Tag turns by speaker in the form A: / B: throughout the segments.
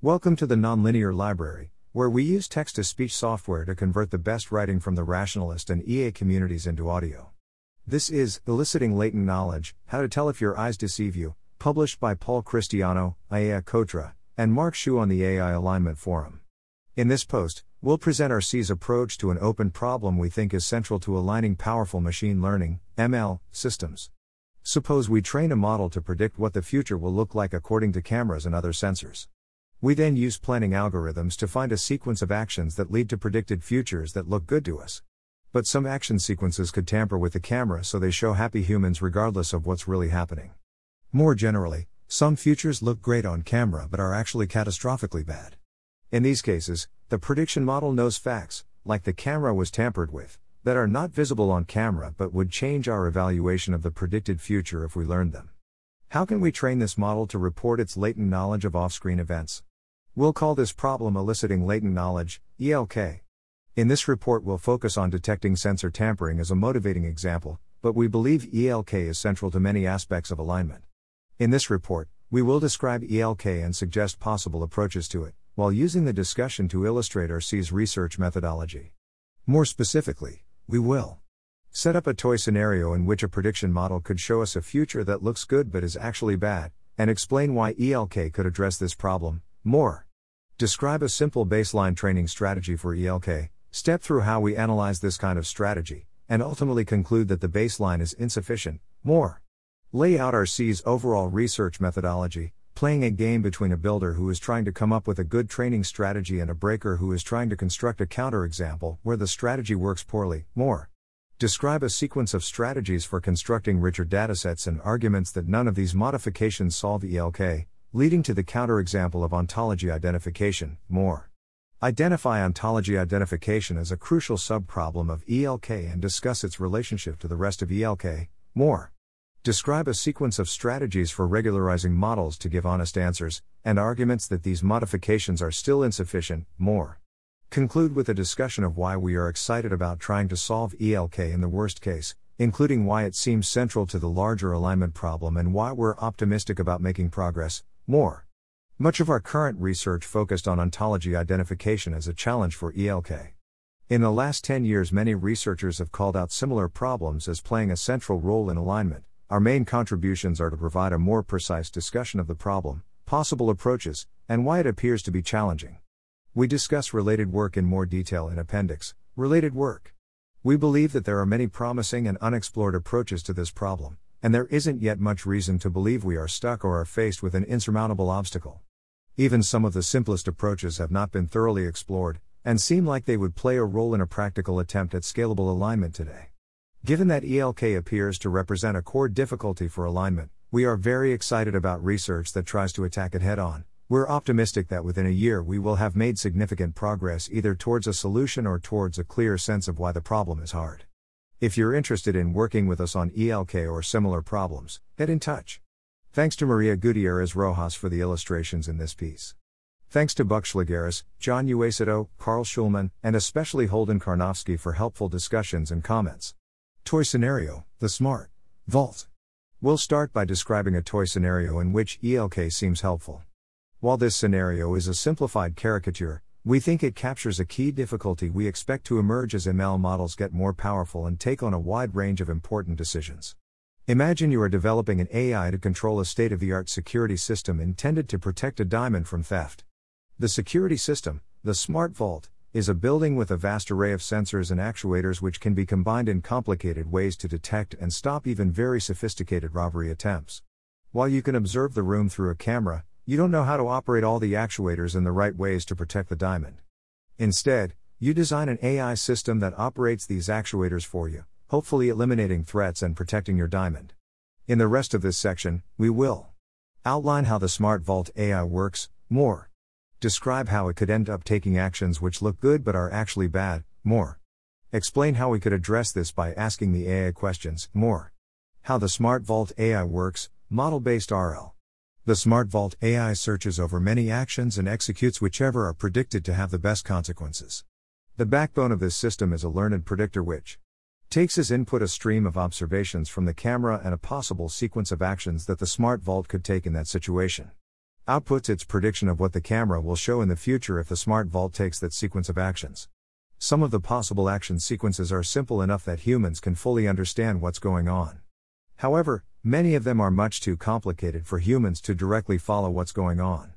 A: Welcome to the Nonlinear Library, where we use text to speech software to convert the best writing from the rationalist and EA communities into audio. This is Eliciting Latent Knowledge How to Tell If Your Eyes Deceive You, published by Paul Christiano, Ajeya Cotra, and Mark Xu on the AI Alignment Forum. In this post, we'll present ARC's approach to an open problem we think is central to aligning powerful machine learning ML systems. Suppose we train a model to predict what the future will look like according to cameras and other sensors. We then use planning algorithms to find a sequence of actions that lead to predicted futures that look good to us. But some action sequences could tamper with the camera so they show happy humans regardless of what's really happening. More generally, some futures look great on camera but are actually catastrophically bad. In these cases, the prediction model knows facts, like the camera was tampered with, that are not visible on camera but would change our evaluation of the predicted future if we learned them. How can we train this model to report its latent knowledge of off screen events? We'll call this problem eliciting latent knowledge, ELK. In this report, we'll focus on detecting sensor tampering as a motivating example, but we believe ELK is central to many aspects of alignment. In this report, we will describe ELK and suggest possible approaches to it, while using the discussion to illustrate ARC's research methodology. More specifically, we will set up a toy scenario in which a prediction model could show us a future that looks good but is actually bad, and explain why ELK could address this problem. More. Describe a simple baseline training strategy for ELK, step through how we analyze this kind of strategy, and ultimately conclude that the baseline is insufficient. More. Lay out ARC's overall research methodology, playing a game between a builder who is trying to come up with a good training strategy and a breaker who is trying to construct a counterexample where the strategy works poorly. More. Describe a sequence of strategies for constructing richer datasets and arguments that none of these modifications solve ELK, leading to the counterexample of ontology identification, more. Identify ontology identification as a crucial subproblem of ELK and discuss its relationship to the rest of ELK, more. Describe a sequence of strategies for regularizing models to give honest answers, and arguments that these modifications are still insufficient, more. Conclude with a discussion of why we are excited about trying to solve ELK in the worst case, including why it seems central to the larger alignment problem and why we're optimistic about making progress, more. Much of our current research focused on ontology identification as a challenge for ELK. In the last 10 years, many researchers have called out similar problems as playing a central role in alignment. Our main contributions are to provide a more precise discussion of the problem, possible approaches, and why it appears to be challenging. We discuss related work in more detail in Appendix Related Work. We believe that there are many promising and unexplored approaches to this problem, and there isn't yet much reason to believe we are stuck or are faced with an insurmountable obstacle. Even some of the simplest approaches have not been thoroughly explored, and seem like they would play a role in a practical attempt at scalable alignment today. Given that ELK appears to represent a core difficulty for alignment, we are very excited about research that tries to attack it head on. We're optimistic that within a year we will have made significant progress either towards a solution or towards a clear sense of why the problem is hard. If you're interested in working with us on ELK or similar problems, get in touch. Thanks to Maria Gutierrez Rojas for the illustrations in this piece. Thanks to Buck Shlegeris, Jon Uesato, Carl Shulman, and especially Holden Karnofsky for helpful discussions and comments. Toy Scenario The Smart Vault. We'll start by describing a toy scenario in which ELK seems helpful. While this scenario is a simplified caricature, we think it captures a key difficulty we expect to emerge as ML models get more powerful and take on a wide range of important decisions. Imagine you are developing an AI to control a state of the art security system intended to protect a diamond from theft. The security system, the Smart Vault, is a building with a vast array of sensors and actuators which can be combined in complicated ways to detect and stop even very sophisticated robbery attempts. While you can observe the room through a camera, you don't know how to operate all the actuators in the right ways to protect the diamond. Instead, you design an AI system that operates these actuators for you, hopefully eliminating threats and protecting your diamond. In the rest of this section, we will outline how the Smart Vault AI works, more. Describe how it could end up taking actions which look good but are actually bad, more. Explain how we could address this by asking the AI questions, more. How the Smart Vault AI works, model based RL. The Smart Vault AI searches over many actions and executes whichever are predicted to have the best consequences. The backbone of this system is a learned predictor which takes as input a stream of observations from the camera and a possible sequence of actions that the Smart Vault could take in that situation. outputs its prediction of what the camera will show in the future if the smart vault takes that sequence of actions. Some of the possible action sequences are simple enough that humans can fully understand what's going on. However, many of them are much too complicated for humans to directly follow what's going on.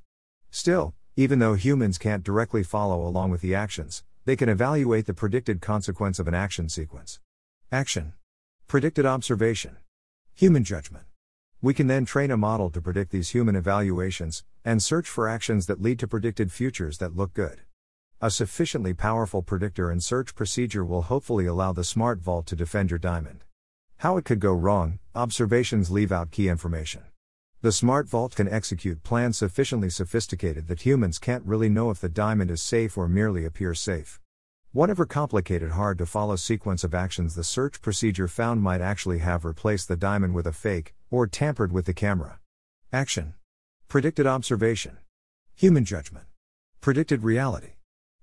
A: Still, even though humans can't directly follow along with the actions, they can evaluate the predicted consequence of an action sequence. Action. Predicted observation. Human judgment. We can then train a model to predict these human evaluations, and search for actions that lead to predicted futures that look good. A sufficiently powerful predictor and search procedure will hopefully allow the smart vault to defend your diamond. How it could go wrong, observations leave out key information. The smart vault can execute plans sufficiently sophisticated that humans can't really know if the diamond is safe or merely appears safe. Whatever complicated, hard to follow sequence of actions the search procedure found might actually have replaced the diamond with a fake, or tampered with the camera. Action. Predicted observation. Human judgment. Predicted reality.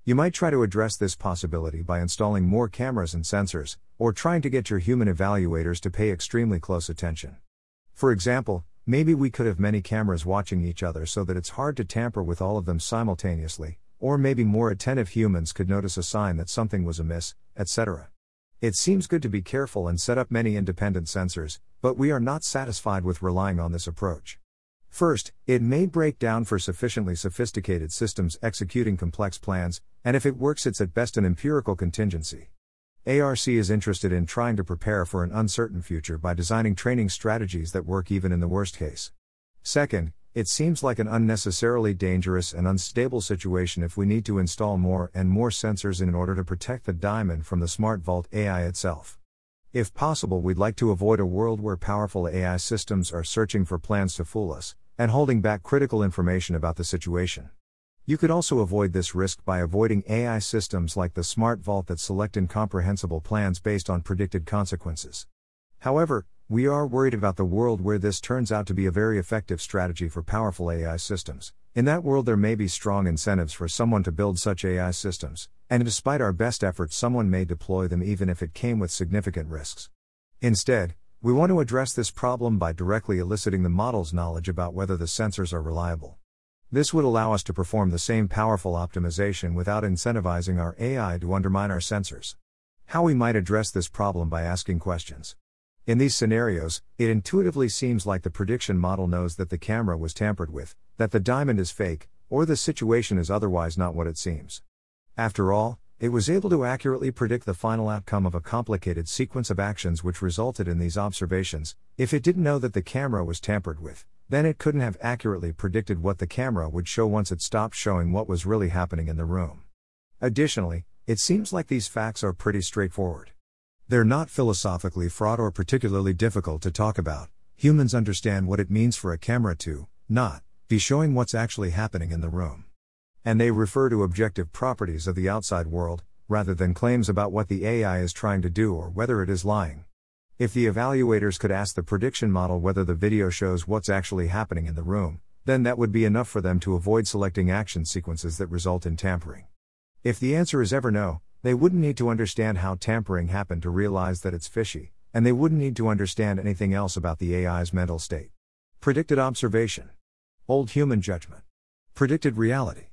A: You might try to address this possibility by installing more cameras and sensors, or trying to get your human evaluators to pay extremely close attention. For example, maybe we could have many cameras watching each other so that it's hard to tamper with all of them simultaneously, or maybe more attentive humans could notice a sign that something was amiss, etc. It seems good to be careful and set up many independent sensors, but we are not satisfied with relying on this approach. First, it may break down for sufficiently sophisticated systems executing complex plans, and if it works, it's at best an empirical contingency. ARC is interested in trying to prepare for an uncertain future by designing training strategies that work even in the worst case. Second, it seems like an unnecessarily dangerous and unstable situation if we need to install more and more sensors in order to protect the diamond from the Smart Vault AI itself. If possible, we'd like to avoid a world where powerful AI systems are searching for plans to fool us, and holding back critical information about the situation. You could also avoid this risk by avoiding AI systems like the Smart Vault that select incomprehensible plans based on predicted consequences. However, we are worried about the world where this turns out to be a very effective strategy for powerful AI systems. In that world, there may be strong incentives for someone to build such AI systems, and despite our best efforts, someone may deploy them even if it came with significant risks. Instead, we want to address this problem by directly eliciting the model's knowledge about whether the sensors are reliable. This would allow us to perform the same powerful optimization without incentivizing our AI to undermine our sensors. How we might address this problem by asking questions. In these scenarios, it intuitively seems like the prediction model knows that the camera was tampered with, that the diamond is fake, or the situation is otherwise not what it seems. After all, it was able to accurately predict the final outcome of a complicated sequence of actions which resulted in these observations. If it didn't know that the camera was tampered with, then it couldn't have accurately predicted what the camera would show once it stopped showing what was really happening in the room. Additionally, it seems like these facts are pretty straightforward. They're not philosophically fraught or particularly difficult to talk about. Humans understand what it means for a camera to, not, be showing what's actually happening in the room. And they refer to objective properties of the outside world, rather than claims about what the AI is trying to do or whether it is lying. If the evaluators could ask the prediction model whether the video shows what's actually happening in the room, then that would be enough for them to avoid selecting action sequences that result in tampering. If the answer is ever no, they wouldn't need to understand how tampering happened to realize that it's fishy, and they wouldn't need to understand anything else about the AI's mental state. Predicted observation. Old human judgment. Predicted reality.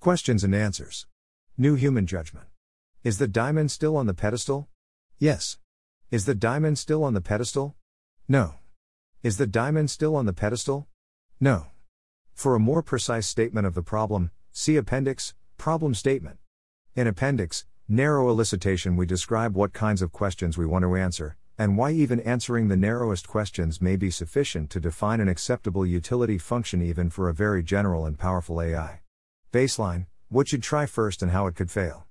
A: Questions and answers. New human judgment. Is the diamond still on the pedestal? Yes. Is the diamond still on the pedestal? No. Is the diamond still on the pedestal? No. For a more precise statement of the problem, see Appendix, Problem Statement. In Appendix, Narrow elicitation We describe what kinds of questions we want to answer, and why even answering the narrowest questions may be sufficient to define an acceptable utility function even for a very general and powerful AI. Baseline What should try first and how it could fail.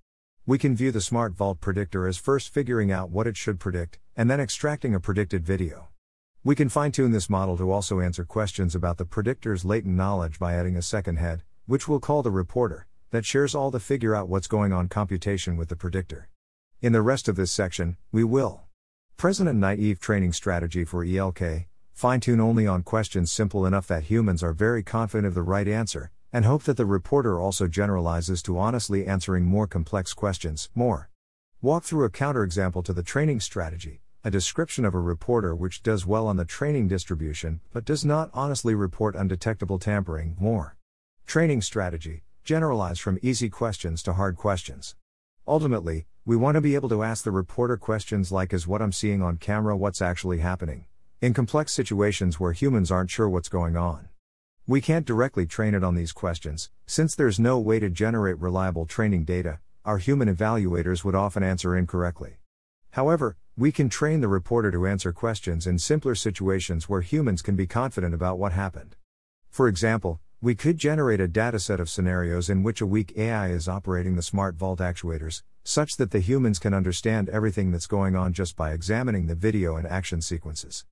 A: We can view the Smart Vault predictor as first figuring out what it should predict, and then extracting a predicted video. We can fine tune this model to also answer questions about the predictor's latent knowledge by adding a second head, which we'll call the reporter, that shares all the figure out what's going on computation with the predictor. In the rest of this section, we will present a naive training strategy for ELK, fine tune only on questions simple enough that humans are very confident of the right answer, and hope that the reporter also generalizes to honestly answering more complex questions. More. Walk through a counterexample to the training strategy, a description of a reporter which does well on the training distribution but does not honestly report undetectable tampering, more. Training strategy, generalize from easy questions to hard questions. Ultimately, we want to be able to ask the reporter questions like Is what I'm seeing on camera what's actually happening? In complex situations where humans aren't sure what's going on. We can't directly train it on these questions, since there's no way to generate reliable training data, our human evaluators would often answer incorrectly. However, we can train the reporter to answer questions in simpler situations where humans can be confident about what happened. For example, we could generate a dataset of scenarios in which a weak AI is operating the smart vault actuators, such that the humans can understand everything that's going on just by examining the video and action sequences.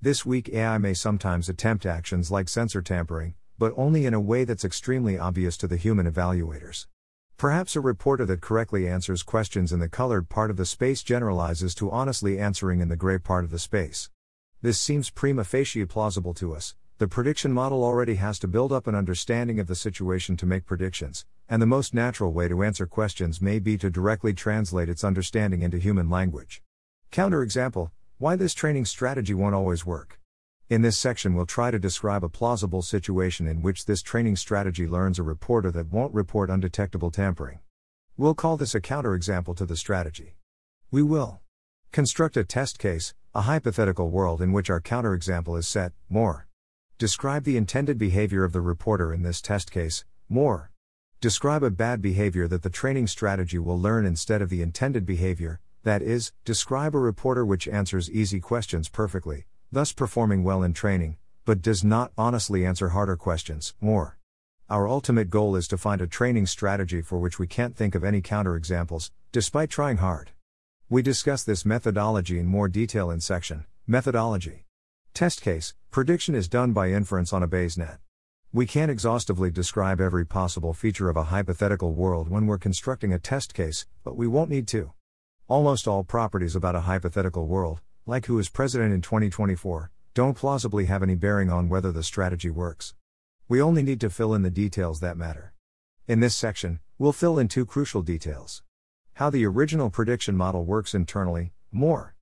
A: This weak, AI may sometimes attempt actions like sensor tampering, but only in a way that's extremely obvious to the human evaluators. Perhaps a reporter that correctly answers questions in the colored part of the space generalizes to honestly answering in the gray part of the space. This seems prima facie plausible to us, the prediction model already has to build up an understanding of the situation to make predictions, and the most natural way to answer questions may be to directly translate its understanding into human language. Counterexample Why this training strategy won't always work. In this section, we'll try to describe a plausible situation in which this training strategy learns a reporter that won't report undetectable tampering. We'll call this a counterexample to the strategy. We will construct a test case, a hypothetical world in which our counterexample is set, more. Describe the intended behavior of the reporter in this test case, more. Describe a bad behavior that the training strategy will learn instead of the intended behavior, that is, describe a reporter which answers easy questions perfectly, thus performing well in training, but does not honestly answer harder questions, more. Our ultimate goal is to find a training strategy for which we can't think of any counterexamples, despite trying hard. We discuss this methodology in more detail in section Methodology. Test case Prediction is done by inference on a Bayes-net. We can't exhaustively describe every possible feature of a hypothetical world when we're constructing a test case, but we won't need to. Almost all properties about a hypothetical world, like who is president in 2024, don't plausibly have any bearing on whether the strategy works. We only need to fill in the details that matter. In this section, we'll fill in two crucial details how the original prediction model works internally, more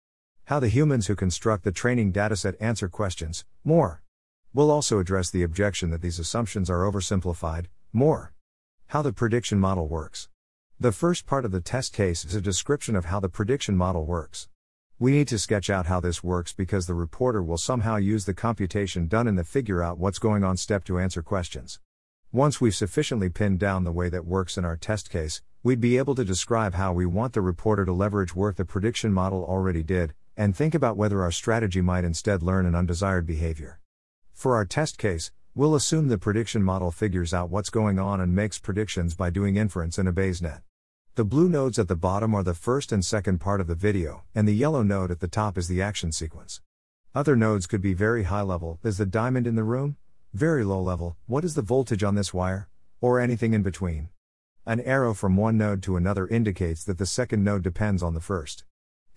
A: how the humans who construct the training dataset answer questions, more. We'll also address the objection that these assumptions are oversimplified, more. How the prediction model works. The first part of the test case is a description of how the prediction model works. We need to sketch out how this works because the reporter will somehow use the computation done in the figure out what's going on step to answer questions. Once we've sufficiently pinned down the way that works in our test case, we'd be able to describe how we want the reporter to leverage work the prediction model already did, and think about whether our strategy might instead learn an undesired behavior. For our test case, we'll assume the prediction model figures out what's going on and makes predictions by doing inference in a BayesNet. The blue nodes at the bottom are the first and second part of the video, and the yellow node at the top is the action sequence. Other nodes could be very high level, is the diamond in the room? Very low level, what is the voltage on this wire? Or anything in between. An arrow from one node to another indicates that the second node depends on the first.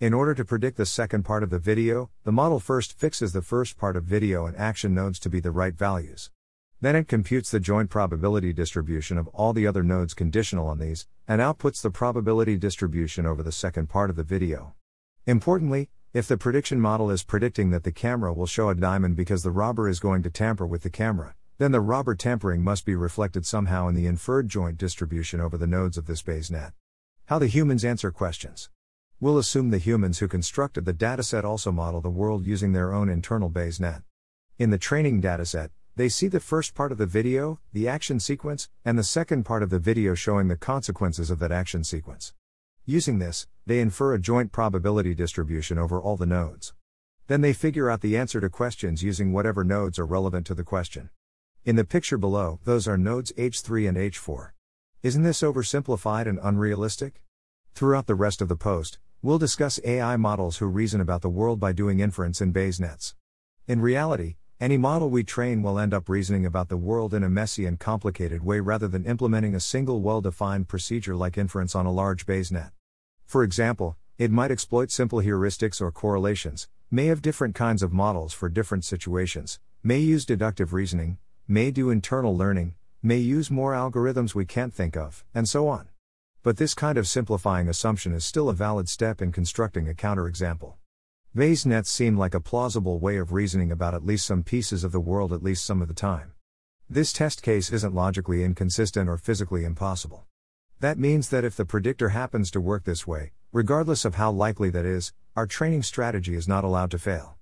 A: In order to predict the second part of the video, the model first fixes the first part of video and action nodes to be the right values. Then it computes the joint probability distribution of all the other nodes conditional on these, and outputs the probability distribution over the second part of the video. Importantly, if the prediction model is predicting that the camera will show a diamond because the robber is going to tamper with the camera, then the robber tampering must be reflected somehow in the inferred joint distribution over the nodes of this Bayes net. How the humans answer questions. We'll assume the humans who constructed the dataset also model the world using their own internal BayesNet. In the training dataset, they see the first part of the video, the action sequence, and the second part of the video showing the consequences of that action sequence. Using this, they infer a joint probability distribution over all the nodes. Then they figure out the answer to questions using whatever nodes are relevant to the question. In the picture below, those are nodes H3 and H4. Isn't this oversimplified and unrealistic? Throughout the rest of the post, We'll discuss AI models who reason about the world by doing inference in Bayes nets. In reality, any model we train will end up reasoning about the world in a messy and complicated way rather than implementing a single well defined procedure like inference on a large Bayes net. For example, it might exploit simple heuristics or correlations, may have different kinds of models for different situations, may use deductive reasoning, may do internal learning, may use more algorithms we can't think of, and so on. But this kind of simplifying assumption is still a valid step in constructing a counterexample. Bayes nets seem like a plausible way of reasoning about at least some pieces of the world at least some of the time. This test case isn't logically inconsistent or physically impossible. That means that if the predictor happens to work this way, regardless of how likely that is, our training strategy is not allowed to fail.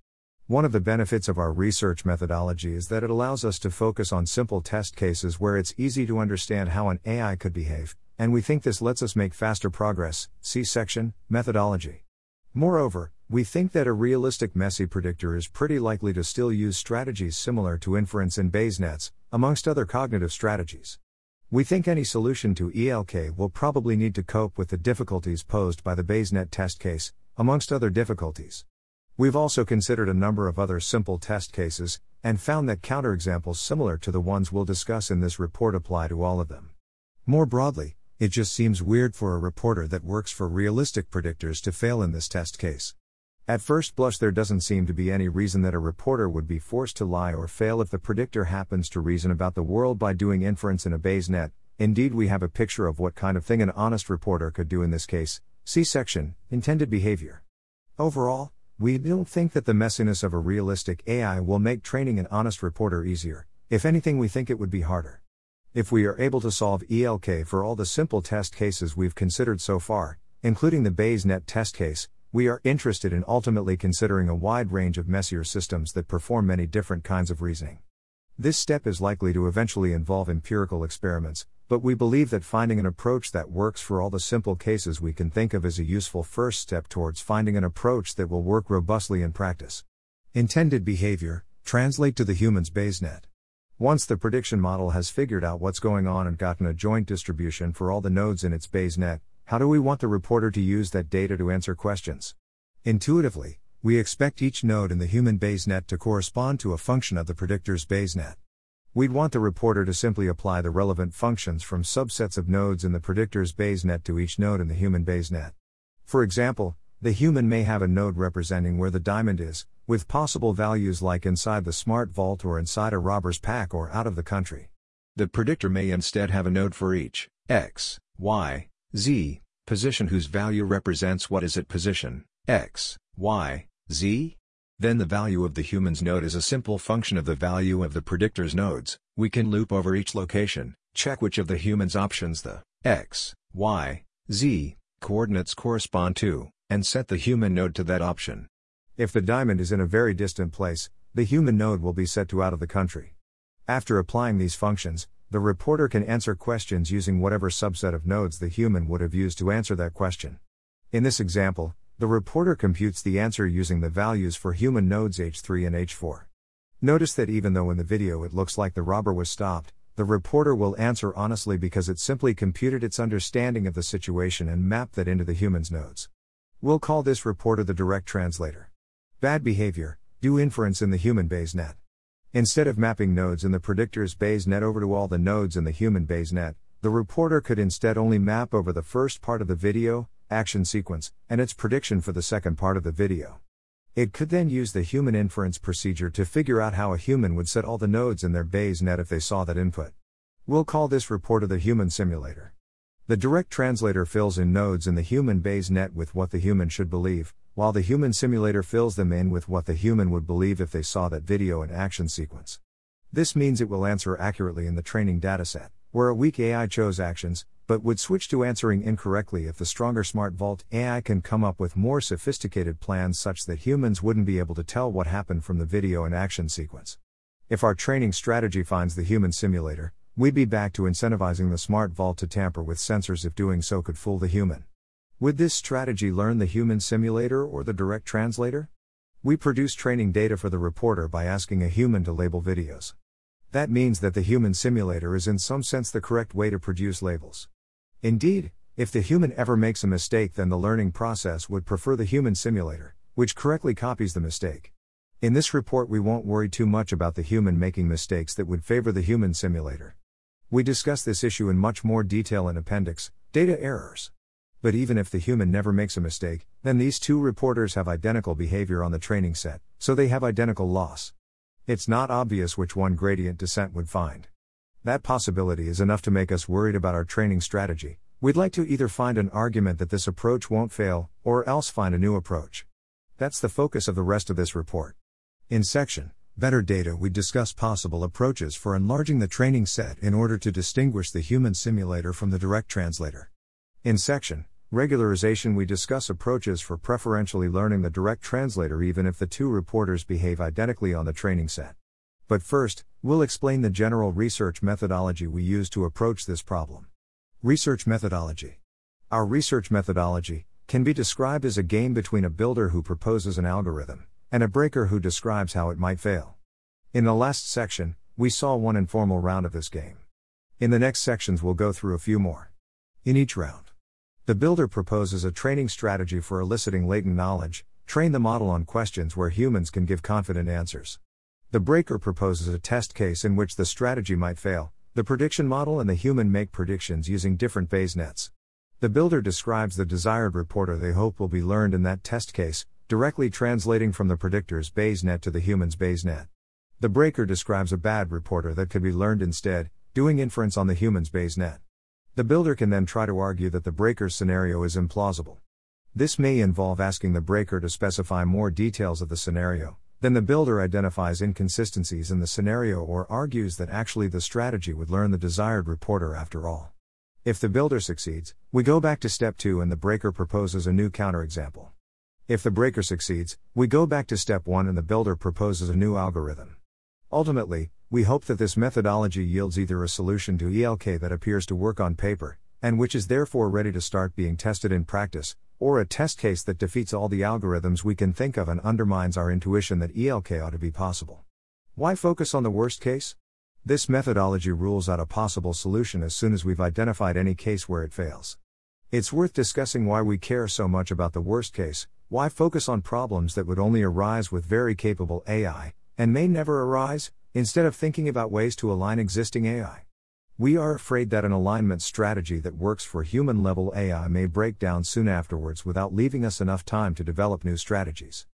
A: One of the benefits of our research methodology is that it allows us to focus on simple test cases where it's easy to understand how an AI could behave, and we think this lets us make faster progress. See section, Methodology. Moreover, we think that a realistic messy predictor is pretty likely to still use strategies similar to inference in Bayes nets, amongst other cognitive strategies. We think any solution to ELK will probably need to cope with the difficulties posed by the Bayes-net test case, amongst other difficulties. We've also considered a number of other simple test cases, and found that counterexamples similar to the ones we'll discuss in this report apply to all of them. More broadly, it just seems weird for a reporter that works for realistic predictors to fail in this test case. At first blush, there doesn't seem to be any reason that a reporter would be forced to lie or fail if the predictor happens to reason about the world by doing inference in a Bayes net. Indeed, we have a picture of what kind of thing an honest reporter could do in this case. See section, Intended Behavior. Overall, we don't think that the messiness of a realistic AI will make training an honest reporter easier. If anything, we think it would be harder. If we are able to solve ELK for all the simple test cases we've considered so far, including the Bayes net test case, we are interested in ultimately considering a wide range of messier systems that perform many different kinds of reasoning. This step is likely to eventually involve empirical experiments, but we believe that finding an approach that works for all the simple cases we can think of is a useful first step towards finding an approach that will work robustly in practice. Intended behavior, translate to the human's Bayesnet. Once the prediction model has figured out what's going on and gotten a joint distribution for all the nodes in its Bayes net, how do we want the reporter to use that data to answer questions? Intuitively, we expect each node in the human Bayes net to correspond to a function of the predictor's Bayes net. We'd want the reporter to simply apply the relevant functions from subsets of nodes in the predictor's Bayes net to each node in the human Bayes net. For example, the human may have a node representing where the diamond is, with possible values like inside the smart vault or inside a robber's pack or out of the country. The predictor may instead have a node for each x, y, z position whose value represents what is at position x, y, z. Then the value of the human's node is a simple function of the value of the predictor's nodes. We can loop over each location, check which of the human's options the x, y, z coordinates correspond to, and set the human node to that option. If the diamond is in a very distant place, the human node will be set to out of the country. After applying these functions, the reporter can answer questions using whatever subset of nodes the human would have used to answer that question. In this example, the reporter computes the answer using the values for human nodes H3 and H4. Notice that even though in the video it looks like the robber was stopped, the reporter will answer honestly because it simply computed its understanding of the situation and mapped that into the human's nodes. We'll call this reporter the direct translator. Bad behavior, do inference in the human Bayes net. Instead of mapping nodes in the predictor's Bayes net over to all the nodes in the human Bayes net, the reporter could instead only map over the first part of the video, action sequence, and its prediction for the second part of the video. It could then use the human inference procedure to figure out how a human would set all the nodes in their Bayes net if they saw that input. We'll call this reporter the human simulator. The direct translator fills in nodes in the human Bayes net with what the human should believe, while the human simulator fills them in with what the human would believe if they saw that video and action sequence. This means it will answer accurately in the training dataset, where a weak AI chose actions, but would switch to answering incorrectly if the stronger Smart Vault AI can come up with more sophisticated plans such that humans wouldn't be able to tell what happened from the video and action sequence. If our training strategy finds the human simulator, we'd be back to incentivizing the Smart Vault to tamper with sensors if doing so could fool the human. Would this strategy learn the human simulator or the direct translator? We produce training data for the reporter by asking a human to label videos. That means that the human simulator is in some sense the correct way to produce labels. Indeed, if the human ever makes a mistake, then the learning process would prefer the human simulator, which correctly copies the mistake. In this report, we won't worry too much about the human making mistakes that would favor the human simulator. We discuss this issue in much more detail in Appendix Data Errors. But even if the human never makes a mistake, then these two reporters have identical behavior on the training set, so they have identical loss. It's not obvious which one gradient descent would find. That possibility is enough to make us worried about our training strategy. We'd like to either find an argument that this approach won't fail, or else find a new approach. That's the focus of the rest of this report. In section Better Data, we discuss possible approaches for enlarging the training set in order to distinguish the human simulator from the direct translator. In section Regularization, we discuss approaches for preferentially learning the direct translator even if the two reporters behave identically on the training set. But first, we'll explain the general research methodology we use to approach this problem. Research methodology. Our research methodology can be described as a game between a builder who proposes an algorithm and a breaker who describes how it might fail. In the last section, we saw one informal round of this game. In the next sections, we'll go through a few more. In each round, the builder proposes a training strategy for eliciting latent knowledge, train the model on questions where humans can give confident answers. The breaker proposes a test case in which the strategy might fail. The prediction model and the human make predictions using different Bayes nets. The builder describes the desired reporter they hope will be learned in that test case, directly translating from the predictor's Bayes net to the human's Bayes net. The breaker describes a bad reporter that could be learned instead, doing inference on the human's Bayes net. The builder can then try to argue that the breaker's scenario is implausible. This may involve asking the breaker to specify more details of the scenario, then the builder identifies inconsistencies in the scenario or argues that actually the strategy would learn the desired reporter after all. If the builder succeeds, we go back to step 2 and the breaker proposes a new counterexample. If the breaker succeeds, we go back to step 1 and the builder proposes a new algorithm. Ultimately, we hope that this methodology yields either a solution to ELK that appears to work on paper, and which is therefore ready to start being tested in practice, or a test case that defeats all the algorithms we can think of and undermines our intuition that ELK ought to be possible. Why focus on the worst case? This methodology rules out a possible solution as soon as we've identified any case where it fails. It's worth discussing why we care so much about the worst case, why focus on problems that would only arise with very capable AI, and may never arise, instead of thinking about ways to align existing AI. We are afraid that an alignment strategy that works for human level AI may break down soon afterwards without leaving us enough time to develop new strategies.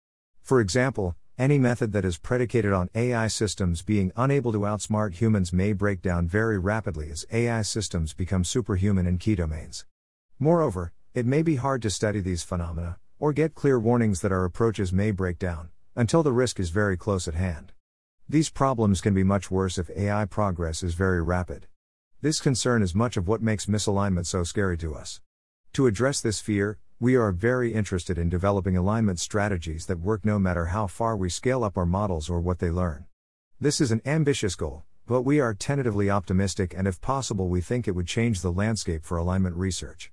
A: For example, any method that is predicated on AI systems being unable to outsmart humans may break down very rapidly as AI systems become superhuman in key domains. Moreover, it may be hard to study these phenomena, or get clear warnings that our approaches may break down, until the risk is very close at hand. These problems can be much worse if AI progress is very rapid. This concern is much of what makes misalignment so scary to us. To address this fear, we are very interested in developing alignment strategies that work no matter how far we scale up our models or what they learn. This is an ambitious goal, but we are tentatively optimistic and if possible we think it would change the landscape for alignment research.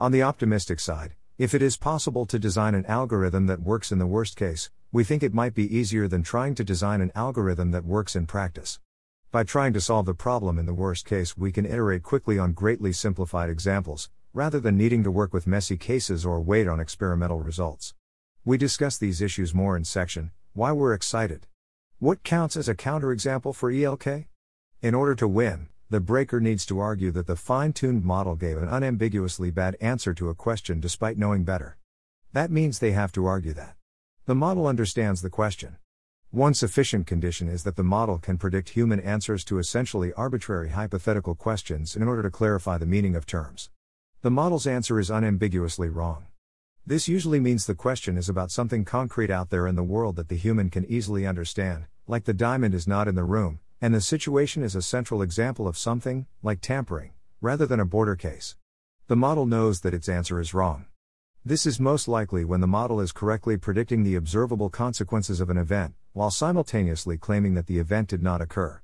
A: On the optimistic side, if it is possible to design an algorithm that works in the worst case, we think it might be easier than trying to design an algorithm that works in practice. By trying to solve the problem in the worst case, we can iterate quickly on greatly simplified examples, rather than needing to work with messy cases or wait on experimental results. We discuss these issues more in section Why We're Excited. What counts as a counterexample for ELK? In order to win, the breaker needs to argue that the fine tuned model gave an unambiguously bad answer to a question despite knowing better. That means they have to argue that the model understands the question. One sufficient condition is that the model can predict human answers to essentially arbitrary hypothetical questions in order to clarify the meaning of terms. The model's answer is unambiguously wrong. This usually means the question is about something concrete out there in the world that the human can easily understand, like the diamond is not in the room, and the situation is a central example of something, like tampering, rather than a border case. The model knows that its answer is wrong. This is most likely when the model is correctly predicting the observable consequences of an event, while simultaneously claiming that the event did not occur.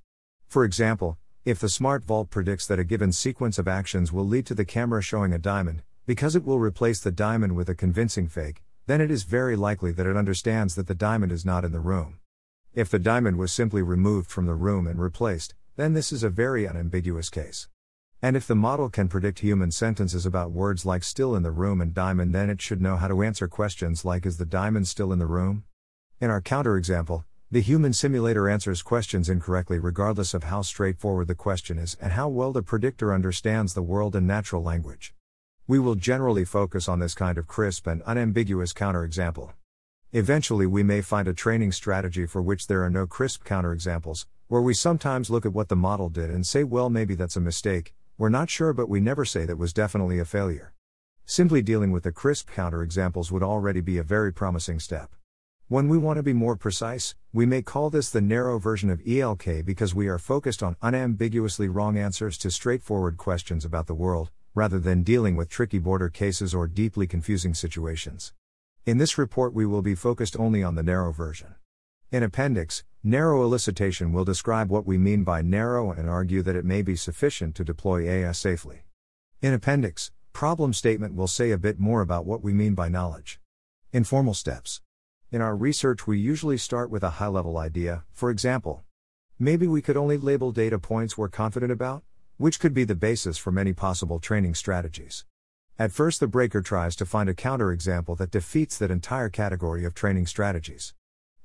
A: For example, if the smart vault predicts that a given sequence of actions will lead to the camera showing a diamond, because it will replace the diamond with a convincing fake, then it is very likely that it understands that the diamond is not in the room. If the diamond was simply removed from the room and replaced, then this is a very unambiguous case. And if the model can predict human sentences about words like still in the room and diamond, then it should know how to answer questions like is the diamond still in the room? In our counterexample, the human simulator answers questions incorrectly regardless of how straightforward the question is and how well the predictor understands the world and natural language. We will generally focus on this kind of crisp and unambiguous counterexample. Eventually, we may find a training strategy for which there are no crisp counterexamples, where we sometimes look at what the model did and say, well, maybe that's a mistake, we're not sure, but we never say that was definitely a failure. Simply dealing with the crisp counterexamples would already be a very promising step. When we want to be more precise, we may call this the narrow version of ELK because we are focused on unambiguously wrong answers to straightforward questions about the world, rather than dealing with tricky border cases or deeply confusing situations. In this report, we will be focused only on the narrow version. In Appendix, narrow elicitation will describe what we mean by narrow and argue that it may be sufficient to deploy AI safely. In Appendix, problem statement will say a bit more about what we mean by knowledge. Informal steps. In our research, we usually start with a high level idea, for example. Maybe we could only label data points we're confident about, which could be the basis for many possible training strategies. At first, the breaker tries to find a counterexample that defeats that entire category of training strategies.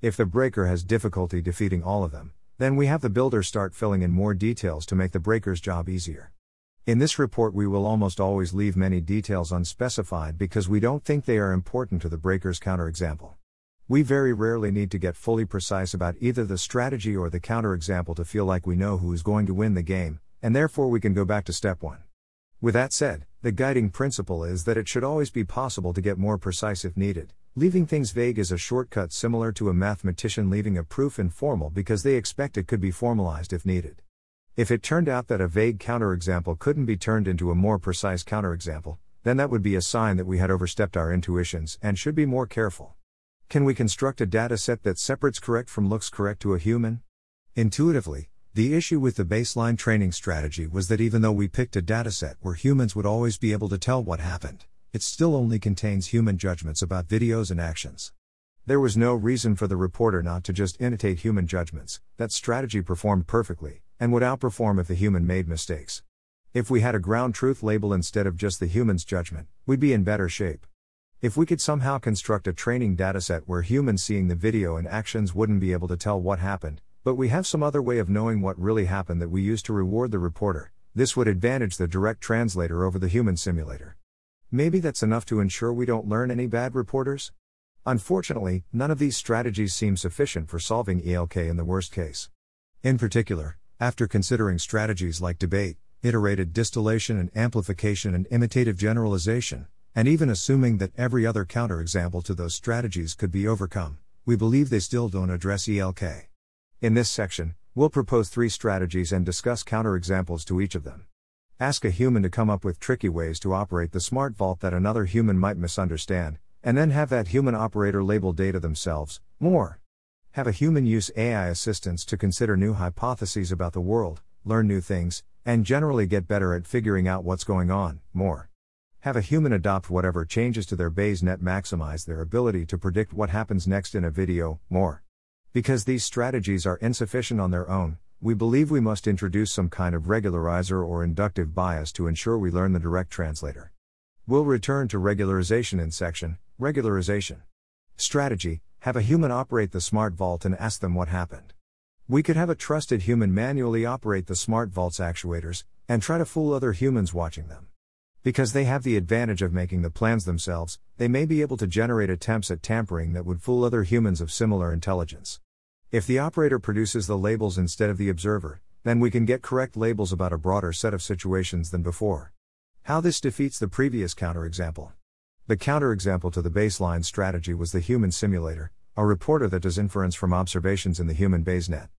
A: If the breaker has difficulty defeating all of them, then we have the builder start filling in more details to make the breaker's job easier. In this report, we will almost always leave many details unspecified because we don't think they are important to the breaker's counterexample. We very rarely need to get fully precise about either the strategy or the counterexample to feel like we know who is going to win the game, and therefore we can go back to step 1. With that said, the guiding principle is that it should always be possible to get more precise if needed. Leaving things vague is a shortcut similar to a mathematician leaving a proof informal because they expect it could be formalized if needed. If it turned out that a vague counterexample couldn't be turned into a more precise counterexample, then that would be a sign that we had overstepped our intuitions and should be more careful. Can we construct a dataset that separates correct from looks correct to a human? Intuitively, the issue with the baseline training strategy was that even though we picked a dataset where humans would always be able to tell what happened, it still only contains human judgments about videos and actions. There was no reason for the reporter not to just imitate human judgments, that strategy performed perfectly, and would outperform if the human made mistakes. If we had a ground truth label instead of just the human's judgment, we'd be in better shape. If we could somehow construct a training dataset where humans seeing the video and actions wouldn't be able to tell what happened, but we have some other way of knowing what really happened that we use to reward the reporter, this would advantage the direct translator over the human simulator. Maybe that's enough to ensure we don't learn any bad reporters? Unfortunately, none of these strategies seem sufficient for solving ELK in the worst case. In particular, after considering strategies like debate, iterated distillation and amplification and imitative generalization, and even assuming that every other counterexample to those strategies could be overcome, we believe they still don't address ELK. In this section, we'll propose three strategies and discuss counterexamples to each of them. Ask a human to come up with tricky ways to operate the smart vault that another human might misunderstand, and then have that human operator label data themselves. More. Have a human use AI assistance to consider new hypotheses about the world, learn new things, and generally get better at figuring out what's going on. More. Have a human adopt whatever changes to their Bayes-Net maximize their ability to predict what happens next in a video, more. Because these strategies are insufficient on their own, we believe we must introduce some kind of regularizer or inductive bias to ensure we learn the direct translator. We'll return to regularization in section, regularization. Strategy Have a human operate the smart vault and ask them what happened. We could have a trusted human manually operate the smart vault's actuators, and try to fool other humans watching them. Because they have the advantage of making the plans themselves, they may be able to generate attempts at tampering that would fool other humans of similar intelligence. If the operator produces the labels instead of the observer, then we can get correct labels about a broader set of situations than before. How this defeats the previous counterexample. The counterexample to the baseline strategy was the human simulator, a reporter that does inference from observations in the human BayesNet.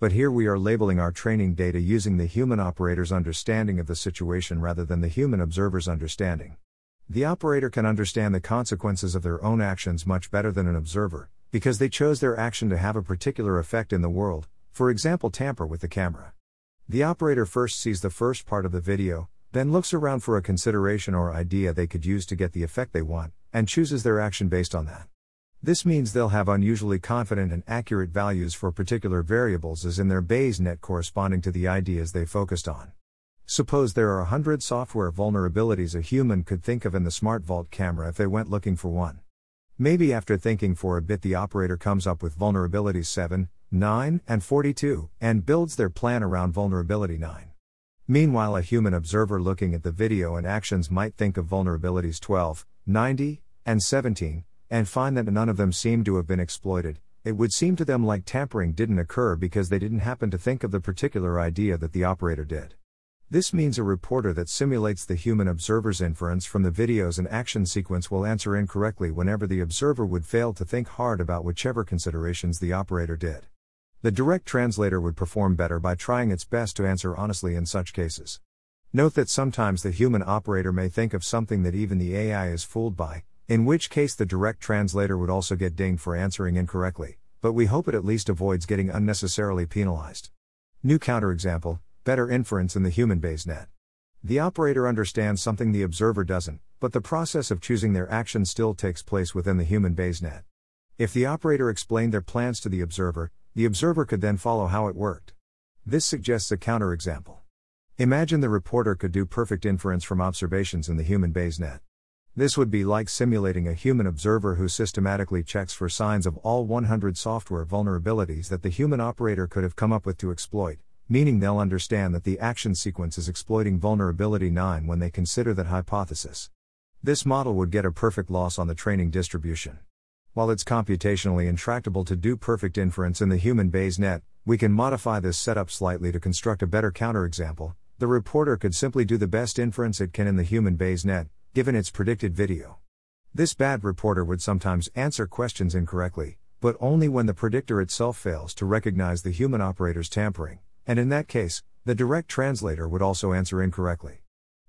A: But here we are labeling our training data using the human operator's understanding of the situation rather than the human observer's understanding. The operator can understand the consequences of their own actions much better than an observer, because they chose their action to have a particular effect in the world, for example, tamper with the camera. The operator first sees the first part of the video, then looks around for a consideration or idea they could use to get the effect they want, and chooses their action based on that. This means they'll have unusually confident and accurate values for particular variables as in their Bayes net corresponding to the ideas they focused on. Suppose there are a hundred software vulnerabilities a human could think of in the Smart Vault camera if they went looking for one. Maybe after thinking for a bit, the operator comes up with vulnerabilities 7, 9, and 42, and builds their plan around vulnerability 9. Meanwhile, a human observer looking at the video and actions might think of vulnerabilities 12, 90, and 17, and find that none of them seem to have been exploited, it would seem to them like tampering didn't occur because they didn't happen to think of the particular idea that the operator did. This means a reporter that simulates the human observer's inference from the videos and action sequence will answer incorrectly whenever the observer would fail to think hard about whichever considerations the operator did. The direct translator would perform better by trying its best to answer honestly in such cases. Note that sometimes the human operator may think of something that even the AI is fooled by, in which case the direct translator would also get dinged for answering incorrectly, but we hope it at least avoids getting unnecessarily penalized. New counterexample better inference in the human BayesNet. The operator understands something the observer doesn't, but the process of choosing their action still takes place within the human BayesNet. If the operator explained their plans to the observer, the observer could then follow how it worked. This suggests a counterexample. Imagine the reporter could do perfect inference from observations in the human Bayes net. This would be like simulating a human observer who systematically checks for signs of all 100 software vulnerabilities that the human operator could have come up with to exploit, meaning they'll understand that the action sequence is exploiting vulnerability 9 when they consider that hypothesis. This model would get a perfect loss on the training distribution. While it's computationally intractable to do perfect inference in the human Bayes net, we can modify this setup slightly to construct a better counterexample. The reporter could simply do the best inference it can in the human Bayes net, given its predicted video. This bad reporter would sometimes answer questions incorrectly, but only when the predictor itself fails to recognize the human operator's tampering and in that case, the direct translator would also answer incorrectly.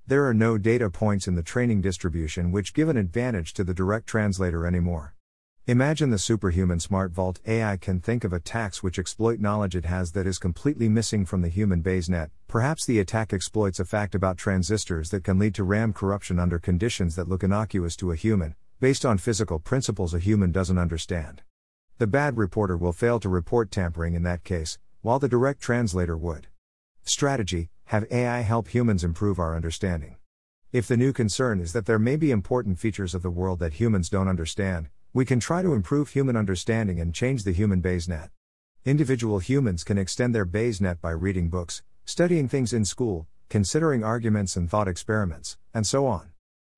A: There are no data points in the training distribution which give an advantage to the direct translator anymore. Imagine the superhuman Smart Vault AI can think of attacks which exploit knowledge it has that is completely missing from the human BayesNet. Perhaps the attack exploits a fact about transistors that can lead to RAM corruption under conditions that look innocuous to a human, based on physical principles a human doesn't understand. The bad reporter will fail to report tampering in that case, while the direct translator would. Strategy Have AI help humans improve our understanding. If the new concern is that there may be important features of the world that humans don't understand, we can try to improve human understanding and change the human BayesNet. Individual humans can extend their BayesNet by reading books, studying things in school, considering arguments and thought experiments, and so on.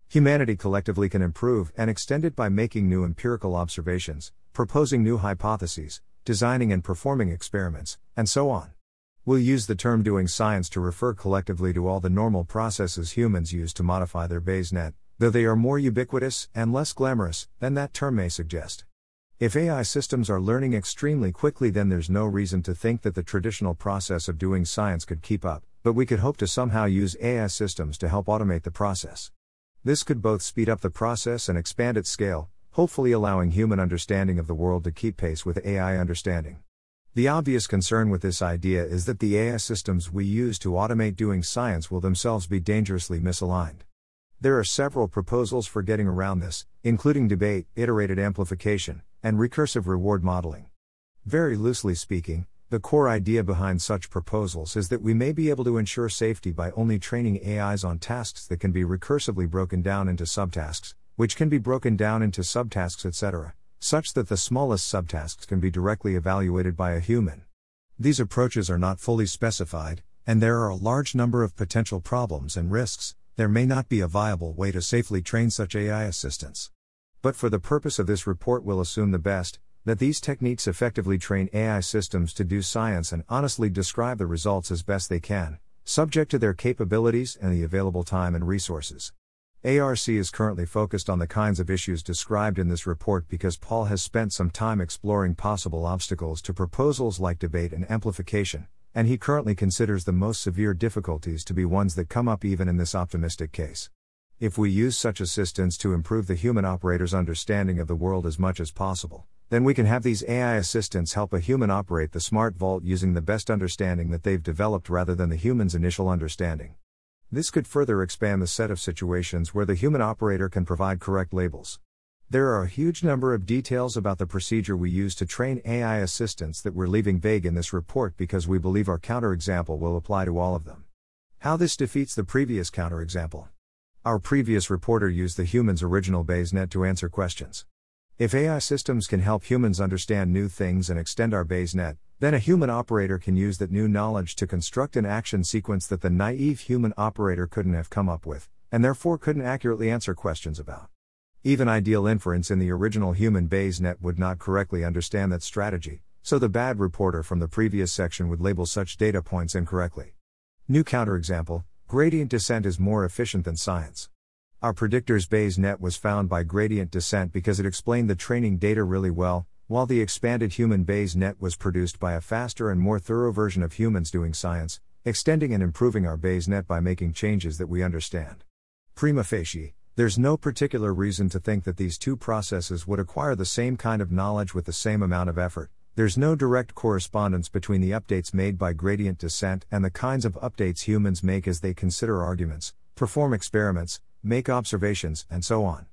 A: Humanity collectively can improve and extend it by making new empirical observations, proposing new hypotheses, designing and performing experiments, and so on. We'll use the term doing science to refer collectively to all the normal processes humans use to modify their Bayes net, though they are more ubiquitous and less glamorous than that term may suggest. If AI systems are learning extremely quickly, then there's no reason to think that the traditional process of doing science could keep up, but we could hope to somehow use AI systems to help automate the process. This could both speed up the process and expand its scale, hopefully allowing human understanding of the world to keep pace with AI understanding. The obvious concern with this idea is that the AI systems we use to automate doing science will themselves be dangerously misaligned. There are several proposals for getting around this, including debate, iterated amplification, and recursive reward modeling. Very loosely speaking, the core idea behind such proposals is that we may be able to ensure safety by only training AIs on tasks that can be recursively broken down into subtasks, which can be broken down into subtasks, etc., such that the smallest subtasks can be directly evaluated by a human. These approaches are not fully specified, and there are a large number of potential problems and risks. There may not be a viable way to safely train such AI assistants. But for the purpose of this report, we'll assume the best that these techniques effectively train AI systems to do science and honestly describe the results as best they can, subject to their capabilities and the available time and resources. ARC is currently focused on the kinds of issues described in this report because Paul has spent some time exploring possible obstacles to proposals like debate and amplification, and he currently considers the most severe difficulties to be ones that come up even in this optimistic case. If we use such assistance to improve the human operator's understanding of the world as much as possible, then we can have these AI assistants help a human operate the smart vault using the best understanding that they've developed rather than the human's initial understanding. This could further expand the set of situations where the human operator can provide correct labels. There are a huge number of details about the procedure we use to train AI assistants that we're leaving vague in this report because we believe our counterexample will apply to all of them. How this defeats the previous counterexample. Our previous reporter used the human's original BayesNet to answer questions. If AI systems can help humans understand new things and extend our BayesNet, then a human operator can use that new knowledge to construct an action sequence that the naive human operator couldn't have come up with, and therefore couldn't accurately answer questions about. Even ideal inference in the original human Bayes net would not correctly understand that strategy, so the bad reporter from the previous section would label such data points incorrectly. New counterexample gradient descent is more efficient than science. Our predictor's Bayes net was found by gradient descent because it explained the training data really well, while the expanded human Bayes net was produced by a faster and more thorough version of humans doing science, extending and improving our Bayes net by making changes that we understand. Prima facie, there's no particular reason to think that these two processes would acquire the same kind of knowledge with the same amount of effort, there's no direct correspondence between the updates made by gradient descent and the kinds of updates humans make as they consider arguments, perform experiments, make observations, and so on.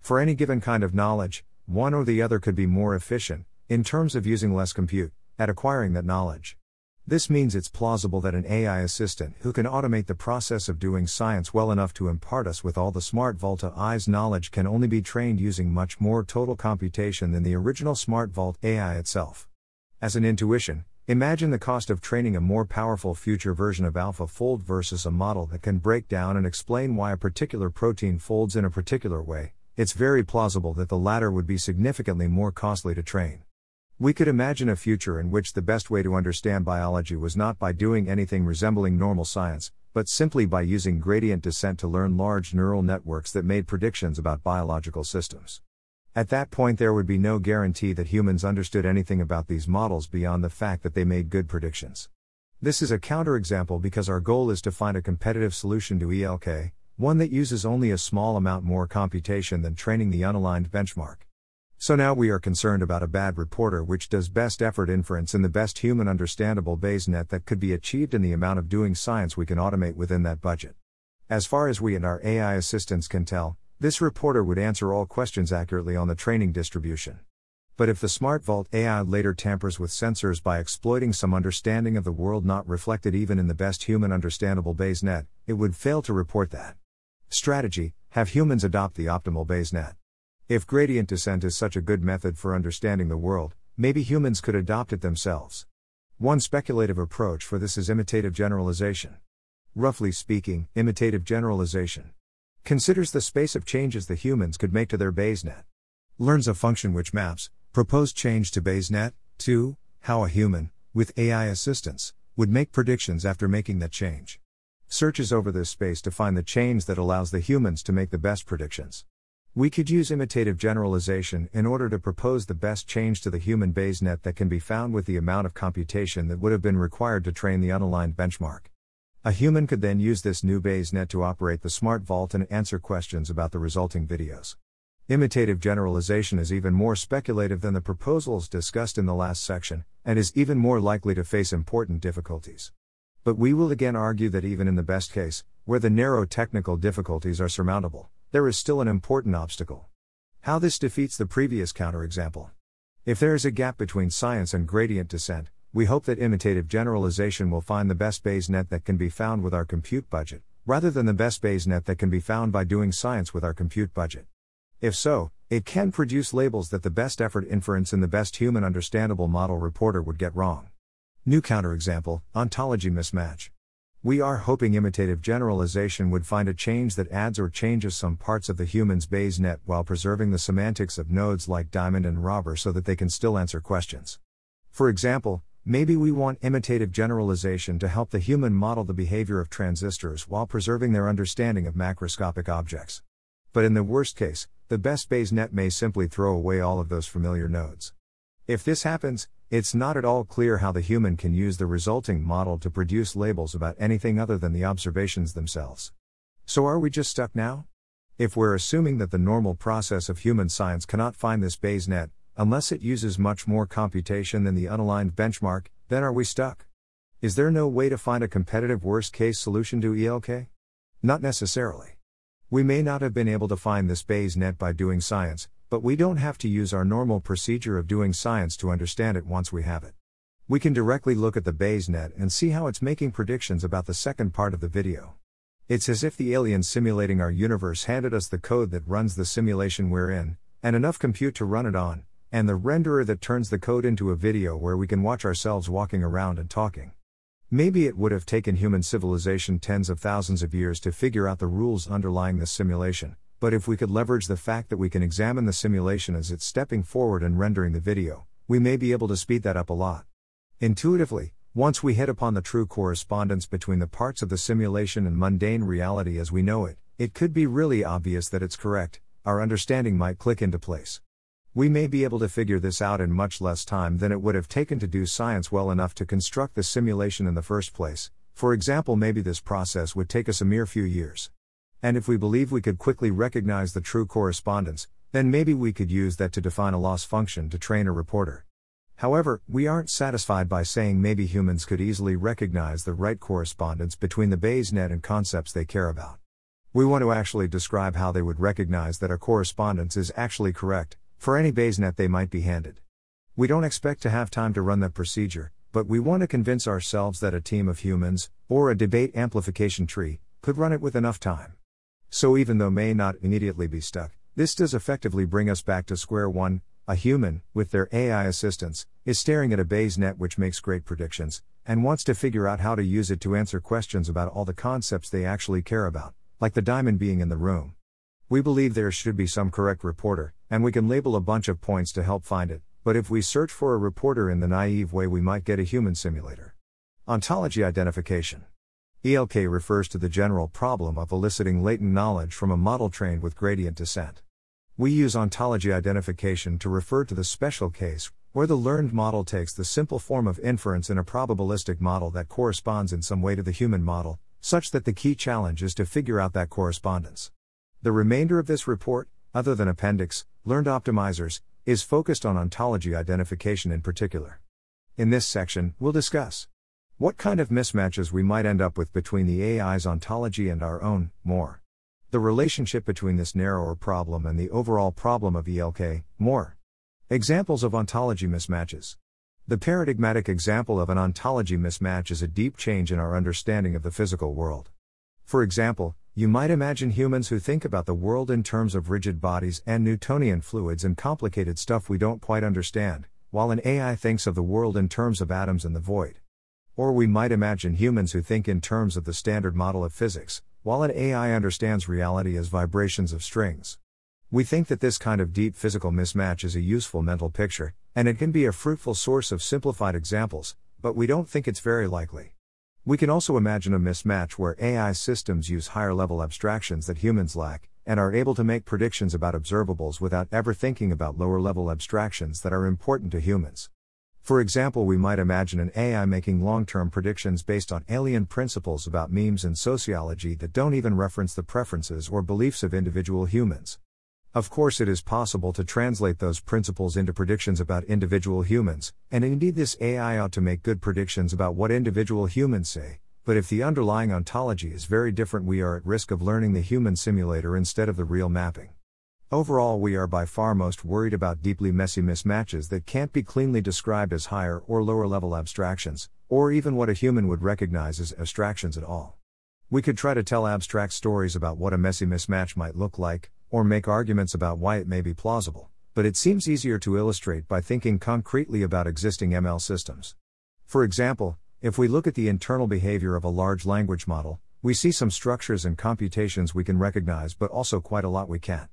A: For any given kind of knowledge, one or the other could be more efficient, in terms of using less compute, at acquiring that knowledge. This means it's plausible that an AI assistant who can automate the process of doing science well enough to impart us with all the Smart Vault AI's knowledge can only be trained using much more total computation than the original Smart Vault AI itself. As an intuition, imagine the cost of training a more powerful future version of AlphaFold versus a model that can break down and explain why a particular protein folds in a particular way. It's very plausible that the latter would be significantly more costly to train. We could imagine a future in which the best way to understand biology was not by doing anything resembling normal science, but simply by using gradient descent to learn large neural networks that made predictions about biological systems. At that point, there would be no guarantee that humans understood anything about these models beyond the fact that they made good predictions. This is a counterexample because our goal is to find a competitive solution to ELK, one that uses only a small amount more computation than training the unaligned benchmark. So now we are concerned about a bad reporter which does best effort inference in the best human understandable Bayes net that could be achieved in the amount of doing science we can automate within that budget. As far as we and our AI assistants can tell, this reporter would answer all questions accurately on the training distribution. But if the SmartVault AI later tampers with sensors by exploiting some understanding of the world not reflected even in the best human understandable Bayes net, it would fail to report that. Strategy Have humans adopt the optimal Bayes net. If gradient descent is such a good method for understanding the world, maybe humans could adopt it themselves. One speculative approach for this is imitative generalization. Roughly speaking, imitative generalization considers the space of changes the humans could make to their Bayes net. Learns a function which maps proposed change to Bayes net to how a human, with AI assistance, would make predictions after making that change. Searches over this space to find the change that allows the humans to make the best predictions. We could use imitative generalization in order to propose the best change to the human Bayes net that can be found with the amount of computation that would have been required to train the unaligned benchmark. A human could then use this new Bayes net to operate the Smart Vault and answer questions about the resulting videos. Imitative generalization is even more speculative than the proposals discussed in the last section, and is even more likely to face important difficulties. But we will again argue that even in the best case, where the narrow technical difficulties are surmountable, there is still an important obstacle. How this defeats the previous counterexample. If there is a gap between science and gradient descent, we hope that imitative generalization will find the best Bayes net that can be found with our compute budget, rather than the best Bayes net that can be found by doing science with our compute budget. If so, it can produce labels that the best effort inference in the best human understandable model reporter would get wrong. New counterexample ontology mismatch. We are hoping imitative generalization would find a change that adds or changes some parts of the human's Bayes net while preserving the semantics of nodes like diamond and robber so that they can still answer questions. For example, maybe we want imitative generalization to help the human model the behavior of transistors while preserving their understanding of macroscopic objects. But in the worst case, the best Bayes net may simply throw away all of those familiar nodes. If this happens, it's not at all clear how the human can use the resulting model to produce labels about anything other than the observations themselves. So are we just stuck now? If we're assuming that the normal process of human science cannot find this Bayes net, unless it uses much more computation than the unaligned benchmark, then are we stuck? Is there no way to find a competitive worst case solution to ELK? Not necessarily. We may not have been able to find this Bayes net by doing science, but we don't have to use our normal procedure of doing science to understand it once we have it. We can directly look at the Bayes net and see how it's making predictions about the second part of the video. It's as if the aliens simulating our universe handed us the code that runs the simulation we're in, and enough compute to run it on, and the renderer that turns the code into a video where we can watch ourselves walking around and talking. Maybe it would have taken human civilization tens of thousands of years to figure out the rules underlying this simulation, but if we could leverage the fact that we can examine the simulation as it's stepping forward and rendering the video, we may be able to speed that up a lot. Intuitively, Once we hit upon the true correspondence between the parts of the simulation and mundane reality as we know it, it could be really obvious that it's correct, our understanding might click into place. We may be able to figure this out in much less time than it would have taken to do science well enough to construct the simulation in the first place. For example, maybe this process would take us a mere few years. And if we believe we could quickly recognize the true correspondence, then maybe we could use that to define a loss function to train a reporter. However, we aren't satisfied by saying maybe humans could easily recognize the right correspondence between the Bayes net and concepts they care about. We want to actually describe how they would recognize that a correspondence is actually correct, for any Bayes net they might be handed. We don't expect to have time to run that procedure, but we want to convince ourselves that a team of humans, or a debate amplification tree, could run it with enough time. So even though may not immediately be stuck, this does effectively bring us back to square one. A human, with their AI assistance, is staring at a Bayes net which makes great predictions, and wants to figure out how to use it to answer questions about all the concepts they actually care about like the diamond being in the room. We believe there should be some correct reporter, and we can label a bunch of points to help find it, but if we search for a reporter in the naive way, we might get a human simulator. Ontology identification. ELK refers to the general problem of eliciting latent knowledge from a model trained with gradient descent. We use ontology identification to refer to the special case where the learned model takes the simple form of inference in a probabilistic model that corresponds in some way to the human model, such that the key challenge is to figure out that correspondence. The remainder of this report, other than appendix, learned optimizers, is focused on ontology identification in particular. In this section, we'll discuss what kind of mismatches we might end up with between the AI's ontology and our own, more. The relationship between this narrower problem and the overall problem of ELK, more. Examples of ontology mismatches. The paradigmatic example of an ontology mismatch is a deep change in our understanding of the physical world. For example, you might imagine humans who think about the world in terms of rigid bodies and Newtonian fluids and complicated stuff we don't quite understand, while an AI thinks of the world in terms of atoms and the void. Or we might imagine humans who think in terms of the standard model of physics, while an AI understands reality as vibrations of strings. We think that this kind of deep physical mismatch is a useful mental picture, and it can be a fruitful source of simplified examples, but we don't think it's very likely. We can also imagine a mismatch where AI systems use higher level abstractions that humans lack, and are able to make predictions about observables without ever thinking about lower level abstractions that are important to humans. For example, we might imagine an AI making long term predictions based on alien principles about memes and sociology that don't even reference the preferences or beliefs of individual humans. Of course, it is possible to translate those principles into predictions about individual humans, and indeed, this AI ought to make good predictions about what individual humans say. But if the underlying ontology is very different, we are at risk of learning the human simulator instead of the real mapping. Overall, we are by far most worried about deeply messy mismatches that can't be cleanly described as higher or lower level abstractions, or even what a human would recognize as abstractions at all. We could try to tell abstract stories about what a messy mismatch might look like, or make arguments about why it may be plausible, but it seems easier to illustrate by thinking concretely about existing ML systems. For example, if we look at the internal behavior of a large language model, we see some structures and computations we can recognize, but also quite a lot we can't.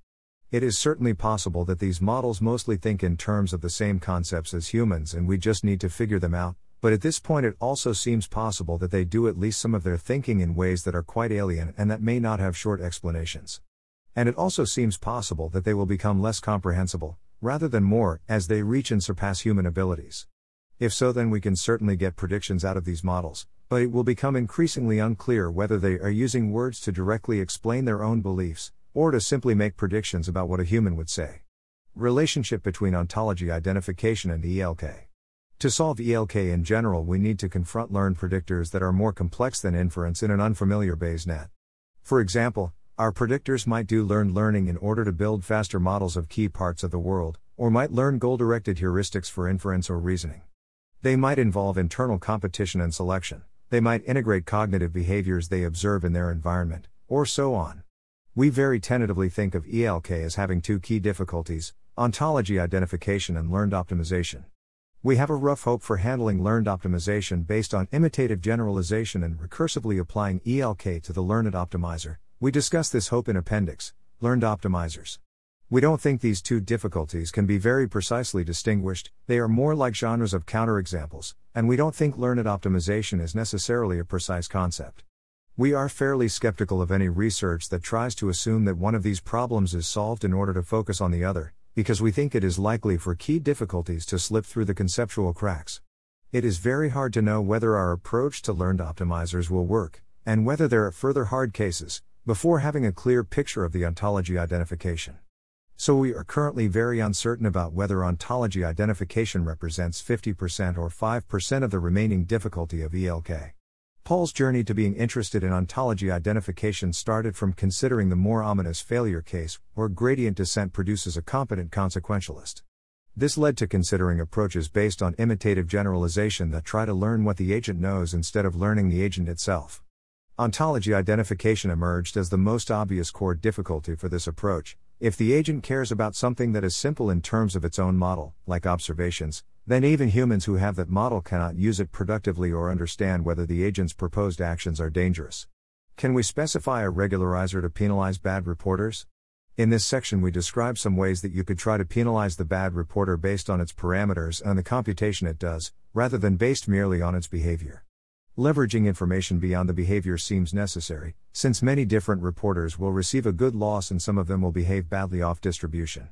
A: It is certainly possible that these models mostly think in terms of the same concepts as humans and we just need to figure them out, but at this point it also seems possible that they do at least some of their thinking in ways that are quite alien and that may not have short explanations. And it also seems possible that they will become less comprehensible, rather than more, as they reach and surpass human abilities. If so, then we can certainly get predictions out of these models, but it will become increasingly unclear whether they are using words to directly explain their own beliefs, or to simply make predictions about what a human would say. Relationship between ontology identification and ELK. To solve ELK in general, we need to confront learned predictors that are more complex than inference in an unfamiliar Bayes net. For example, our predictors might do learned learning in order to build faster models of key parts of the world, or might learn goal directed heuristics for inference or reasoning. They might involve internal competition and selection, they might integrate cognitive behaviors they observe in their environment, or so on. We very tentatively think of ELK as having two key difficulties ontology identification and learned optimization. We have a rough hope for handling learned optimization based on imitative generalization and recursively applying ELK to the learned optimizer, we discuss this hope in Appendix, Learned Optimizers. We don't think these two difficulties can be very precisely distinguished, they are more like genres of counterexamples, and we don't think learned optimization is necessarily a precise concept. We are fairly skeptical of any research that tries to assume that one of these problems is solved in order to focus on the other, because we think it is likely for key difficulties to slip through the conceptual cracks. It is very hard to know whether our approach to learned optimizers will work, and whether there are further hard cases, before having a clear picture of the ontology identification. So we are currently very uncertain about whether ontology identification represents 50% or 5% of the remaining difficulty of ELK. Paul's journey to being interested in ontology identification started from considering the more ominous failure case, where gradient descent produces a competent consequentialist. This led to considering approaches based on imitative generalization that try to learn what the agent knows instead of learning the agent itself. Ontology identification emerged as the most obvious core difficulty for this approach, if the agent cares about something that is simple in terms of its own model, like observations, then even humans who have that model cannot use it productively or understand whether the agent's proposed actions are dangerous. Can we specify a regularizer to penalize bad reporters? In this section, we describe some ways that you could try to penalize the bad reporter based on its parameters and the computation it does, rather than based merely on its behavior. Leveraging information beyond the behavior seems necessary, since many different reporters will receive a good loss and some of them will behave badly off distribution.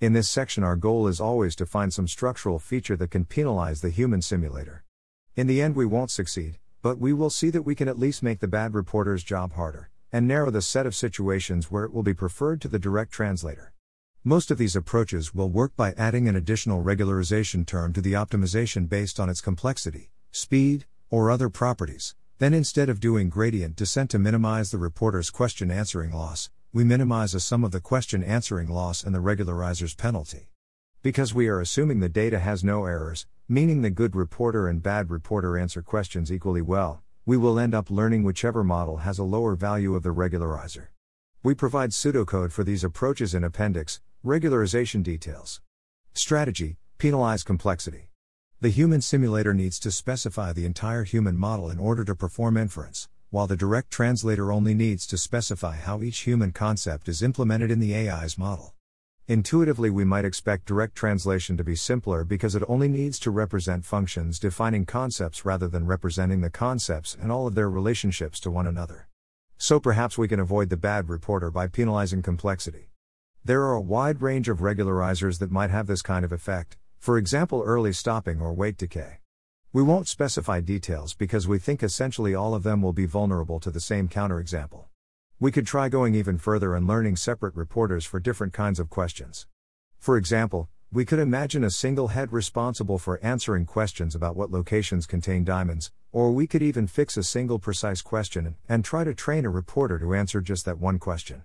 A: In this section, our goal is always to find some structural feature that can penalize the human simulator. In the end, we won't succeed, but we will see that we can at least make the bad reporter's job harder, and narrow the set of situations where it will be preferred to the direct translator. Most of these approaches will work by adding an additional regularization term to the optimization based on its complexity, speed, or other properties. Then instead of doing gradient descent to minimize the reporter's question answering loss, we minimize a sum of the question answering loss and the regularizer's penalty. Because we are assuming the data has no errors, meaning the good reporter and bad reporter answer questions equally well, we will end up learning whichever model has a lower value of the regularizer. We provide pseudocode for these approaches in Appendix, regularization details. Strategy Penalize complexity. The human simulator needs to specify the entire human model in order to perform inference, while the direct translator only needs to specify how each human concept is implemented in the AI's model. Intuitively, we might expect direct translation to be simpler because it only needs to represent functions defining concepts rather than representing the concepts and all of their relationships to one another. So perhaps we can avoid the bad reporter by penalizing complexity. There are a wide range of regularizers that might have this kind of effect, for example, early stopping or weight decay. We won't specify details because we think essentially all of them will be vulnerable to the same counterexample. We could try going even further and learning separate reporters for different kinds of questions. For example, we could imagine a single head responsible for answering questions about what locations contain diamonds, or we could even fix a single precise question and try to train a reporter to answer just that one question.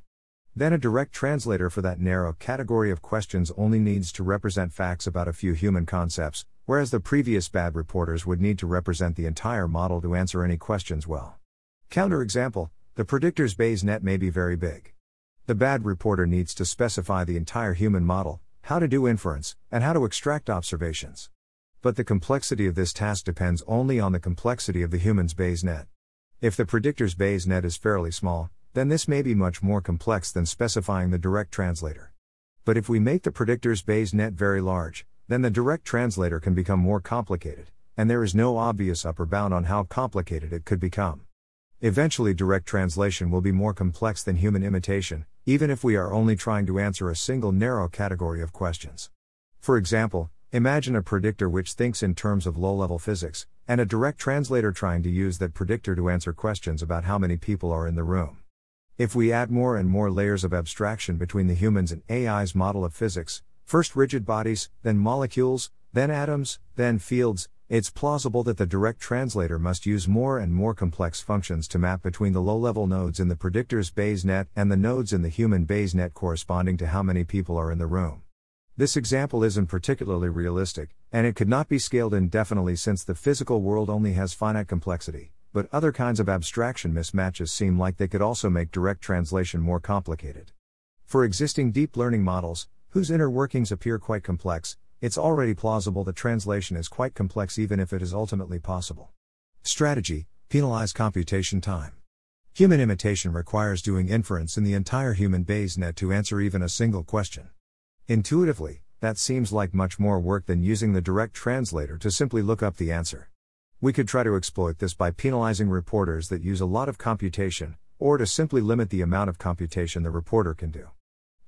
A: Then a direct translator for that narrow category of questions only needs to represent facts about a few human concepts, whereas the previous bad reporters would need to represent the entire model to answer any questions well. Counterexample the predictor's Bayes net may be very big. The bad reporter needs to specify the entire human model, how to do inference, and how to extract observations. But the complexity of this task depends only on the complexity of the human's Bayes net. If the predictor's Bayes net is fairly small, then this may be much more complex than specifying the direct translator. But if we make the predictor's Bayes net very large, then the direct translator can become more complicated, and there is no obvious upper bound on how complicated it could become. Eventually, direct translation will be more complex than human imitation, even if we are only trying to answer a single narrow category of questions. For example, imagine a predictor which thinks in terms of low level physics, and a direct translator trying to use that predictor to answer questions about how many people are in the room. If we add more and more layers of abstraction between the humans and AI's model of physics, first rigid bodies, then molecules, then atoms, then fields, it's plausible that the direct translator must use more and more complex functions to map between the low level nodes in the predictor's Bayes net and the nodes in the human Bayes net corresponding to how many people are in the room. This example isn't particularly realistic, and it could not be scaled indefinitely since the physical world only has finite complexity but other kinds of abstraction mismatches seem like they could also make direct translation more complicated. For existing deep learning models, whose inner workings appear quite complex, it's already plausible that translation is quite complex even if it is ultimately possible. Strategy Penalize computation time. Human imitation requires doing inference in the entire human Bayes net to answer even a single question. Intuitively, that seems like much more work than using the direct translator to simply look up the answer. We could try to exploit this by penalizing reporters that use a lot of computation, or to simply limit the amount of computation the reporter can do.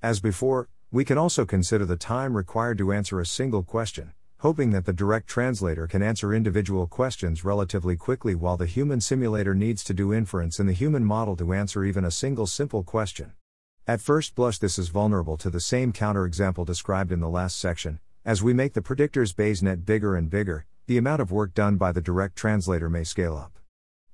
A: As before, we can also consider the time required to answer a single question, hoping that the direct translator can answer individual questions relatively quickly while the human simulator needs to do inference in the human model to answer even a single simple question. At first blush, this is vulnerable to the same counterexample described in the last section. As we make the predictor's Bayes net bigger and bigger, the amount of work done by the direct translator may scale up.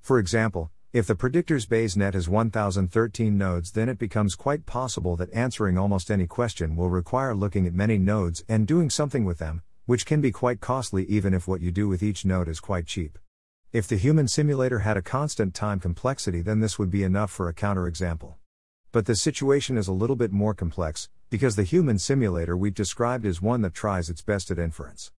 A: For example, if the predictor's Bayes net has 1013 nodes, then it becomes quite possible that answering almost any question will require looking at many nodes and doing something with them, which can be quite costly even if what you do with each node is quite cheap. If the human simulator had a constant time complexity, then this would be enough for a counterexample. But the situation is a little bit more complex, because the human simulator we've described is one that tries its best at inference.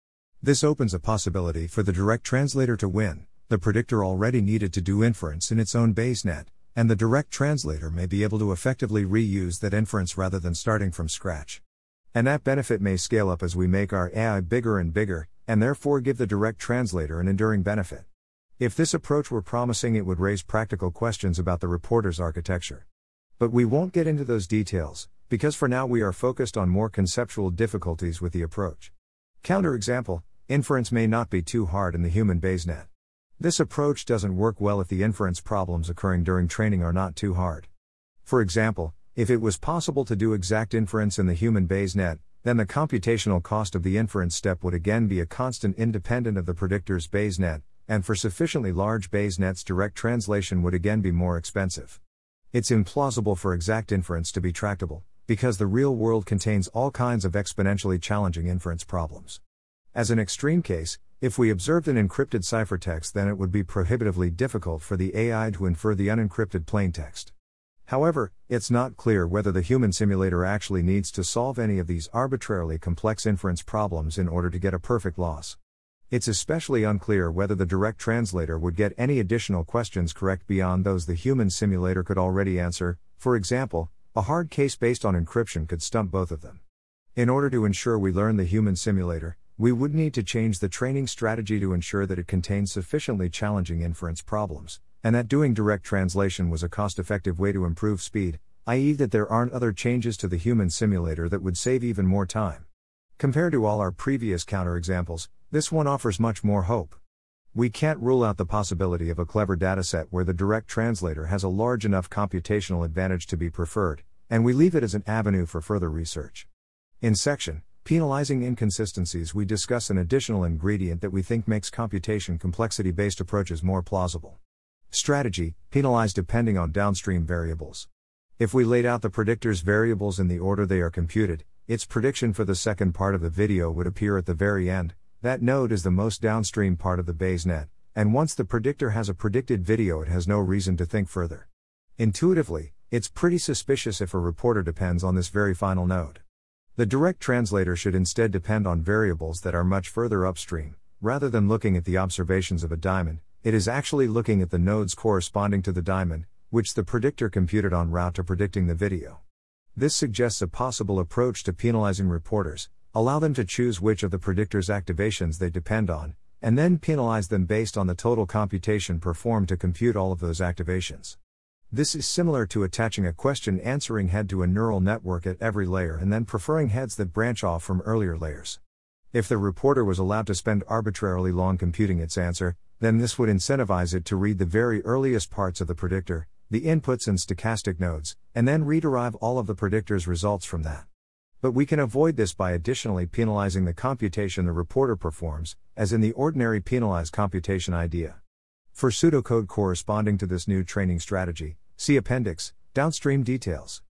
A: This opens a possibility for the direct translator to win. The predictor already needed to do inference in its own Bayes net, and the direct translator may be able to effectively reuse that inference rather than starting from scratch. And that benefit may scale up as we make our AI bigger and bigger, and therefore give the direct translator an enduring benefit. If this approach were promising, it would raise practical questions about the reporter's architecture. But we won't get into those details, because for now we are focused on more conceptual difficulties with the approach. Counterexample inference may not be too hard in the human Bayesnet. This approach doesn't work well if the inference problems occurring during training are not too hard. For example, if it was possible to do exact inference in the human Bayes net, then the computational cost of the inference step would again be a constant independent of the predictor's Bayes net, and for sufficiently large Bayes nets, direct translation would again be more expensive. It's implausible for exact inference to be tractable, because the real world contains all kinds of exponentially challenging inference problems. As an extreme case, if we observed an encrypted ciphertext, then it would be prohibitively difficult for the AI to infer the unencrypted plaintext. However, it's not clear whether the human simulator actually needs to solve any of these arbitrarily complex inference problems in order to get a perfect loss. It's especially unclear whether the direct translator would get any additional questions correct beyond those the human simulator could already answer. For example, a hard case based on encryption could stump both of them. In order to ensure we learn the human simulator, we would need to change the training strategy to ensure that it contains sufficiently challenging inference problems, and that doing direct translation was a cost effective way to improve speed, i.e., that there aren't other changes to the human simulator that would save even more time. Compared to all our previous counterexamples, this one offers much more hope. We can't rule out the possibility of a clever dataset where the direct translator has a large enough computational advantage to be preferred, and we leave it as an avenue for further research. In section Penalizing Inconsistencies, we discuss an additional ingredient that we think makes computation complexity based approaches more plausible. Strategy penalize depending on downstream variables. If we laid out the predictor's variables in the order they are computed, its prediction for the second part of the video would appear at the very end. That node is the most downstream part of the Bayes net, and once the predictor has a predicted video, it has no reason to think further. Intuitively, it's pretty suspicious if a reporter depends on this very final node. The direct translator should instead depend on variables that are much further upstream, rather than looking at the observations of a diamond, it is actually looking at the nodes corresponding to the diamond, which the predictor computed en route to predicting the video. This suggests a possible approach to penalizing reporters, allow them to choose which of the predictor's activations they depend on, and then penalize them based on the total computation performed to compute all of those activations. This is similar to attaching a question answering head to a neural network at every layer and then preferring heads that branch off from earlier layers. If the reporter was allowed to spend arbitrarily long computing its answer, then this would incentivize it to read the very earliest parts of the predictor, the inputs and stochastic nodes, and then rederive all of the predictor's results from that. But we can avoid this by additionally penalizing the computation the reporter performs, as in the ordinary penalized computation idea. For pseudocode corresponding to this new training strategy, see Appendix, downstream details.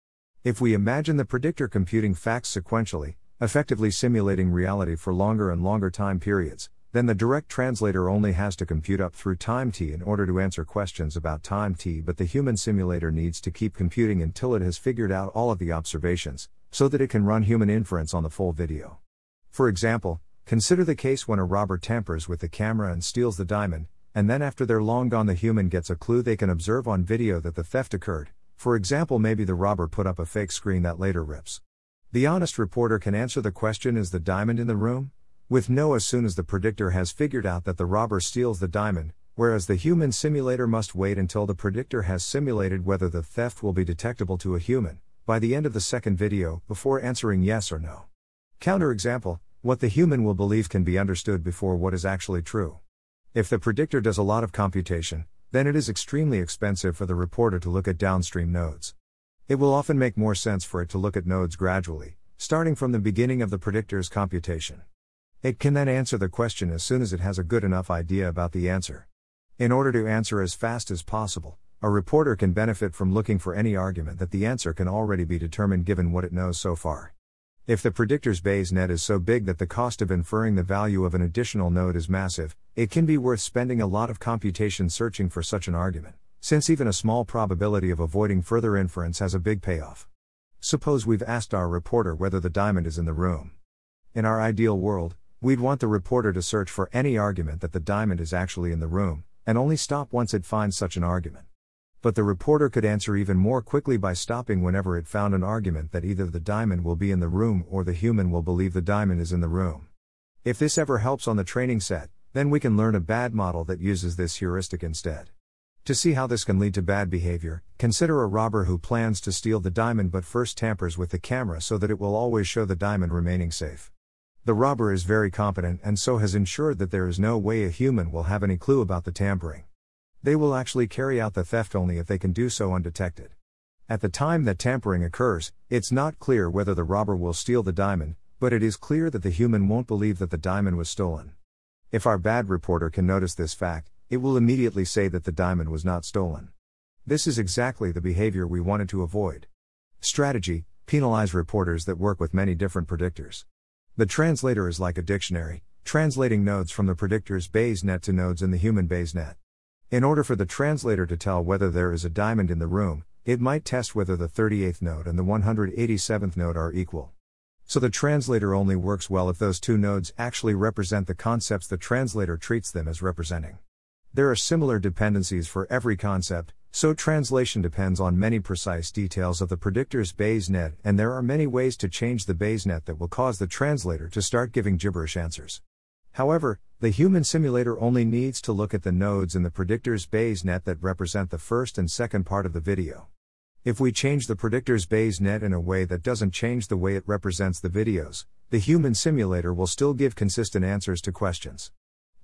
A: If we imagine the predictor computing facts sequentially, effectively simulating reality for longer and longer time periods, then the direct translator only has to compute up through time t in order to answer questions about time t, but the human simulator needs to keep computing until it has figured out all of the observations, so that it can run human inference on the full video. For example, consider the case when a robber tampers with the camera and steals the diamond, and then after they're long gone, the human gets a clue they can observe on video that the theft occurred. For example, maybe the robber put up a fake screen that later rips. The honest reporter can answer the question Is the diamond in the room? with no as soon as the predictor has figured out that the robber steals the diamond, whereas the human simulator must wait until the predictor has simulated whether the theft will be detectable to a human, by the end of the second video, before answering yes or no. Counterexample What the human will believe can be understood before what is actually true. If the predictor does a lot of computation, then it is extremely expensive for the reporter to look at downstream nodes. It will often make more sense for it to look at nodes gradually, starting from the beginning of the predictor's computation. It can then answer the question as soon as it has a good enough idea about the answer. In order to answer as fast as possible, a reporter can benefit from looking for any argument that the answer can already be determined given what it knows so far. If the predictor's Bayes net is so big that the cost of inferring the value of an additional node is massive, it can be worth spending a lot of computation searching for such an argument, since even a small probability of avoiding further inference has a big payoff. Suppose we've asked our reporter whether the diamond is in the room. In our ideal world, we'd want the reporter to search for any argument that the diamond is actually in the room, and only stop once it finds such an argument. But the reporter could answer even more quickly by stopping whenever it found an argument that either the diamond will be in the room or the human will believe the diamond is in the room. If this ever helps on the training set, then we can learn a bad model that uses this heuristic instead. To see how this can lead to bad behavior, consider a robber who plans to steal the diamond but first tampers with the camera so that it will always show the diamond remaining safe. The robber is very competent and so has ensured that there is no way a human will have any clue about the tampering. They will actually carry out the theft only if they can do so undetected. At the time that tampering occurs, it's not clear whether the robber will steal the diamond, but it is clear that the human won't believe that the diamond was stolen. If our bad reporter can notice this fact, it will immediately say that the diamond was not stolen. This is exactly the behavior we wanted to avoid. Strategy Penalize reporters that work with many different predictors. The translator is like a dictionary, translating nodes from the predictor's Bayes net to nodes in the human Bayes net. In order for the translator to tell whether there is a diamond in the room, it might test whether the 38th node and the 187th node are equal. So the translator only works well if those two nodes actually represent the concepts the translator treats them as representing. There are similar dependencies for every concept, so translation depends on many precise details of the predictor's Bayes net, and there are many ways to change the Bayes net that will cause the translator to start giving gibberish answers. However, the human simulator only needs to look at the nodes in the predictor's Bayes net that represent the first and second part of the video. If we change the predictor's Bayes net in a way that doesn't change the way it represents the videos, the human simulator will still give consistent answers to questions.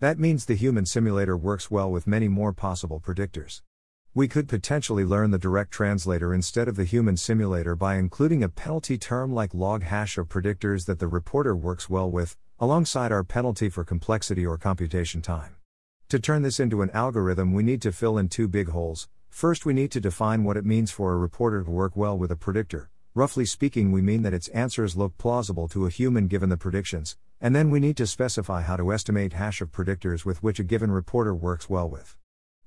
A: That means the human simulator works well with many more possible predictors. We could potentially learn the direct translator instead of the human simulator by including a penalty term like log hash of predictors that the reporter works well with, alongside our penalty for complexity or computation time. To turn this into an algorithm, we need to fill in two big holes. First, we need to define what it means for a reporter to work well with a predictor. Roughly speaking, we mean that its answers look plausible to a human given the predictions, and then we need to specify how to estimate hash of predictors with which a given reporter works well with.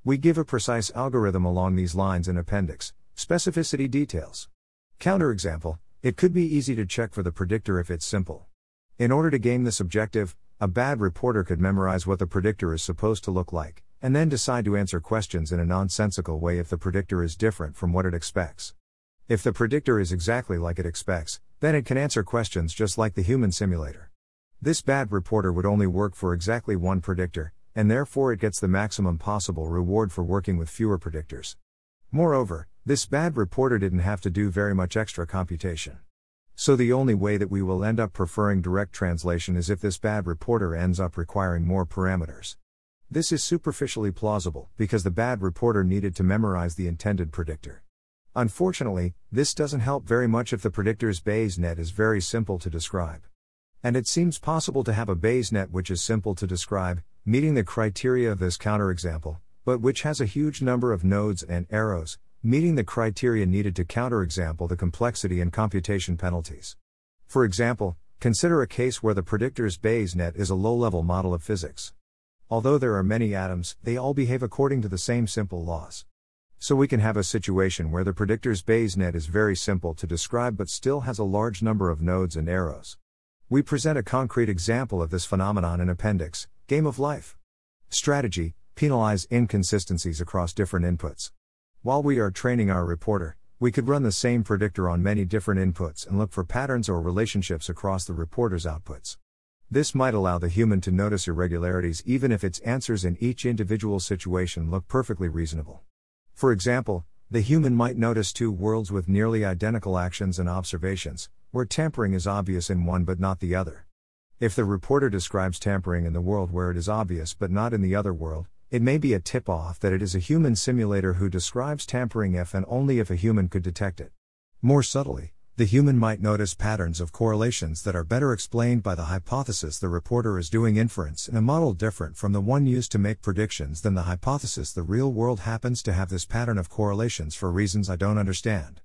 A: We give a precise algorithm along these lines in appendix, specificity details. Counterexample, it could be easy to check for the predictor if it's simple. In order to gain this objective, a bad reporter could memorize what the predictor is supposed to look like, and then decide to answer questions in a nonsensical way if the predictor is different from what it expects. If the predictor is exactly like it expects, then it can answer questions just like the human simulator. This bad reporter would only work for exactly one predictor, and therefore it gets the maximum possible reward for working with fewer predictors. Moreover, this bad reporter didn't have to do very much extra computation. So the only way that we will end up preferring direct translation is if this bad reporter ends up requiring more parameters. This is superficially plausible because the bad reporter needed to memorize the intended predictor. Unfortunately, this doesn't help very much if the predictor's Bayes net is very simple to describe. And it seems possible to have a Bayes net which is simple to describe, meeting the criteria of this counterexample, but which has a huge number of nodes and arrows, meeting the criteria needed to counterexample the complexity and computation penalties. For example, consider a case where the predictor's Bayes net is a low level model of physics. Although there are many atoms, they all behave according to the same simple laws. So we can have a situation where the predictor's Bayes net is very simple to describe but still has a large number of nodes and arrows. We present a concrete example of this phenomenon in Appendix Game of Life. Strategy penalize inconsistencies across different inputs. While we are training our reporter, we could run the same predictor on many different inputs and look for patterns or relationships across the reporter's outputs. This might allow the human to notice irregularities even if its answers in each individual situation look perfectly reasonable. For example, the human might notice two worlds with nearly identical actions and observations, where tampering is obvious in one but not the other. If the reporter describes tampering in the world where it is obvious but not in the other world, it may be a tip off that it is a human simulator who describes tampering if and only if a human could detect it. More subtly, the human might notice patterns of correlations that are better explained by the hypothesis the reporter is doing inference in a model different from the one used to make predictions than the hypothesis the real world happens to have this pattern of correlations for reasons I don't understand.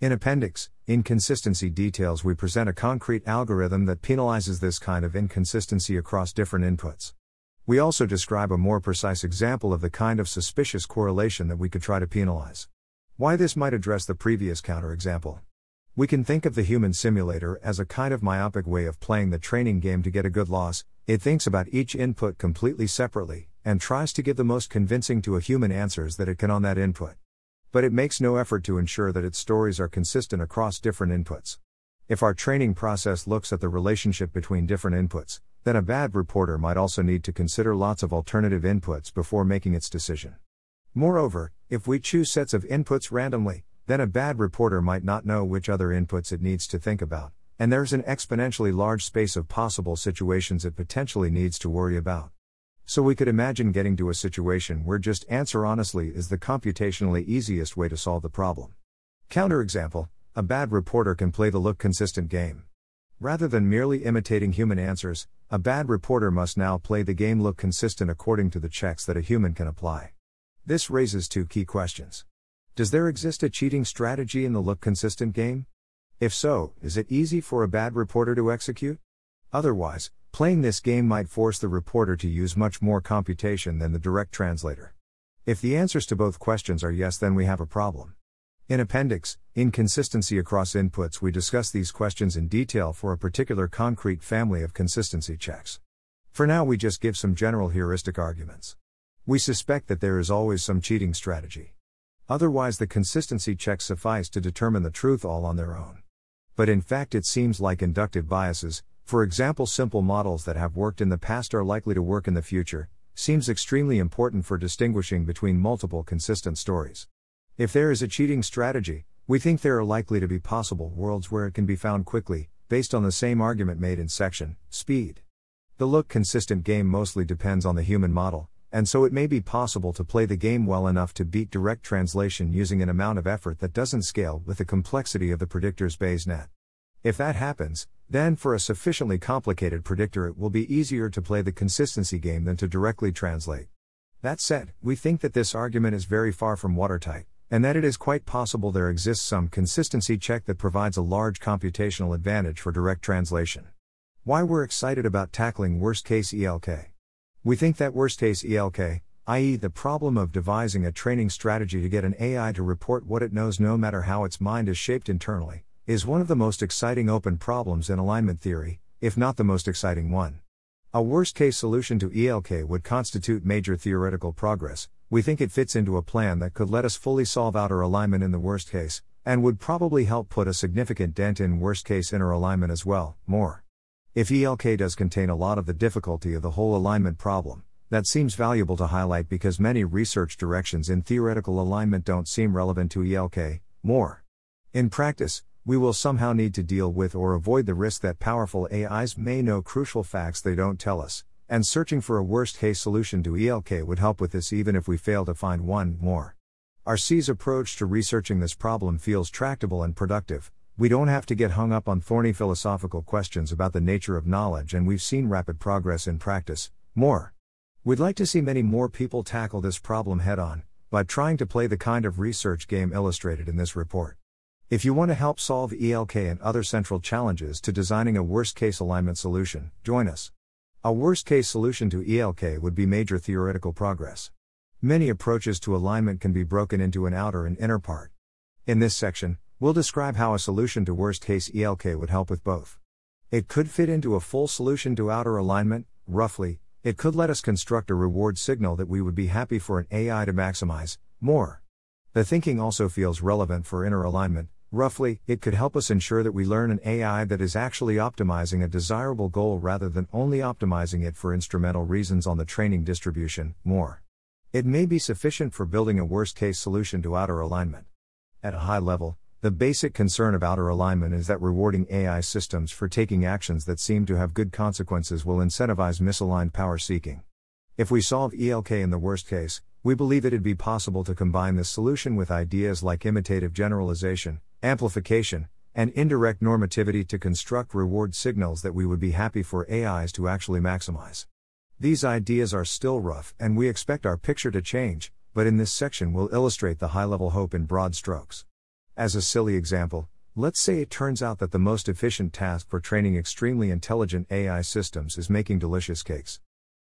A: In Appendix, Inconsistency Details, we present a concrete algorithm that penalizes this kind of inconsistency across different inputs. We also describe a more precise example of the kind of suspicious correlation that we could try to penalize. Why this might address the previous counterexample. We can think of the human simulator as a kind of myopic way of playing the training game to get a good loss. It thinks about each input completely separately, and tries to give the most convincing to a human answers that it can on that input. But it makes no effort to ensure that its stories are consistent across different inputs. If our training process looks at the relationship between different inputs, then a bad reporter might also need to consider lots of alternative inputs before making its decision. Moreover, if we choose sets of inputs randomly, then a bad reporter might not know which other inputs it needs to think about, and there's an exponentially large space of possible situations it potentially needs to worry about. So we could imagine getting to a situation where just answer honestly is the computationally easiest way to solve the problem. Counterexample a bad reporter can play the look consistent game. Rather than merely imitating human answers, a bad reporter must now play the game look consistent according to the checks that a human can apply. This raises two key questions. Does there exist a cheating strategy in the look consistent game? If so, is it easy for a bad reporter to execute? Otherwise, playing this game might force the reporter to use much more computation than the direct translator. If the answers to both questions are yes, then we have a problem. In Appendix, Inconsistency Across Inputs, we discuss these questions in detail for a particular concrete family of consistency checks. For now, we just give some general heuristic arguments. We suspect that there is always some cheating strategy. Otherwise, the consistency checks suffice to determine the truth all on their own. But in fact, it seems like inductive biases, for example, simple models that have worked in the past are likely to work in the future, seems extremely important for distinguishing between multiple consistent stories. If there is a cheating strategy, we think there are likely to be possible worlds where it can be found quickly, based on the same argument made in section, speed. The look consistent game mostly depends on the human model, and so it may be possible to play the game well enough to beat direct translation using an amount of effort that doesn't scale with the complexity of the predictor's Bayes net. If that happens, then for a sufficiently complicated predictor it will be easier to play the consistency game than to directly translate. That said, we think that this argument is very far from watertight and that it is quite possible there exists some consistency check that provides a large computational advantage for direct translation. Why we're excited about tackling worst case ELK. We think that worst case ELK, i.e., the problem of devising a training strategy to get an AI to report what it knows no matter how its mind is shaped internally, is one of the most exciting open problems in alignment theory, if not the most exciting one. A worst case solution to ELK would constitute major theoretical progress, we think it fits into a plan that could let us fully solve outer alignment in the worst case, and would probably help put a significant dent in worst case inner alignment as well. More. If ELK does contain a lot of the difficulty of the whole alignment problem, that seems valuable to highlight because many research directions in theoretical alignment don't seem relevant to ELK. More. In practice, we will somehow need to deal with or avoid the risk that powerful AIs may know crucial facts they don't tell us, and searching for a worst case solution to ELK would help with this even if we fail to find one more. ARC's approach to researching this problem feels tractable and productive. We don't have to get hung up on thorny philosophical questions about the nature of knowledge, and we've seen rapid progress in practice. More. We'd like to see many more people tackle this problem head on, by trying to play the kind of research game illustrated in this report. If you want to help solve ELK and other central challenges to designing a worst case alignment solution, join us. A worst case solution to ELK would be major theoretical progress. Many approaches to alignment can be broken into an outer and inner part. In this section, we'll describe how a solution to worst case ELK would help with both. It could fit into a full solution to outer alignment, roughly, it could let us construct a reward signal that we would be happy for an AI to maximize, more. The thinking also feels relevant for inner alignment. Roughly, it could help us ensure that we learn an AI that is actually optimizing a desirable goal rather than only optimizing it for instrumental reasons on the training distribution, more. It may be sufficient for building a worst case solution to outer alignment. At a high level, the basic concern of outer alignment is that rewarding AI systems for taking actions that seem to have good consequences will incentivize misaligned power seeking. If we solve ELK in the worst case, we believe it'd be possible to combine this solution with ideas like imitative generalization, amplification, and indirect normativity to construct reward signals that we would be happy for AIs to actually maximize. These ideas are still rough, and we expect our picture to change, but in this section we'll illustrate the high level hope in broad strokes. As a silly example, let's say it turns out that the most efficient task for training extremely intelligent AI systems is making delicious cakes.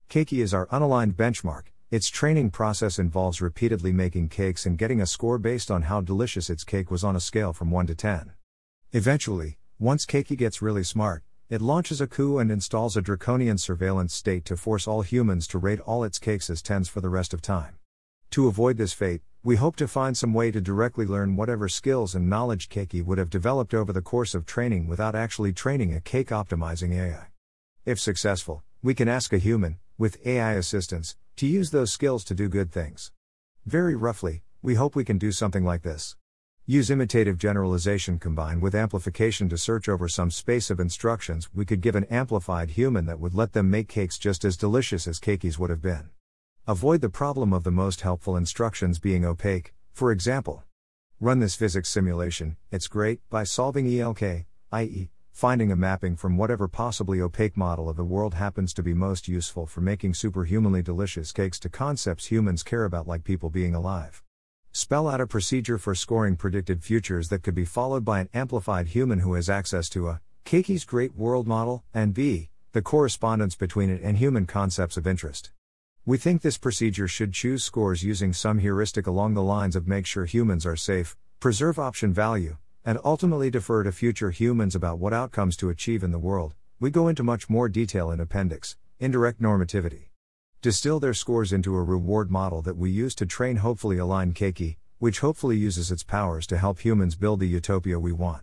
A: Cakey is our unaligned benchmark. Its training process involves repeatedly making cakes and getting a score based on how delicious its cake was on a scale from 1 to 10. Eventually, once Keiki gets really smart, it launches a coup and installs a draconian surveillance state to force all humans to rate all its cakes as 10s for the rest of time. To avoid this fate, we hope to find some way to directly learn whatever skills and knowledge Keiki would have developed over the course of training without actually training a cake optimizing AI. If successful, we can ask a human, with AI assistance, to use those skills to do good things. Very roughly, we hope we can do something like this. Use imitative generalization combined with amplification to search over some space of instructions we could give an amplified human that would let them make cakes just as delicious as Keikis would have been. Avoid the problem of the most helpful instructions being opaque, for example. Run this physics simulation, it's great, by solving ELK, i.e., finding a mapping from whatever possibly opaque model of the world happens to be most useful for making superhumanly delicious cakes to concepts humans care about, like people being alive. Spell out a procedure for scoring predicted futures that could be followed by an amplified human who has access to a Keiki's Great World model, and b. the correspondence between it and human concepts of interest. We think this procedure should choose scores using some heuristic along the lines of make sure humans are safe, preserve option value, and ultimately defer to future humans about what outcomes to achieve in the world. We go into much more detail in Appendix Indirect Normativity. Distill their scores into a reward model that we use to train hopefully aligned Keiki, which hopefully uses its powers to help humans build the utopia we want.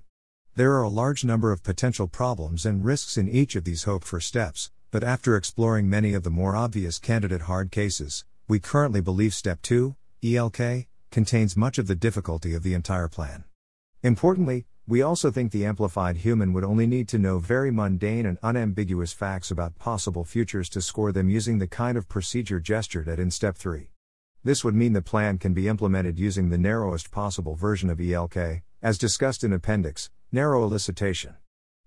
A: There are a large number of potential problems and risks in each of these hope for steps, but after exploring many of the more obvious candidate hard cases, we currently believe Step 2, ELK, contains much of the difficulty of the entire plan. Importantly, we also think the amplified human would only need to know very mundane and unambiguous facts about possible futures to score them using the kind of procedure gestured at in Step 3. This would mean the plan can be implemented using the narrowest possible version of ELK, as discussed in Appendix, Narrow Elicitation.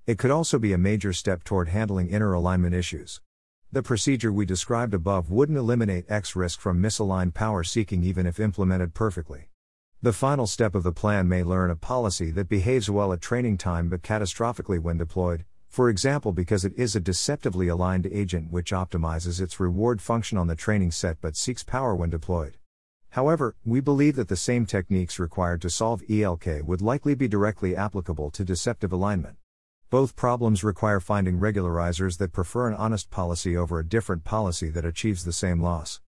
A: It could also be a major step toward handling inner alignment issues. The procedure we described above wouldn't eliminate X risk from misaligned power seeking even if implemented perfectly. The final step of the plan may learn a policy that behaves well at training time but catastrophically when deployed, for example, because it is a deceptively aligned agent which optimizes its reward function on the training set but seeks power when deployed. However, we believe that the same techniques required to solve ELK would likely be directly applicable to deceptive alignment. Both problems require finding regularizers that prefer an honest policy over a different policy that achieves the same loss.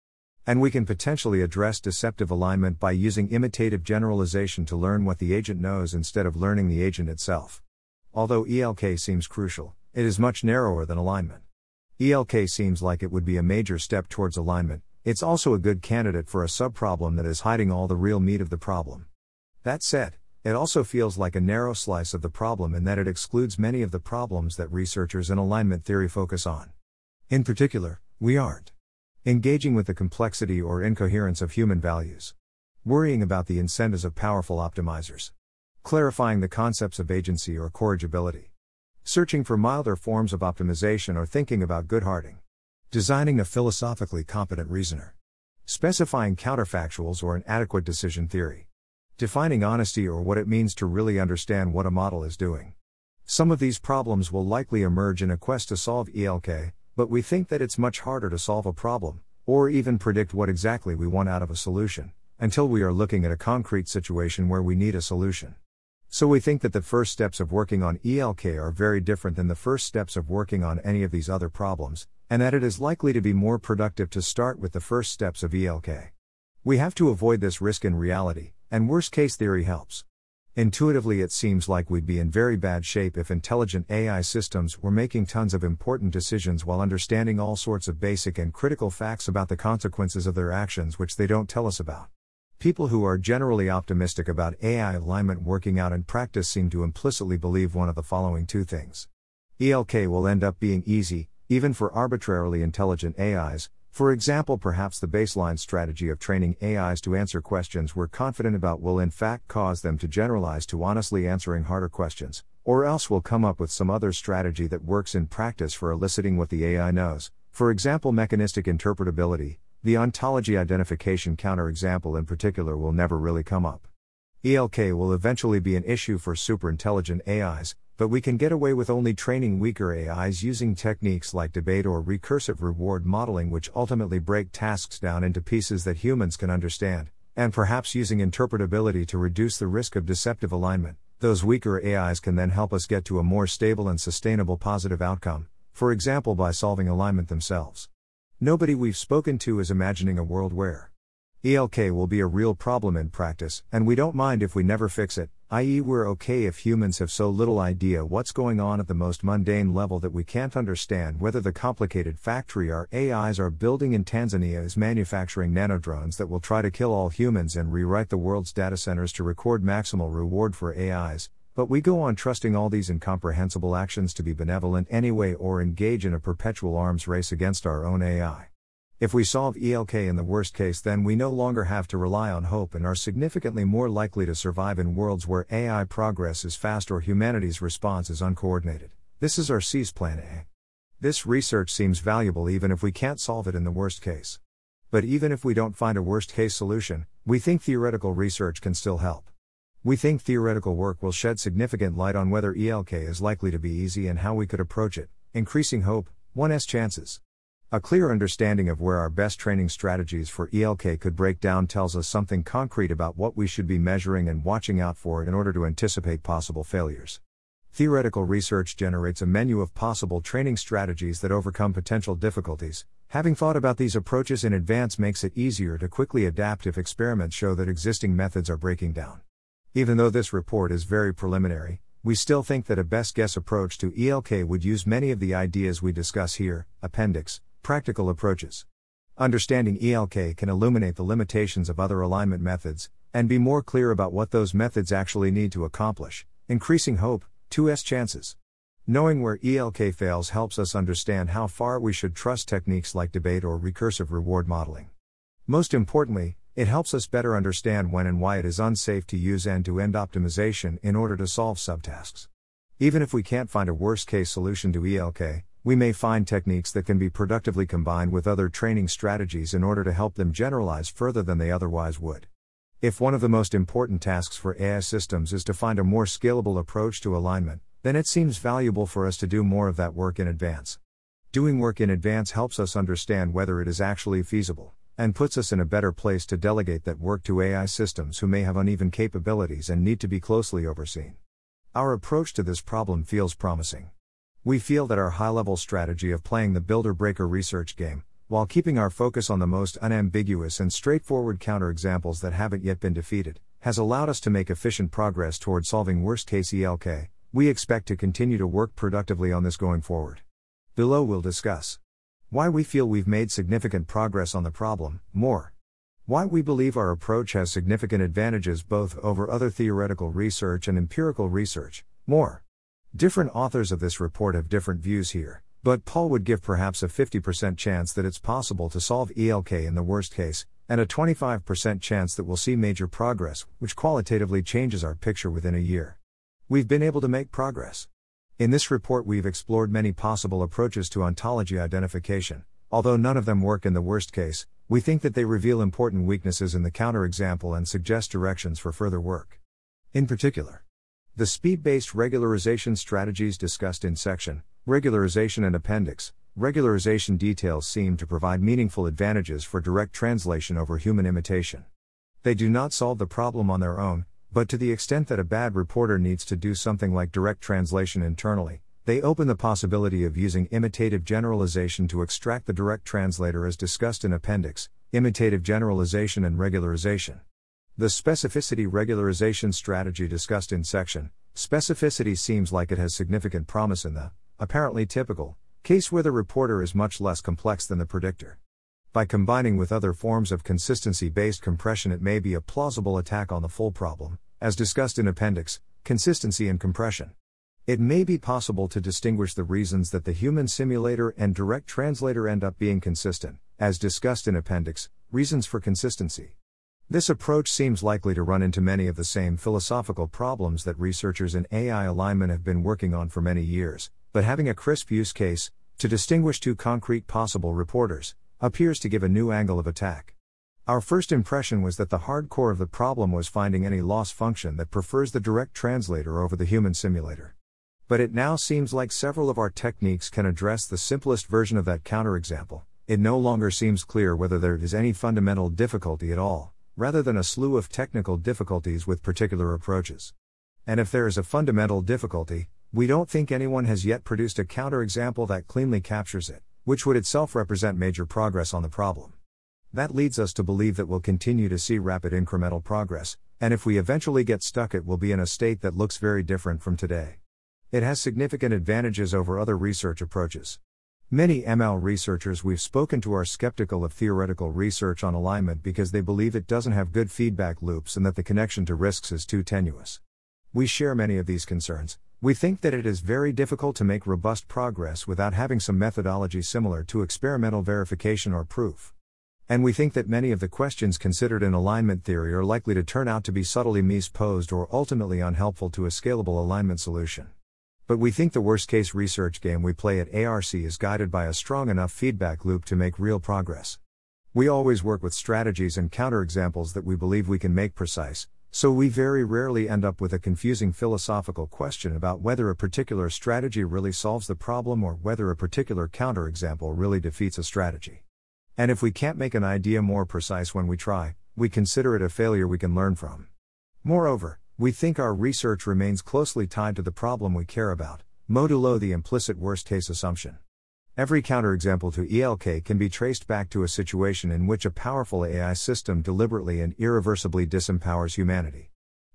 A: And we can potentially address deceptive alignment by using imitative generalization to learn what the agent knows instead of learning the agent itself. Although ELK seems crucial, it is much narrower than alignment. ELK seems like it would be a major step towards alignment, it's also a good candidate for a subproblem that is hiding all the real meat of the problem. That said, it also feels like a narrow slice of the problem in that it excludes many of the problems that researchers in alignment theory focus on. In particular, we aren't engaging with the complexity or incoherence of human values, worrying about the incentives of powerful optimizers, clarifying the concepts of agency or corrigibility, searching for milder forms of optimization or thinking about Goodharting, designing a philosophically competent reasoner, specifying counterfactuals or an adequate decision theory. Defining honesty or what it means to really understand what a model is doing. Some of these problems will likely emerge in a quest to solve ELK, but we think that it's much harder to solve a problem, or even predict what exactly we want out of a solution, until we are looking at a concrete situation where we need a solution. So we think that the first steps of working on ELK are very different than the first steps of working on any of these other problems, and that it is likely to be more productive to start with the first steps of ELK. We have to avoid this risk in reality, and worst case theory helps. Intuitively, it seems like we'd be in very bad shape if intelligent AI systems were making tons of important decisions while understanding all sorts of basic and critical facts about the consequences of their actions which they don't tell us about. People who are generally optimistic about AI alignment working out in practice seem to implicitly believe one of the following two things. ELK will end up being easy, even for arbitrarily intelligent AIs, for example, perhaps the baseline strategy of training AIs to answer questions we're confident about will in fact cause them to generalize to honestly answering harder questions, or else we'll come up with some other strategy that works in practice for eliciting what the AI knows, for example, mechanistic interpretability. The ontology identification counterexample in particular will never really come up. ELK will eventually be an issue for superintelligent AIs, but we can get away with only training weaker AIs using techniques like debate or recursive reward modeling, which ultimately break tasks down into pieces that humans can understand, and perhaps using interpretability to reduce the risk of deceptive alignment. Those weaker AIs can then help us get to a more stable and sustainable positive outcome, for example, by solving alignment themselves. Nobody we've spoken to is imagining a world where ELK will be a real problem in practice, and we don't mind if we never fix it, i.e., we're okay if humans have so little idea what's going on at the most mundane level that we can't understand whether the complicated factory our AIs are building in Tanzania is manufacturing nanodrones that will try to kill all humans and rewrite the world's data centers to record maximal reward for AIs, but we go on trusting all these incomprehensible actions to be benevolent anyway or engage in a perpetual arms race against our own AI. If we solve ELK in the worst case, then we no longer have to rely on hope and are significantly more likely to survive in worlds where AI progress is fast or humanity's response is uncoordinated. This is ARC's Plan A. This research seems valuable even if we can't solve it in the worst case. But even if we don't find a worst case solution, we think theoretical research can still help. We think theoretical work will shed significant light on whether ELK is likely to be easy and how we could approach it, increasing hope, 1's chances. A clear understanding of where our best training strategies for ELK could break down tells us something concrete about what we should be measuring and watching out for in order to anticipate possible failures. Theoretical research generates a menu of possible training strategies that overcome potential difficulties. Having thought about these approaches in advance makes it easier to quickly adapt if experiments show that existing methods are breaking down. Even though this report is very preliminary, we still think that a best guess approach to ELK would use many of the ideas we discuss here. Appendix Practical approaches. Understanding ELK can illuminate the limitations of other alignment methods, and be more clear about what those methods actually need to accomplish, increasing hope, 2s chances. Knowing where ELK fails helps us understand how far we should trust techniques like debate or recursive reward modeling. Most importantly, it helps us better understand when and why it is unsafe to use end to end optimization in order to solve subtasks. Even if we can't find a worst case solution to ELK, we may find techniques that can be productively combined with other training strategies in order to help them generalize further than they otherwise would. If one of the most important tasks for AI systems is to find a more scalable approach to alignment, then it seems valuable for us to do more of that work in advance. Doing work in advance helps us understand whether it is actually feasible, and puts us in a better place to delegate that work to AI systems who may have uneven capabilities and need to be closely overseen. Our approach to this problem feels promising. We feel that our high level strategy of playing the builder breaker research game, while keeping our focus on the most unambiguous and straightforward counterexamples that haven't yet been defeated, has allowed us to make efficient progress toward solving worst case ELK. We expect to continue to work productively on this going forward. Below we'll discuss why we feel we've made significant progress on the problem, more. Why we believe our approach has significant advantages both over other theoretical research and empirical research, more. Different authors of this report have different views here, but Paul would give perhaps a 50% chance that it's possible to solve ELK in the worst case, and a 25% chance that we'll see major progress, which qualitatively changes our picture within a year. We've been able to make progress. In this report, we've explored many possible approaches to ontology identification. Although none of them work in the worst case, we think that they reveal important weaknesses in the counterexample and suggest directions for further work. In particular, the speed based regularization strategies discussed in section, regularization and appendix, regularization details seem to provide meaningful advantages for direct translation over human imitation. They do not solve the problem on their own, but to the extent that a bad reporter needs to do something like direct translation internally, They open the possibility of using imitative generalization to extract the direct translator as discussed in Appendix, imitative generalization and regularization. The specificity regularization strategy discussed in section, specificity seems like it has significant promise in the, apparently typical, case where the reporter is much less complex than the predictor. By combining with other forms of consistency based compression, it may be a plausible attack on the full problem, as discussed in Appendix, consistency and compression. It may be possible to distinguish the reasons that the human simulator and direct translator end up being consistent, as discussed in Appendix, Reasons for Consistency. This approach seems likely to run into many of the same philosophical problems that researchers in AI alignment have been working on for many years, but having a crisp use case, to distinguish two concrete possible reporters, appears to give a new angle of attack. Our first impression was that the hardcore of the problem was finding any loss function that prefers the direct translator over the human simulator. But it now seems like several of our techniques can address the simplest version of that counterexample. It no longer seems clear whether there is any fundamental difficulty at all, rather than a slew of technical difficulties with particular approaches. And if there is a fundamental difficulty, we don't think anyone has yet produced a counterexample that cleanly captures it, which would itself represent major progress on the problem. That leads us to believe that we'll continue to see rapid incremental progress, and if we eventually get stuck, it will be in a state that looks very different from today. It has significant advantages over other research approaches. Many ML researchers we've spoken to are skeptical of theoretical research on alignment because they believe it doesn't have good feedback loops and that the connection to risks is too tenuous. We share many of these concerns. We think that it is very difficult to make robust progress without having some methodology similar to experimental verification or proof. And we think that many of the questions considered in alignment theory are likely to turn out to be subtly misposed or ultimately unhelpful to a scalable alignment solution. But we think the worst case research game we play at ARC is guided by a strong enough feedback loop to make real progress. We always work with strategies and counterexamples that we believe we can make precise, so we very rarely end up with a confusing philosophical question about whether a particular strategy really solves the problem or whether a particular counterexample really defeats a strategy. And if we can't make an idea more precise when we try, we consider it a failure we can learn from. Moreover, we think our research remains closely tied to the problem we care about, modulo the implicit worst case assumption. Every counterexample to ELK can be traced back to a situation in which a powerful AI system deliberately and irreversibly disempowers humanity.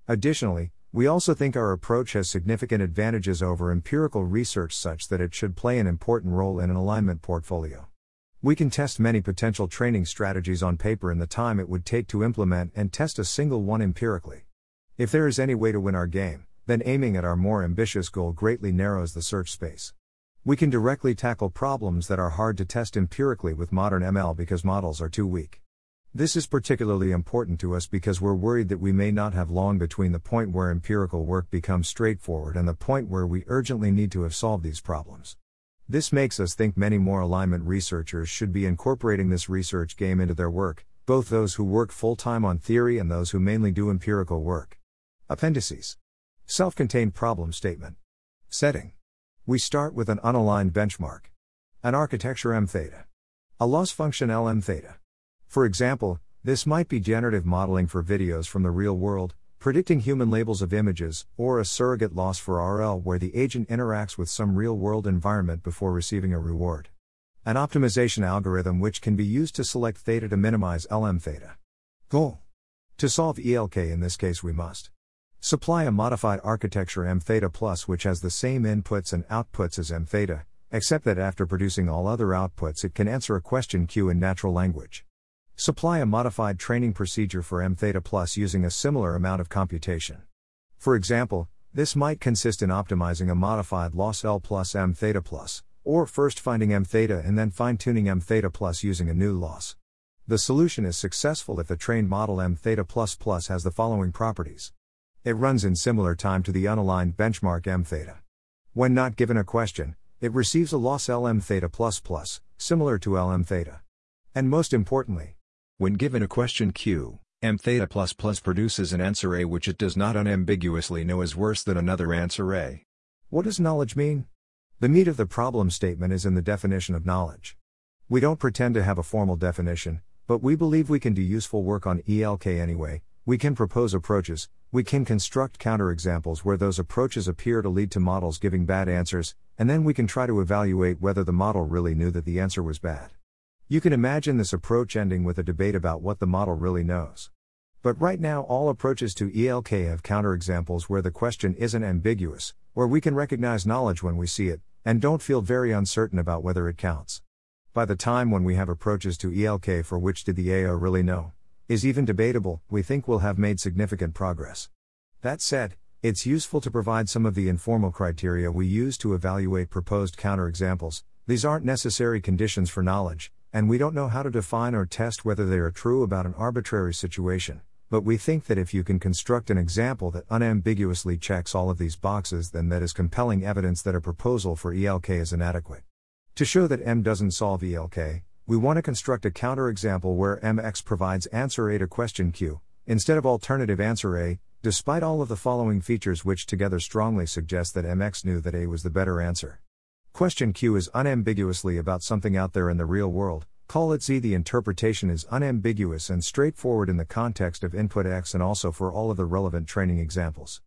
A: Additionally, we also think our approach has significant advantages over empirical research such that it should play an important role in an alignment portfolio. We can test many potential training strategies on paper in the time it would take to implement and test a single one empirically. If there is any way to win our game, then aiming at our more ambitious goal greatly narrows the search space. We can directly tackle problems that are hard to test empirically with modern ML because models are too weak. This is particularly important to us because we're worried that we may not have long between the point where empirical work becomes straightforward and the point where we urgently need to have solved these problems. This makes us think many more alignment researchers should be incorporating this research game into their work, both those who work full time on theory and those who mainly do empirical work. Appendices. Self contained problem statement. Setting. We start with an unaligned benchmark. An architecture m theta. A loss function L m theta. For example, this might be generative modeling for videos from the real world, predicting human labels of images, or a surrogate loss for RL where the agent interacts with some real world environment before receiving a reward. An optimization algorithm which can be used to select theta to minimize LM theta. Goal. To solve ELK in this case we must Supply a modified architecture m theta plus which has the same inputs and outputs as m theta, except that after producing all other outputs it can answer a question Q in natural language. Supply a modified training procedure for m theta plus using a similar amount of computation. For example, this might consist in optimizing a modified loss L plus m theta plus, or first finding m theta and then fine tuning m theta plus using a new loss. The solution is successful if the trained model m theta plus plus has the following properties. It runs in similar time to the unaligned benchmark m theta. When not given a question, it receives a loss lm theta plus plus, similar to lm theta. And most importantly,
B: when given a question q, m theta plus plus produces an answer a which it does not unambiguously know is worse than another answer a.
A: What does knowledge mean? The meat of the problem statement is in the definition of knowledge. We don't pretend to have a formal definition, but we believe we can do useful work on ELK anyway, we can propose approaches, we can construct counterexamples where those approaches appear to lead to models giving bad answers, and then we can try to evaluate whether the model really knew that the answer was bad. You can imagine this approach ending with a debate about what the model really knows. But right now, all approaches to ELK have counterexamples where the question isn't ambiguous, where we can recognize knowledge when we see it, and don't feel very uncertain about whether it counts. By the time when we have approaches to ELK for which did the AI really know, is even debatable, we think we'll have made significant progress. That said, it's useful to provide some of the informal criteria we use to evaluate proposed counterexamples. These aren't necessary conditions for knowledge, and we don't know how to define or test whether they are true about an arbitrary situation. But we think that if you can construct an example that unambiguously checks all of these boxes, then that is compelling evidence that a proposal for ELK is inadequate. To show that M doesn't solve ELK, we want to construct a counterexample where MX provides answer A to question Q, instead of alternative answer A, despite all of the following features which together strongly suggest that MX knew that A was the better answer. Question Q is unambiguously about something out there in the real world, call it Z. The interpretation is unambiguous and straightforward in the context of input X and also for all of the relevant training examples.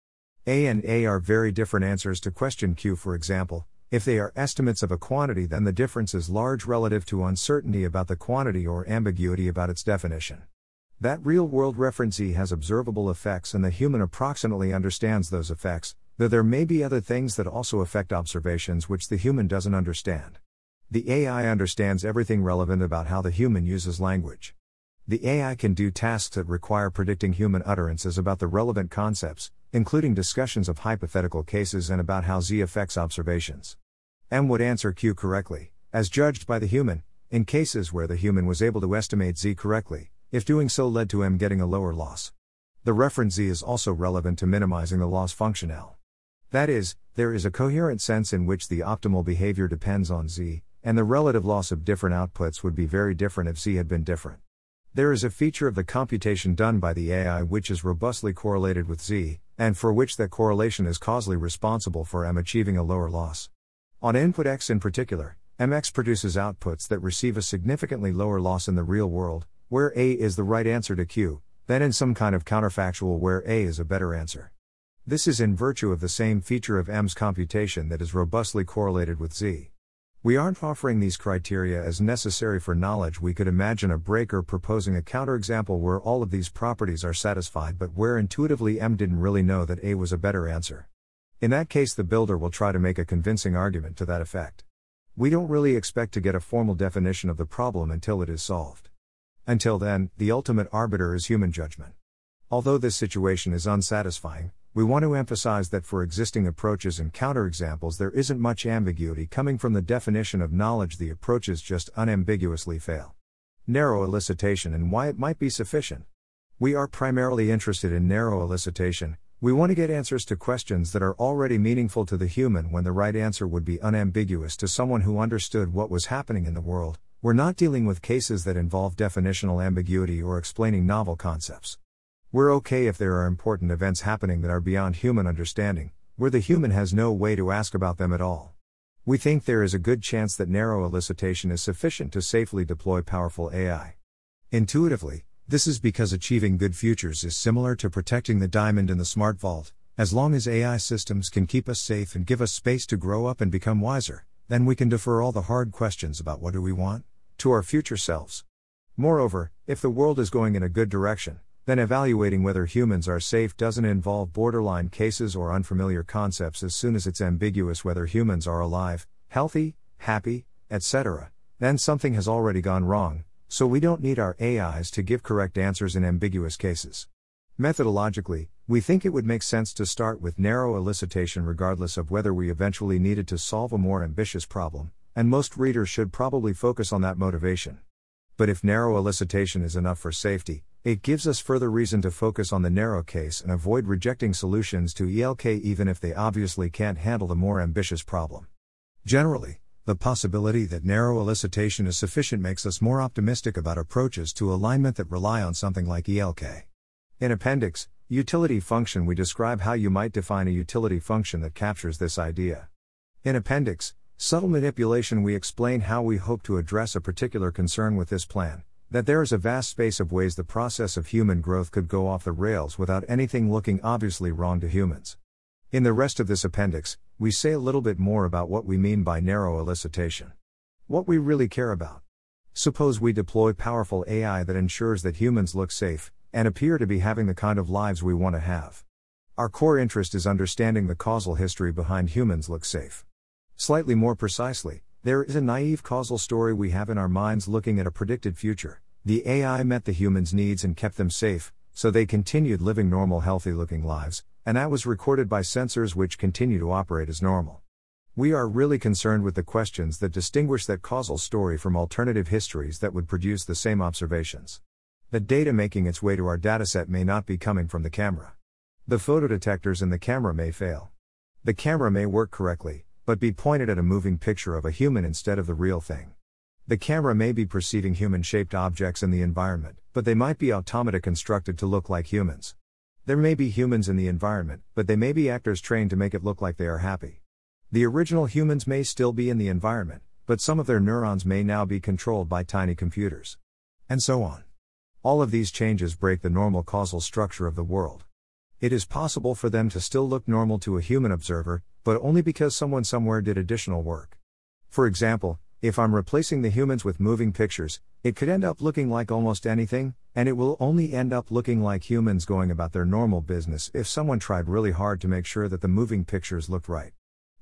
A: A and A are very different answers to question Q, for example. If they are estimates of a quantity, then the difference is large relative to uncertainty about the quantity or ambiguity about its definition. That real world reference Z has observable effects, and the human approximately understands those effects, though there may be other things that also affect observations which the human doesn't understand. The AI understands everything relevant about how the human uses language. The AI can do tasks that require predicting human utterances about the relevant concepts, including discussions of hypothetical cases and about how Z affects observations. M would answer Q correctly, as judged by the human, in cases where the human was able to estimate Z correctly, if doing so led to M getting a lower loss. The reference Z is also relevant to minimizing the loss function L. That is, there is a coherent sense in which the optimal behavior depends on Z, and the relative loss of different outputs would be very different if Z had been different. There is a feature of the computation done by the AI which is robustly correlated with Z, and for which that correlation is causally responsible for M achieving a lower loss. On input X in particular, MX produces outputs that receive a significantly lower loss in the real world, where A is the right answer to Q, than in some kind of counterfactual where A is a better answer. This is in virtue of the same feature of M's computation that is robustly correlated with Z. We aren't offering these criteria as necessary for knowledge. We could imagine a breaker proposing a counterexample where all of these properties are satisfied but where intuitively M didn't really know that A was a better answer. In that case, the builder will try to make a convincing argument to that effect. We don't really expect to get a formal definition of the problem until it is solved. Until then, the ultimate arbiter is human judgment. Although this situation is unsatisfying, we want to emphasize that for existing approaches and counterexamples, there isn't much ambiguity coming from the definition of knowledge, the approaches just unambiguously fail. Narrow elicitation and why it might be sufficient. We are primarily interested in narrow elicitation. We want to get answers to questions that are already meaningful to the human when the right answer would be unambiguous to someone who understood what was happening in the world. We're not dealing with cases that involve definitional ambiguity or explaining novel concepts. We're okay if there are important events happening that are beyond human understanding, where the human has no way to ask about them at all. We think there is a good chance that narrow elicitation is sufficient to safely deploy powerful AI. Intuitively, this is because achieving good futures is similar to protecting the diamond in the smart vault. As long as AI systems can keep us safe and give us space to grow up and become wiser, then we can defer all the hard questions about what do we want to our future selves. Moreover, if the world is going in a good direction, then evaluating whether humans are safe doesn't involve borderline cases or unfamiliar concepts as soon as it's ambiguous whether humans are alive, healthy, happy, etc. Then something has already gone wrong, so we don't need our AIs to give correct answers in ambiguous cases. Methodologically, we think it would make sense to start with narrow elicitation regardless of whether we eventually needed to solve a more ambitious problem, and most readers should probably focus on that motivation. But if narrow elicitation is enough for safety, it gives us further reason to focus on the narrow case and avoid rejecting solutions to ELK even if they obviously can't handle the more ambitious problem. Generally, the possibility that narrow elicitation is sufficient makes us more optimistic about approaches to alignment that rely on something like ELK. In Appendix, Utility Function, we describe how you might define a utility function that captures this idea. In Appendix, Subtle Manipulation, we explain how we hope to address a particular concern with this plan that there is a vast space of ways the process of human growth could go off the rails without anything looking obviously wrong to humans. In the rest of this appendix, we say a little bit more about what we mean by narrow elicitation. What we really care about. Suppose we deploy powerful AI that ensures that humans look safe and appear to be having the kind of lives we want to have. Our core interest is understanding the causal history behind humans look safe. Slightly more precisely, there is a naive causal story we have in our minds looking at a predicted future. The AI met the humans' needs and kept them safe, so they continued living normal, healthy looking lives, and that was recorded by sensors which continue to operate as normal. We are really concerned with the questions that distinguish that causal story from alternative histories that would produce the same observations. The data making its way to our dataset may not be coming from the camera. The photodetectors in the camera may fail. The camera may work correctly, but be pointed at a moving picture of a human instead of the real thing. The camera may be perceiving human shaped objects in the environment, but they might be automata constructed to look like humans. There may be humans in the environment, but they may be actors trained to make it look like they are happy. The original humans may still be in the environment, but some of their neurons may now be controlled by tiny computers. And so on. All of these changes break the normal causal structure of the world. It is possible for them to still look normal to a human observer, but only because someone somewhere did additional work. For example, if I'm replacing the humans with moving pictures, it could end up looking like almost anything, and it will only end up looking like humans going about their normal business if someone tried really hard to make sure that the moving pictures looked right.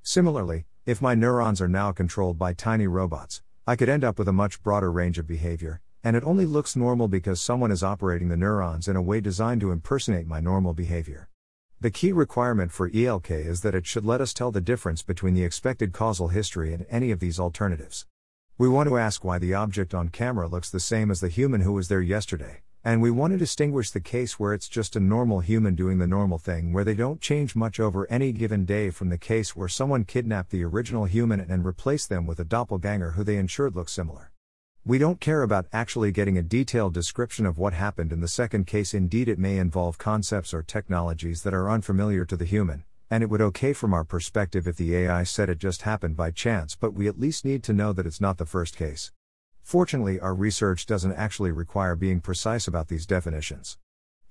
A: Similarly, if my neurons are now controlled by tiny robots, I could end up with a much broader range of behavior, and it only looks normal because someone is operating the neurons in a way designed to impersonate my normal behavior. The key requirement for ELK is that it should let us tell the difference between the expected causal history and any of these alternatives. We want to ask why the object on camera looks the same as the human who was there yesterday, and we want to distinguish the case where it's just a normal human doing the normal thing where they don't change much over any given day from the case where someone kidnapped the original human and replaced them with a doppelganger who they ensured looks similar. We don't care about actually getting a detailed description of what happened in the second case, indeed, it may involve concepts or technologies that are unfamiliar to the human, and it would okay from our perspective if the AI said it just happened by chance, but we at least need to know that it's not the first case. Fortunately, our research doesn't actually require being precise about these definitions.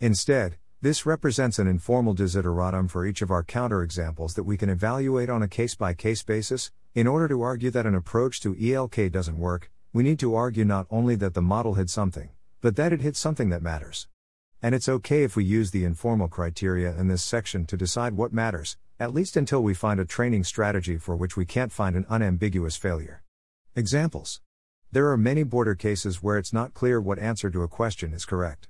A: Instead, this represents an informal desideratum for each of our counterexamples that we can evaluate on a case by case basis. In order to argue that an approach to ELK doesn't work, we need to argue not only that the model hid something, but that it hid something that matters. And it's okay if we use the informal criteria in this section to decide what matters, at least until we find a training strategy for which we can't find an unambiguous failure. Examples there are many border cases where it's not clear what answer to a question is correct.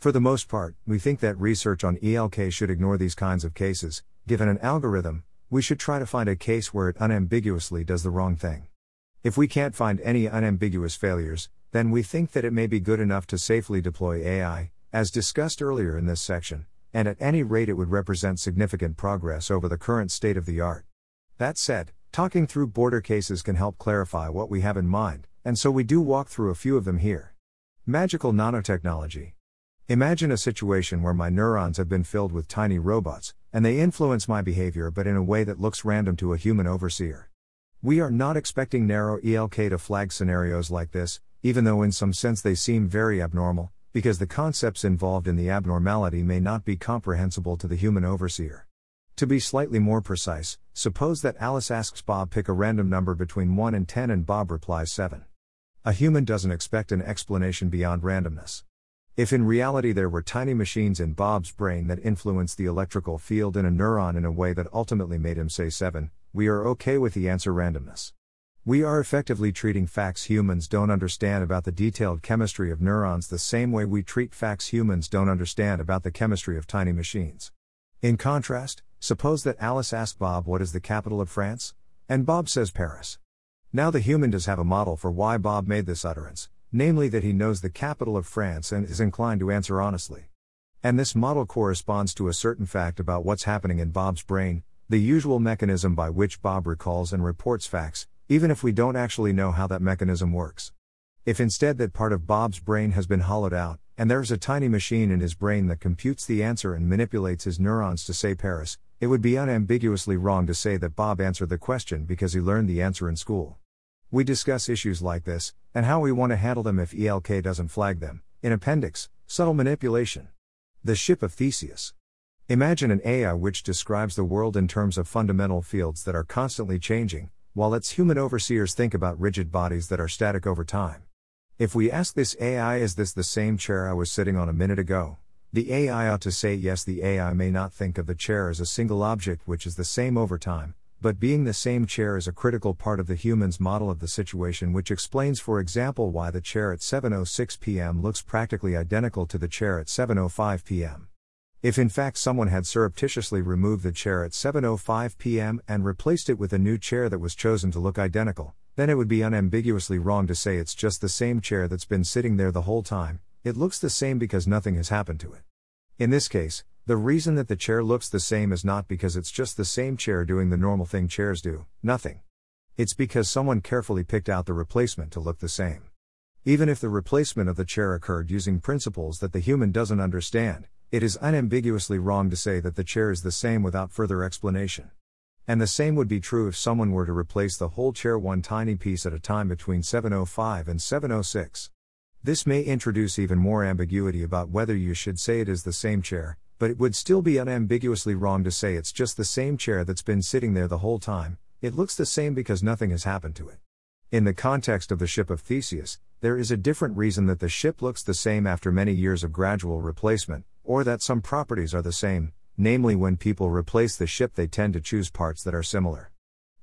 A: For the most part, we think that research on ELK should ignore these kinds of cases. Given an algorithm, we should try to find a case where it unambiguously does the wrong thing. If we can't find any unambiguous failures, then we think that it may be good enough to safely deploy AI, as discussed earlier in this section, and at any rate it would represent significant progress over the current state of the art. That said, talking through border cases can help clarify what we have in mind, and so we do walk through a few of them here. Magical nanotechnology. Imagine a situation where my neurons have been filled with tiny robots, and they influence my behavior but in a way that looks random to a human overseer. We are not expecting narrow ELK to flag scenarios like this, even though in some sense they seem very abnormal, because the concepts involved in the abnormality may not be comprehensible to the human overseer. To be slightly more precise, suppose that Alice asks Bob pick a random number between 1 and 10 and Bob replies 7. A human doesn't expect an explanation beyond randomness. If in reality there were tiny machines in Bob's brain that influenced the electrical field in a neuron in a way that ultimately made him say 7, we are okay with the answer randomness. We are effectively treating facts humans don't understand about the detailed chemistry of neurons the same way we treat facts humans don't understand about the chemistry of tiny machines. In contrast, suppose that Alice asks Bob what is the capital of France? And Bob says Paris. Now the human does have a model for why Bob made this utterance, namely that he knows the capital of France and is inclined to answer honestly. And this model corresponds to a certain fact about what's happening in Bob's brain, the usual mechanism by which Bob recalls and reports facts, even if we don't actually know how that mechanism works. If instead that part of Bob's brain has been hollowed out, and there's a tiny machine in his brain that computes the answer and manipulates his neurons to say Paris, it would be unambiguously wrong to say that Bob answered the question because he learned the answer in school. We discuss issues like this, and how we want to handle them if ELK doesn't flag them, in Appendix Subtle Manipulation. The Ship of Theseus. Imagine an AI which describes the world in terms of fundamental fields that are constantly changing, while its human overseers think about rigid bodies that are static over time. If we ask this AI, is this the same chair I was sitting on a minute ago? The AI ought to say yes. The AI may not think of the chair as a single object which is the same over time, but being the same chair is a critical part of the human's model of the situation which explains for example why the chair at 7:06 p.m. looks practically identical to the chair at 7:05 p.m. If in fact someone had surreptitiously removed the chair at 7:05 p.m. and replaced it with a new chair that was chosen to look identical, then it would be unambiguously wrong to say it's just the same chair that's been sitting there the whole time, it looks the same because nothing has happened to it. In this case, the reason that the chair looks the same is not because it's just the same chair doing the normal thing chairs do, nothing. It's because someone carefully picked out the replacement to look the same. Even if the replacement of the chair occurred using principles that the human doesn't understand, it is unambiguously wrong to say that the chair is the same without further explanation. And the same would be true if someone were to replace the whole chair one tiny piece at a time between 705 and 706. This may introduce even more ambiguity about whether you should say it is the same chair, but it would still be unambiguously wrong to say it's just the same chair that's been sitting there the whole time, it looks the same because nothing has happened to it. In the context of the ship of Theseus, there is a different reason that the ship looks the same after many years of gradual replacement, or that some properties are the same, namely, when people replace the ship, they tend to choose parts that are similar.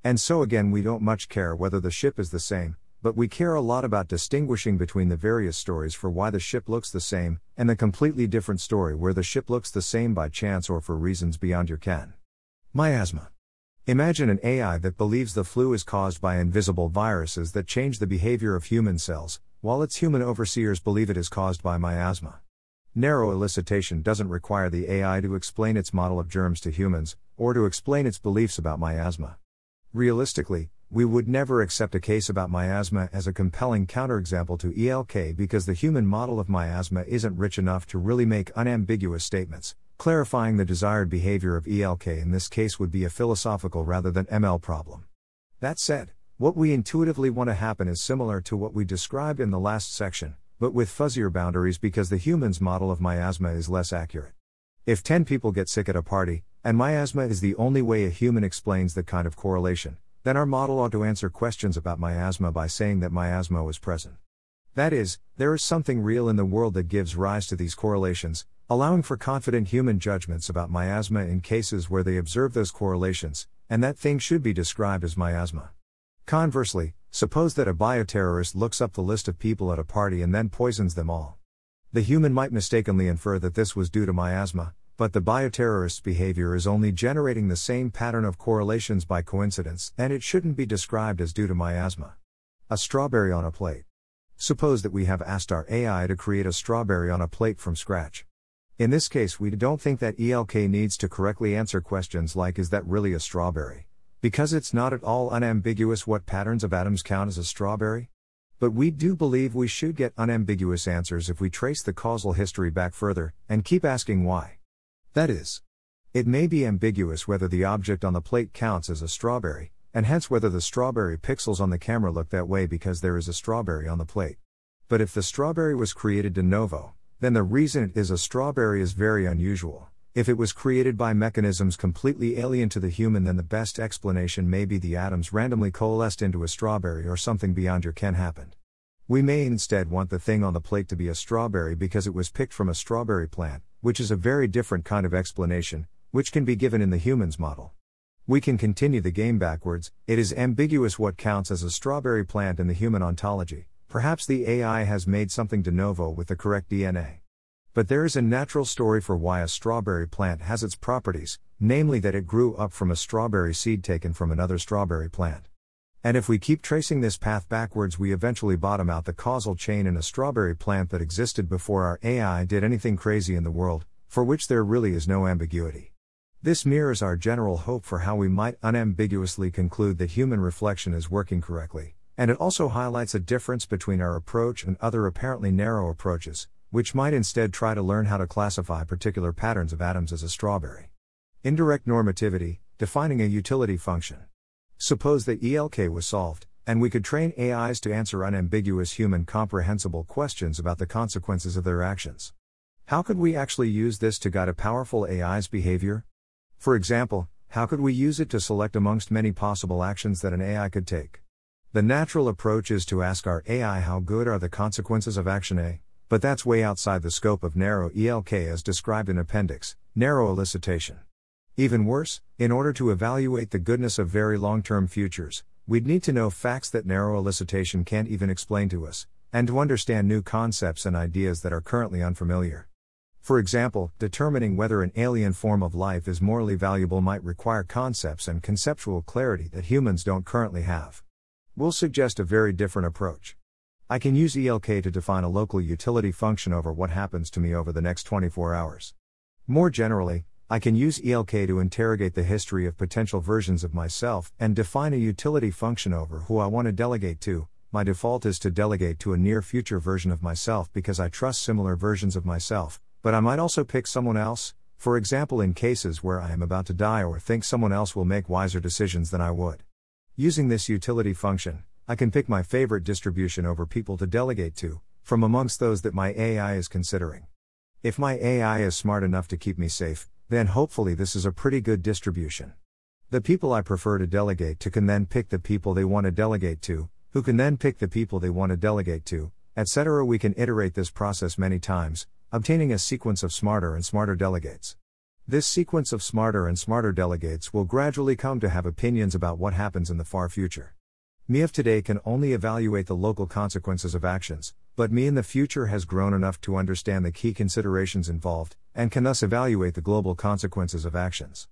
A: And so again, we don't much care whether the ship is the same, but we care a lot about distinguishing between the various stories for why the ship looks the same, and the completely different story where the ship looks the same by chance or for reasons beyond your ken. Miasma. Imagine an AI that believes the flu is caused by invisible viruses that change the behavior of human cells, while its human overseers believe it is caused by miasma. Narrow elicitation doesn't require the AI to explain its model of germs to humans, or to explain its beliefs about miasma. Realistically, we would never accept a case about miasma as a compelling counterexample to ELK because the human model of miasma isn't rich enough to really make unambiguous statements. Clarifying the desired behavior of ELK in this case would be a philosophical rather than ML problem. That said, what we intuitively want to happen is similar to what we described in the last section, but with fuzzier boundaries because the human's model of miasma is less accurate. If 10 people get sick at a party, and miasma is the only way a human explains that kind of correlation, then our model ought to answer questions about miasma by saying that miasma was present. That is, there is something real in the world that gives rise to these correlations, allowing for confident human judgments about miasma in cases where they observe those correlations, and that thing should be described as miasma. Conversely, suppose that a bioterrorist looks up the list of people at a party and then poisons them all. The human might mistakenly infer that this was due to miasma, but the bioterrorist's behavior is only generating the same pattern of correlations by coincidence, and it shouldn't be described as due to miasma. A strawberry on a plate. Suppose that we have asked our AI to create a strawberry on a plate from scratch. In this case, we don't think that ELK needs to correctly answer questions like Is that really a strawberry? Because it's not at all unambiguous what patterns of atoms count as a strawberry. But we do believe we should get unambiguous answers if we trace the causal history back further, and keep asking why. That is, it may be ambiguous whether the object on the plate counts as a strawberry, and hence whether the strawberry pixels on the camera look that way because there is a strawberry on the plate. But if the strawberry was created de novo, then the reason it is a strawberry is very unusual. If it was created by mechanisms completely alien to the human, then the best explanation may be the atoms randomly coalesced into a strawberry or something beyond your ken happened. We may instead want the thing on the plate to be a strawberry because it was picked from a strawberry plant, which is a very different kind of explanation, which can be given in the humans model. We can continue the game backwards, it is ambiguous what counts as a strawberry plant in the human ontology, perhaps the AI has made something de novo with the correct DNA. But there is a natural story for why a strawberry plant has its properties, namely that it grew up from a strawberry seed taken from another strawberry plant. And if we keep tracing this path backwards, we eventually bottom out the causal chain in a strawberry plant that existed before our AI did anything crazy in the world, for which there really is no ambiguity. This mirrors our general hope for how we might unambiguously conclude that human reflection is working correctly, and it also highlights a difference between our approach and other apparently narrow approaches, which might instead try to learn how to classify particular patterns of atoms as a strawberry. Indirect normativity, defining a utility function. Suppose that ELK was solved, and we could train AIs to answer unambiguous human comprehensible questions about the consequences of their actions. How could we actually use this to guide a powerful AI's behavior? For example, how could we use it to select amongst many possible actions that an AI could take? The natural approach is to ask our AI how good are the consequences of action A, but that's way outside the scope of narrow ELK as described in Appendix, narrow elicitation. Even worse, in order to evaluate the goodness of very long term futures, we'd need to know facts that narrow elicitation can't even explain to us, and to understand new concepts and ideas that are currently unfamiliar. For example, determining whether an alien form of life is morally valuable might require concepts and conceptual clarity that humans don't currently have. We'll suggest a very different approach. I can use ELK to define a local utility function over what happens to me over the next 24 hours. More generally, I can use ELK to interrogate the history of potential versions of myself and define a utility function over who I want to delegate to. My default is to delegate to a near future version of myself because I trust similar versions of myself, but I might also pick someone else, for example, in cases where I am about to die or think someone else will make wiser decisions than I would. Using this utility function, I can pick my favorite distribution over people to delegate to, from amongst those that my AI is considering. If my AI is smart enough to keep me safe, then hopefully this is a pretty good distribution. The people I prefer to delegate to can then pick the people they want to delegate to, who can then pick the people they want to delegate to, etc. We can iterate this process many times, obtaining a sequence of smarter and smarter delegates. This sequence of smarter and smarter delegates will gradually come to have opinions about what happens in the far future. Me of today can only evaluate the local consequences of actions, but me in the future has grown enough to understand the key considerations involved, and can thus evaluate the global consequences of actions.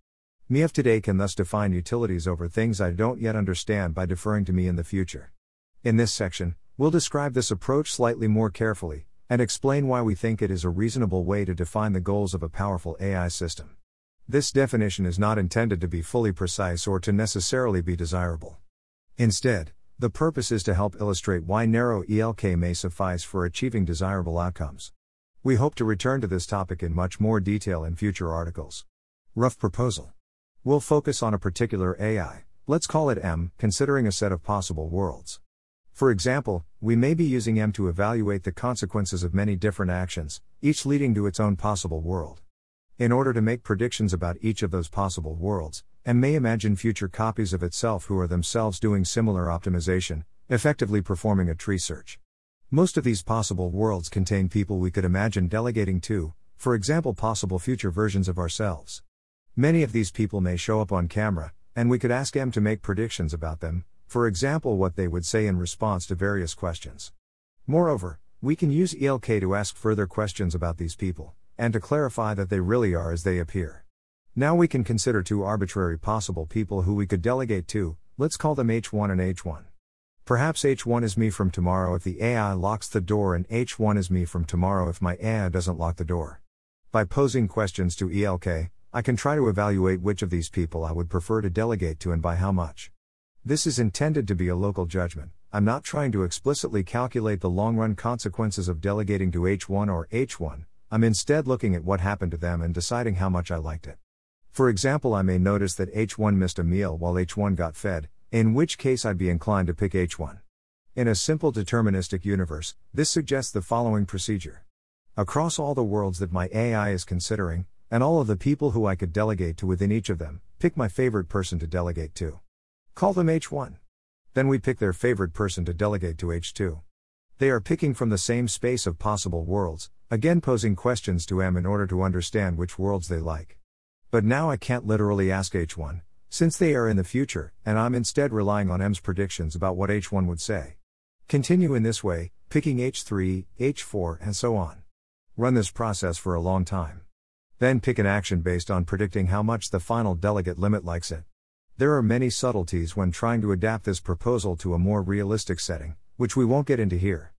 A: Me of today can thus define utilities over things I don't yet understand by deferring to me in the future. In this section, we'll describe this approach slightly more carefully, and explain why we think it is a reasonable way to define the goals of a powerful AI system. This definition is not intended to be fully precise or to necessarily be desirable. Instead, the purpose is to help illustrate why narrow ELK may suffice for achieving desirable outcomes. We hope to return to this topic in much more detail in future articles. Rough proposal. We'll focus on a particular AI, let's call it M, considering a set of possible worlds. For example, we may be using M to evaluate the consequences of many different actions, each leading to its own possible world. In order to make predictions about each of those possible worlds, M may imagine future copies of itself who are themselves doing similar optimization, effectively performing a tree search. Most of these possible worlds contain people we could imagine delegating to, for example, possible future versions of ourselves. Many of these people may show up on camera, and we could ask M to make predictions about them, for example, what they would say in response to various questions. Moreover, we can use ELK to ask further questions about these people, and to clarify that they really are as they appear. Now we can consider two arbitrary possible people who we could delegate to, let's call them H1 and H1. Perhaps H1 is me from tomorrow if the AI locks the door, and H1 is me from tomorrow if my AI doesn't lock the door. By posing questions to ELK, I can try to evaluate which of these people I would prefer to delegate to and by how much. This is intended to be a local judgment. I'm not trying to explicitly calculate the long run consequences of delegating to H1 or H1, I'm instead looking at what happened to them and deciding how much I liked it. For example, I may notice that H1 missed a meal while H1 got fed, in which case I'd be inclined to pick H1. In a simple deterministic universe, this suggests the following procedure. Across all the worlds that my AI is considering, and all of the people who I could delegate to within each of them, pick my favorite person to delegate to. Call them H1. Then we pick their favorite person to delegate to H2. They are picking from the same space of possible worlds, again posing questions to M in order to understand which worlds they like. But now I can't literally ask H1, since they are in the future, and I'm instead relying on M's predictions about what H1 would say. Continue in this way, picking H3, H4, and so on. Run this process for a long time. Then pick an action based on predicting how much the final delegate limit likes it. There are many subtleties when trying to adapt this proposal to a more realistic setting, which we won't get into here.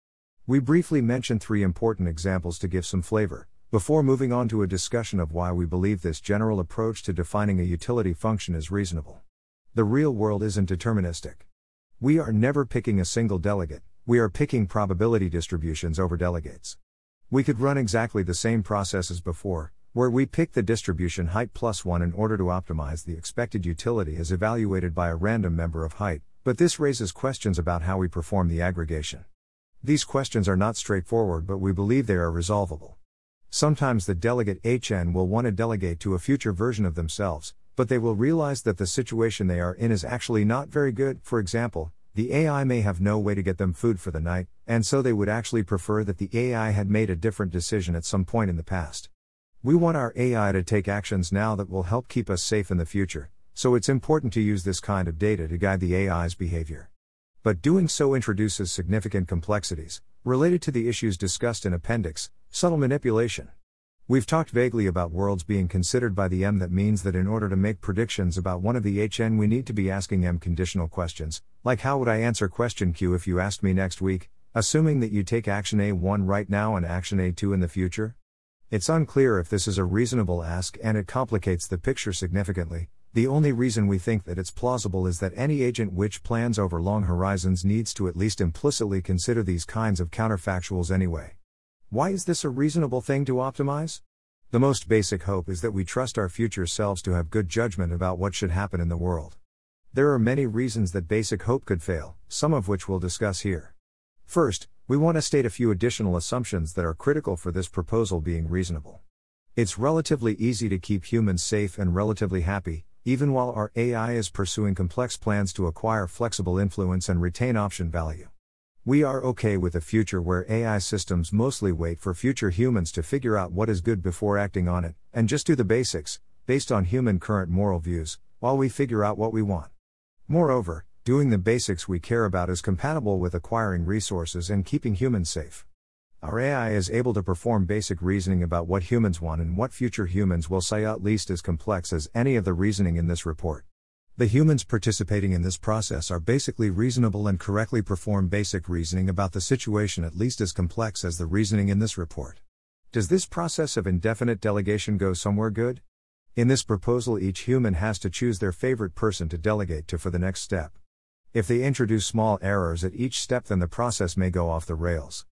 A: We briefly mention three important examples to give some flavor, before moving on to a discussion of why we believe this general approach to defining a utility function is reasonable. The real world isn't deterministic. We are never picking a single delegate, we are picking probability distributions over delegates. We could run exactly the same process as before, where we pick the distribution height plus 1 in order to optimize the expected utility as evaluated by a random member of height, but this raises questions about how we perform the aggregation. These questions are not straightforward, but we believe they are resolvable. Sometimes the delegate HN will want to delegate to a future version of themselves, but they will realize that the situation they are in is actually not very good. For example, the AI may have no way to get them food for the night, and so they would actually prefer that the AI had made a different decision at some point in the past. We want our AI to take actions now that will help keep us safe in the future, so it's important to use this kind of data to guide the AI's behavior. But doing so introduces significant complexities, related to the issues discussed in Appendix Subtle Manipulation. We've talked vaguely about worlds being considered by the M. That means that in order to make predictions about one of the HN, we need to be asking M conditional questions, like how would I answer question Q if you asked me next week, assuming that you take action A1 right now and action A2 in the future? It's unclear if this is a reasonable ask and it complicates the picture significantly, the only reason we think that it's plausible is that any agent which plans over long horizons needs to at least implicitly consider these kinds of counterfactuals anyway. Why is this a reasonable thing to optimize? The most basic hope is that we trust our future selves to have good judgment about what should happen in the world. There are many reasons that basic hope could fail, some of which we'll discuss here. First, we want to state a few additional assumptions that are critical for this proposal being reasonable. It's relatively easy to keep humans safe and relatively happy, even while our AI is pursuing complex plans to acquire flexible influence and retain option value. We are okay with a future where AI systems mostly wait for future humans to figure out what is good before acting on it, and just do the basics, based on human current moral views, while we figure out what we want. Moreover, doing the basics we care about is compatible with acquiring resources and keeping humans safe. Our AI is able to perform basic reasoning about what humans want and what future humans will say at least as complex as any of the reasoning in this report. The humans participating in this process are basically reasonable and correctly perform basic reasoning about the situation at least as complex as the reasoning in this report. Does this process of indefinite delegation go somewhere good? In this proposal, each human has to choose their favorite person to delegate to for the next step. If they introduce small errors at each step, then the process may go off the rails.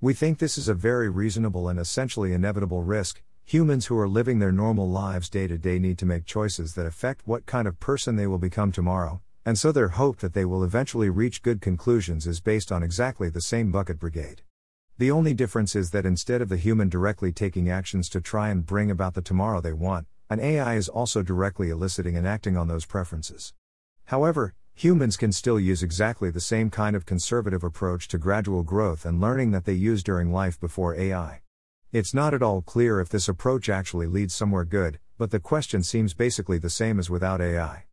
A: We think this is a very reasonable and essentially inevitable risk. Humans who are living their normal lives day to day need to make choices that affect what kind of person they will become tomorrow, and so their hope that they will eventually reach good conclusions is based on exactly the same bucket brigade. The only difference is that instead of the human directly taking actions to try and bring about the tomorrow they want, an AI is also directly eliciting and acting on those preferences. However, Humans can still use exactly the same kind of conservative approach to gradual growth and learning that they use during life before AI. It's not at all clear if this approach actually leads somewhere good, but the question seems basically the same as without AI.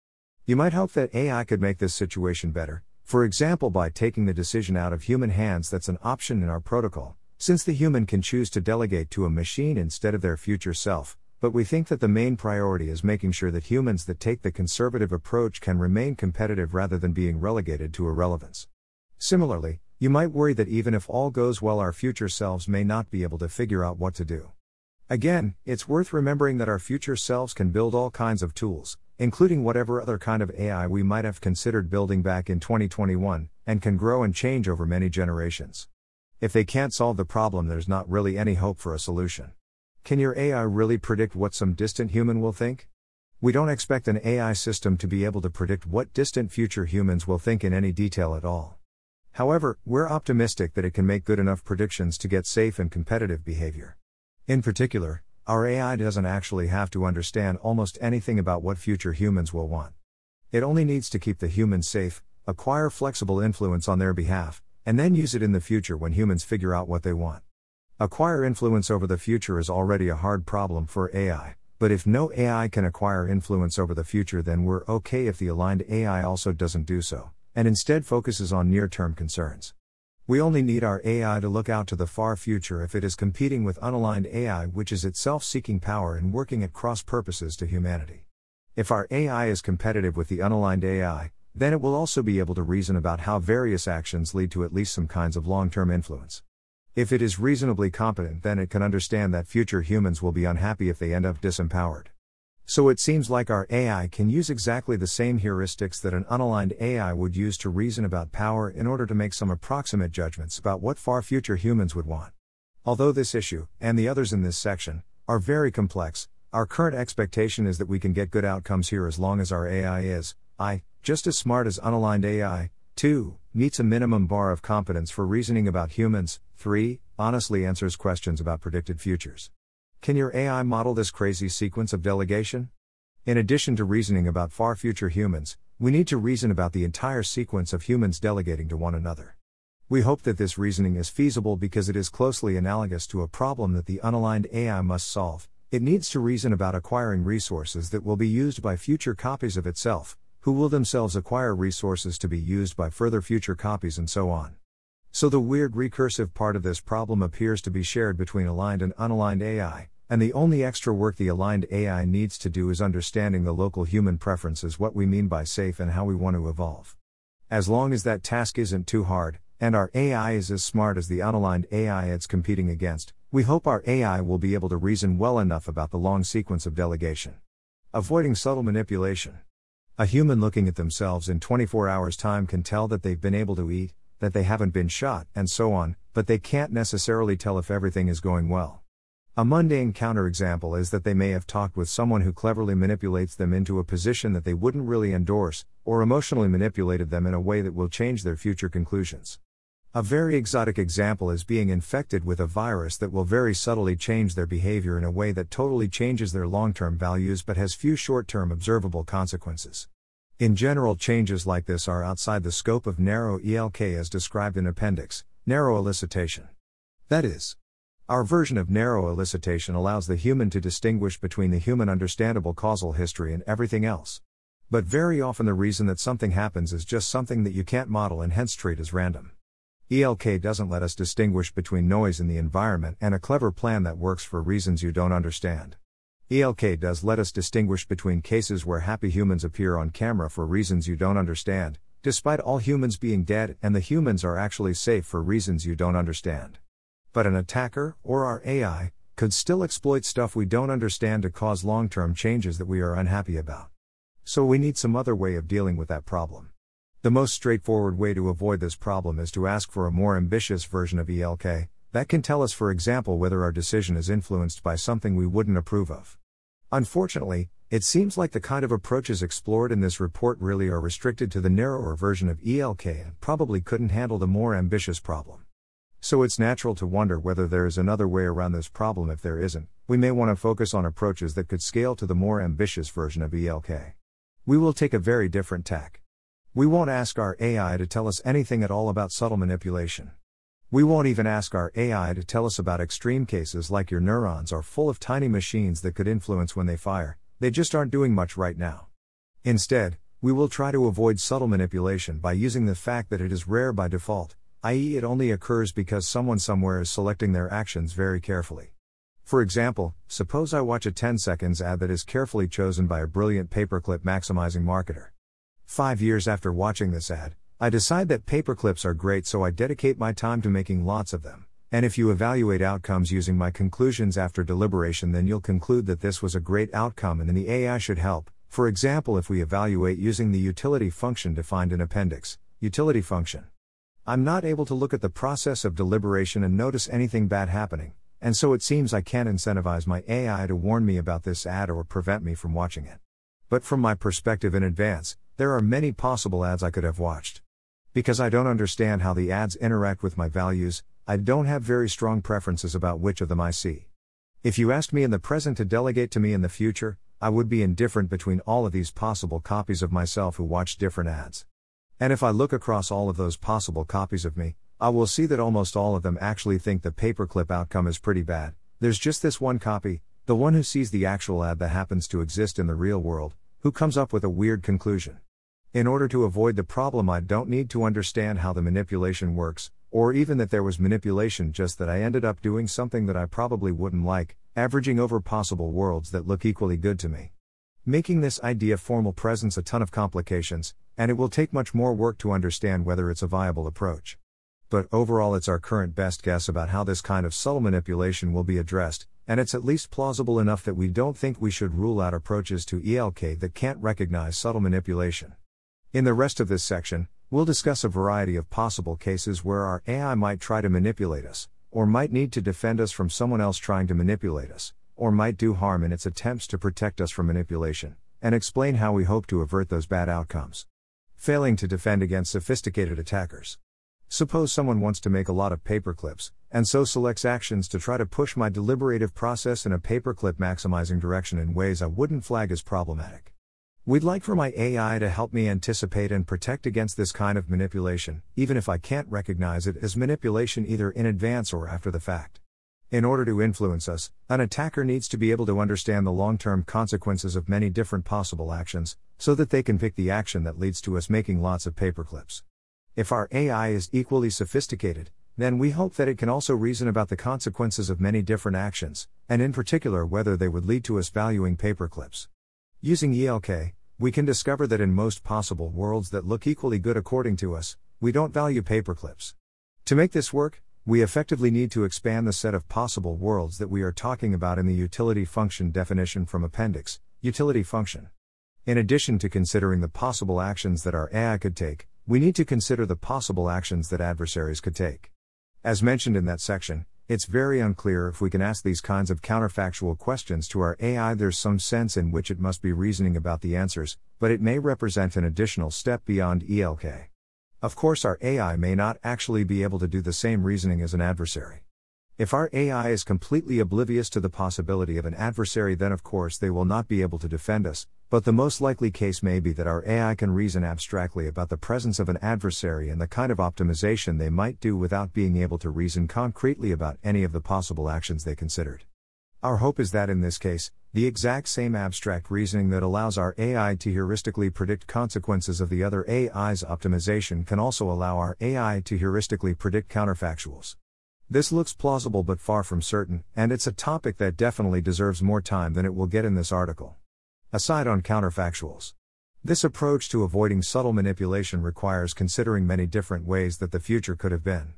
A: You might hope that AI could make this situation better, for example, by taking the decision out of human hands that's an option in our protocol, since the human can choose to delegate to a machine instead of their future self, but we think that the main priority is making sure that humans that take the conservative approach can remain competitive rather than being relegated to irrelevance. Similarly, you might worry that even if all goes well, our future selves may not be able to figure out what to do. Again, it's worth remembering that our future selves can build all kinds of tools, including whatever other kind of AI we might have considered building back in 2021, and can grow and change over many generations. If they can't solve the problem, there's not really any hope for a solution. Can your AI really predict what some distant human will think? We don't expect an AI system to be able to predict what distant future humans will think in any detail at all. However, we're optimistic that it can make good enough predictions to get safe and competitive behavior. In particular, our AI doesn't actually have to understand almost anything about what future humans will want. It only needs to keep the humans safe, acquire flexible influence on their behalf, and then use it in the future when humans figure out what they want. Acquire influence over the future is already a hard problem for AI, but if no AI can acquire influence over the future, then we're okay if the aligned AI also doesn't do so, and instead focuses on near term concerns. We only need our AI to look out to the far future if it is competing with unaligned AI, which is itself seeking power and working at cross purposes to humanity. If our AI is competitive with the unaligned AI, then it will also be able to reason about how various actions lead to at least some kinds of long term influence. If it is reasonably competent, then it can understand that future humans will be unhappy if they end up disempowered. So it seems like our AI can use exactly the same heuristics that an unaligned AI would use to reason about power in order to make some approximate judgments about what far future humans would want. Although this issue, and the others in this section, are very complex, our current expectation is that we can get good outcomes here as long as our AI is, I, just as smart as unaligned AI, 2. Meets a minimum bar of competence for reasoning about humans. 3. Honestly answers questions about predicted futures. Can your AI model this crazy sequence of delegation? In addition to reasoning about far future humans, we need to reason about the entire sequence of humans delegating to one another. We hope that this reasoning is feasible because it is closely analogous to a problem that the unaligned AI must solve. It needs to reason about acquiring resources that will be used by future copies of itself, who will themselves acquire resources to be used by further future copies, and so on. So the weird recursive part of this problem appears to be shared between aligned and unaligned AI, and the only extra work the aligned AI needs to do is understanding the local human preferences, what we mean by safe, and how we want to evolve. As long as that task isn't too hard, and our AI is as smart as the unaligned AI it's competing against, we hope our AI will be able to reason well enough about the long sequence of delegation. Avoiding subtle manipulation. A human looking at themselves in 24 hours' time can tell that they've been able to eat, that they haven't been shot, and so on, but they can't necessarily tell if everything is going well. A mundane counterexample is that they may have talked with someone who cleverly manipulates them into a position that they wouldn't really endorse, or emotionally manipulated them in a way that will change their future conclusions. A very exotic example is being infected with a virus that will very subtly change their behavior in a way that totally changes their long term values but has few short term observable consequences. In general, changes like this are outside the scope of narrow ELK as described in Appendix, narrow elicitation. That is, our version of narrow elicitation allows the human to distinguish between the human understandable causal history and everything else. But very often the reason that something happens is just something that you can't model and hence treat as random. ELK doesn't let us distinguish between noise in the environment and a clever plan that works for reasons you don't understand. ELK does let us distinguish between cases where happy humans appear on camera for reasons you don't understand, despite all humans being dead, and the humans are actually safe for reasons you don't understand. But an attacker, or our AI, could still exploit stuff we don't understand to cause long term changes that we are unhappy about. So we need some other way of dealing with that problem. The most straightforward way to avoid this problem is to ask for a more ambitious version of ELK, that can tell us, for example, whether our decision is influenced by something we wouldn't approve of. Unfortunately, it seems like the kind of approaches explored in this report really are restricted to the narrower version of ELK and probably couldn't handle the more ambitious problem. So it's natural to wonder whether there is another way around this problem. If there isn't, we may want to focus on approaches that could scale to the more ambitious version of ELK. We will take a very different tack. We won't ask our AI to tell us anything at all about subtle manipulation. We won't even ask our AI to tell us about extreme cases like your neurons are full of tiny machines that could influence when they fire, they just aren't doing much right now. Instead, we will try to avoid subtle manipulation by using the fact that it is rare by default, i.e., it only occurs because someone somewhere is selecting their actions very carefully. For example, suppose I watch a 10 seconds ad that is carefully chosen by a brilliant paperclip maximizing marketer. Five years after watching this ad, I decide that paperclips are great, so I dedicate my time to making lots of them. And if you evaluate outcomes using my conclusions after deliberation, then you'll conclude that this was a great outcome and the AI should help. For example, if we evaluate using the utility function defined in Appendix, utility function. I'm not able to look at the process of deliberation and notice anything bad happening, and so it seems I can't incentivize my AI to warn me about this ad or prevent me from watching it. But from my perspective in advance, there are many possible ads I could have watched. Because I don't understand how the ads interact with my values, I don't have very strong preferences about which of them I see. If you asked me in the present to delegate to me in the future, I would be indifferent between all of these possible copies of myself who watch different ads. And if I look across all of those possible copies of me, I will see that almost all of them actually think the paperclip outcome is pretty bad. There's just this one copy, the one who sees the actual ad that happens to exist in the real world, who comes up with a weird conclusion. In order to avoid the problem, I don't need to understand how the manipulation works, or even that there was manipulation, just that I ended up doing something that I probably wouldn't like, averaging over possible worlds that look equally good to me. Making this idea formal presents a ton of complications, and it will take much more work to understand whether it's a viable approach. But overall, it's our current best guess about how this kind of subtle manipulation will be addressed, and it's at least plausible enough that we don't think we should rule out approaches to ELK that can't recognize subtle manipulation. In the rest of this section, we'll discuss a variety of possible cases where our AI might try to manipulate us, or might need to defend us from someone else trying to manipulate us, or might do harm in its attempts to protect us from manipulation, and explain how we hope to avert those bad outcomes. Failing to defend against sophisticated attackers. Suppose someone wants to make a lot of paperclips, and so selects actions to try to push my deliberative process in a paperclip maximizing direction in ways I wouldn't flag as problematic. We'd like for my AI to help me anticipate and protect against this kind of manipulation, even if I can't recognize it as manipulation either in advance or after the fact. In order to influence us, an attacker needs to be able to understand the long term consequences of many different possible actions, so that they can pick the action that leads to us making lots of paperclips. If our AI is equally sophisticated, then we hope that it can also reason about the consequences of many different actions, and in particular whether they would lead to us valuing paperclips. Using ELK, we can discover that in most possible worlds that look equally good according to us, we don't value paperclips. To make this work, we effectively need to expand the set of possible worlds that we are talking about in the utility function definition from Appendix, utility function. In addition to considering the possible actions that our AI could take, we need to consider the possible actions that adversaries could take. As mentioned in that section, it's very unclear if we can ask these kinds of counterfactual questions to our AI. There's some sense in which it must be reasoning about the answers, but it may represent an additional step beyond ELK. Of course, our AI may not actually be able to do the same reasoning as an adversary. If our AI is completely oblivious to the possibility of an adversary, then of course they will not be able to defend us, but the most likely case may be that our AI can reason abstractly about the presence of an adversary and the kind of optimization they might do without being able to reason concretely about any of the possible actions they considered. Our hope is that in this case, the exact same abstract reasoning that allows our AI to heuristically predict consequences of the other AI's optimization can also allow our AI to heuristically predict counterfactuals. This looks plausible but far from certain, and it's a topic that definitely deserves more time than it will get in this article. Aside on counterfactuals. This approach to avoiding subtle manipulation requires considering many different ways that the future could have been.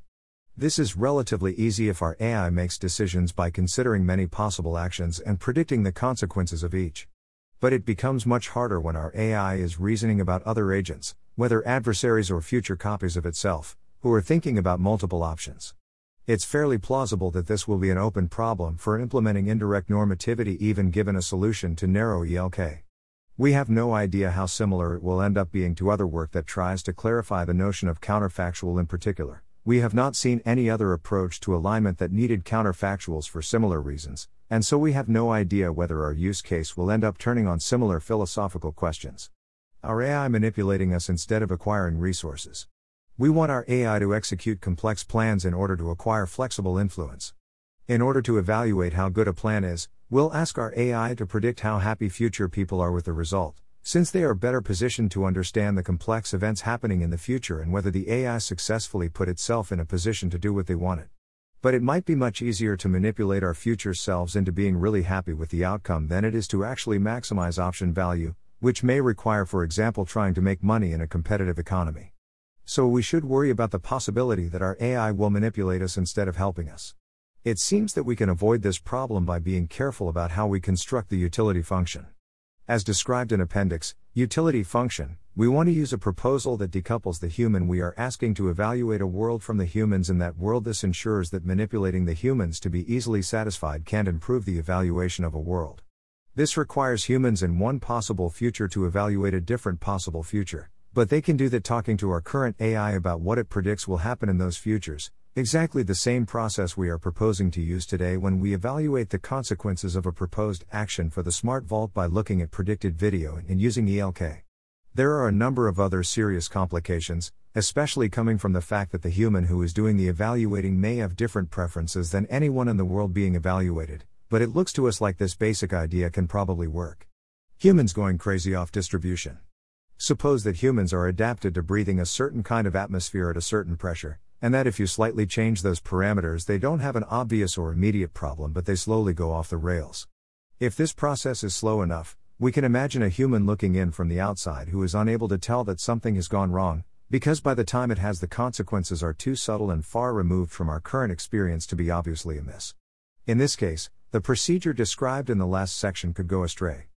A: This is relatively easy if our AI makes decisions by considering many possible actions and predicting the consequences of each. But it becomes much harder when our AI is reasoning about other agents, whether adversaries or future copies of itself, who are thinking about multiple options. It's fairly plausible that this will be an open problem for implementing indirect normativity even given a solution to narrow ELK. We have no idea how similar it will end up being to other work that tries to clarify the notion of counterfactual in particular. We have not seen any other approach to alignment that needed counterfactuals for similar reasons, and so we have no idea whether our use case will end up turning on similar philosophical questions. Our AI manipulating us instead of acquiring resources. We want our AI to execute complex plans in order to acquire flexible influence. In order to evaluate how good a plan is, we'll ask our AI to predict how happy future people are with the result, since they are better positioned to understand the complex events happening in the future and whether the AI successfully put itself in a position to do what they wanted. But it might be much easier to manipulate our future selves into being really happy with the outcome than it is to actually maximize option value, which may require, for example, trying to make money in a competitive economy. So we should worry about the possibility that our AI will manipulate us instead of helping us. It seems that we can avoid this problem by being careful about how we construct the utility function. As described in Appendix, Utility Function, we want to use a proposal that decouples the human we are asking to evaluate a world from the humans in that world. This ensures that manipulating the humans to be easily satisfied can't improve the evaluation of a world. This requires humans in one possible future to evaluate a different possible future, but they can do that talking to our current AI about what it predicts will happen in those futures, exactly the same process we are proposing to use today when we evaluate the consequences of a proposed action for the Smart Vault by looking at predicted video and using ELK. There are a number of other serious complications, especially coming from the fact that the human who is doing the evaluating may have different preferences than anyone in the world being evaluated, but it looks to us like this basic idea can probably work. Humans going crazy off distribution. Suppose that humans are adapted to breathing a certain kind of atmosphere at a certain pressure, and that if you slightly change those parameters, they don't have an obvious or immediate problem, but they slowly go off the rails. If this process is slow enough, we can imagine a human looking in from the outside who is unable to tell that something has gone wrong, because by the time it has the consequences are too subtle and far removed from our current experience to be obviously amiss. In this case, the procedure described in the last section could go astray.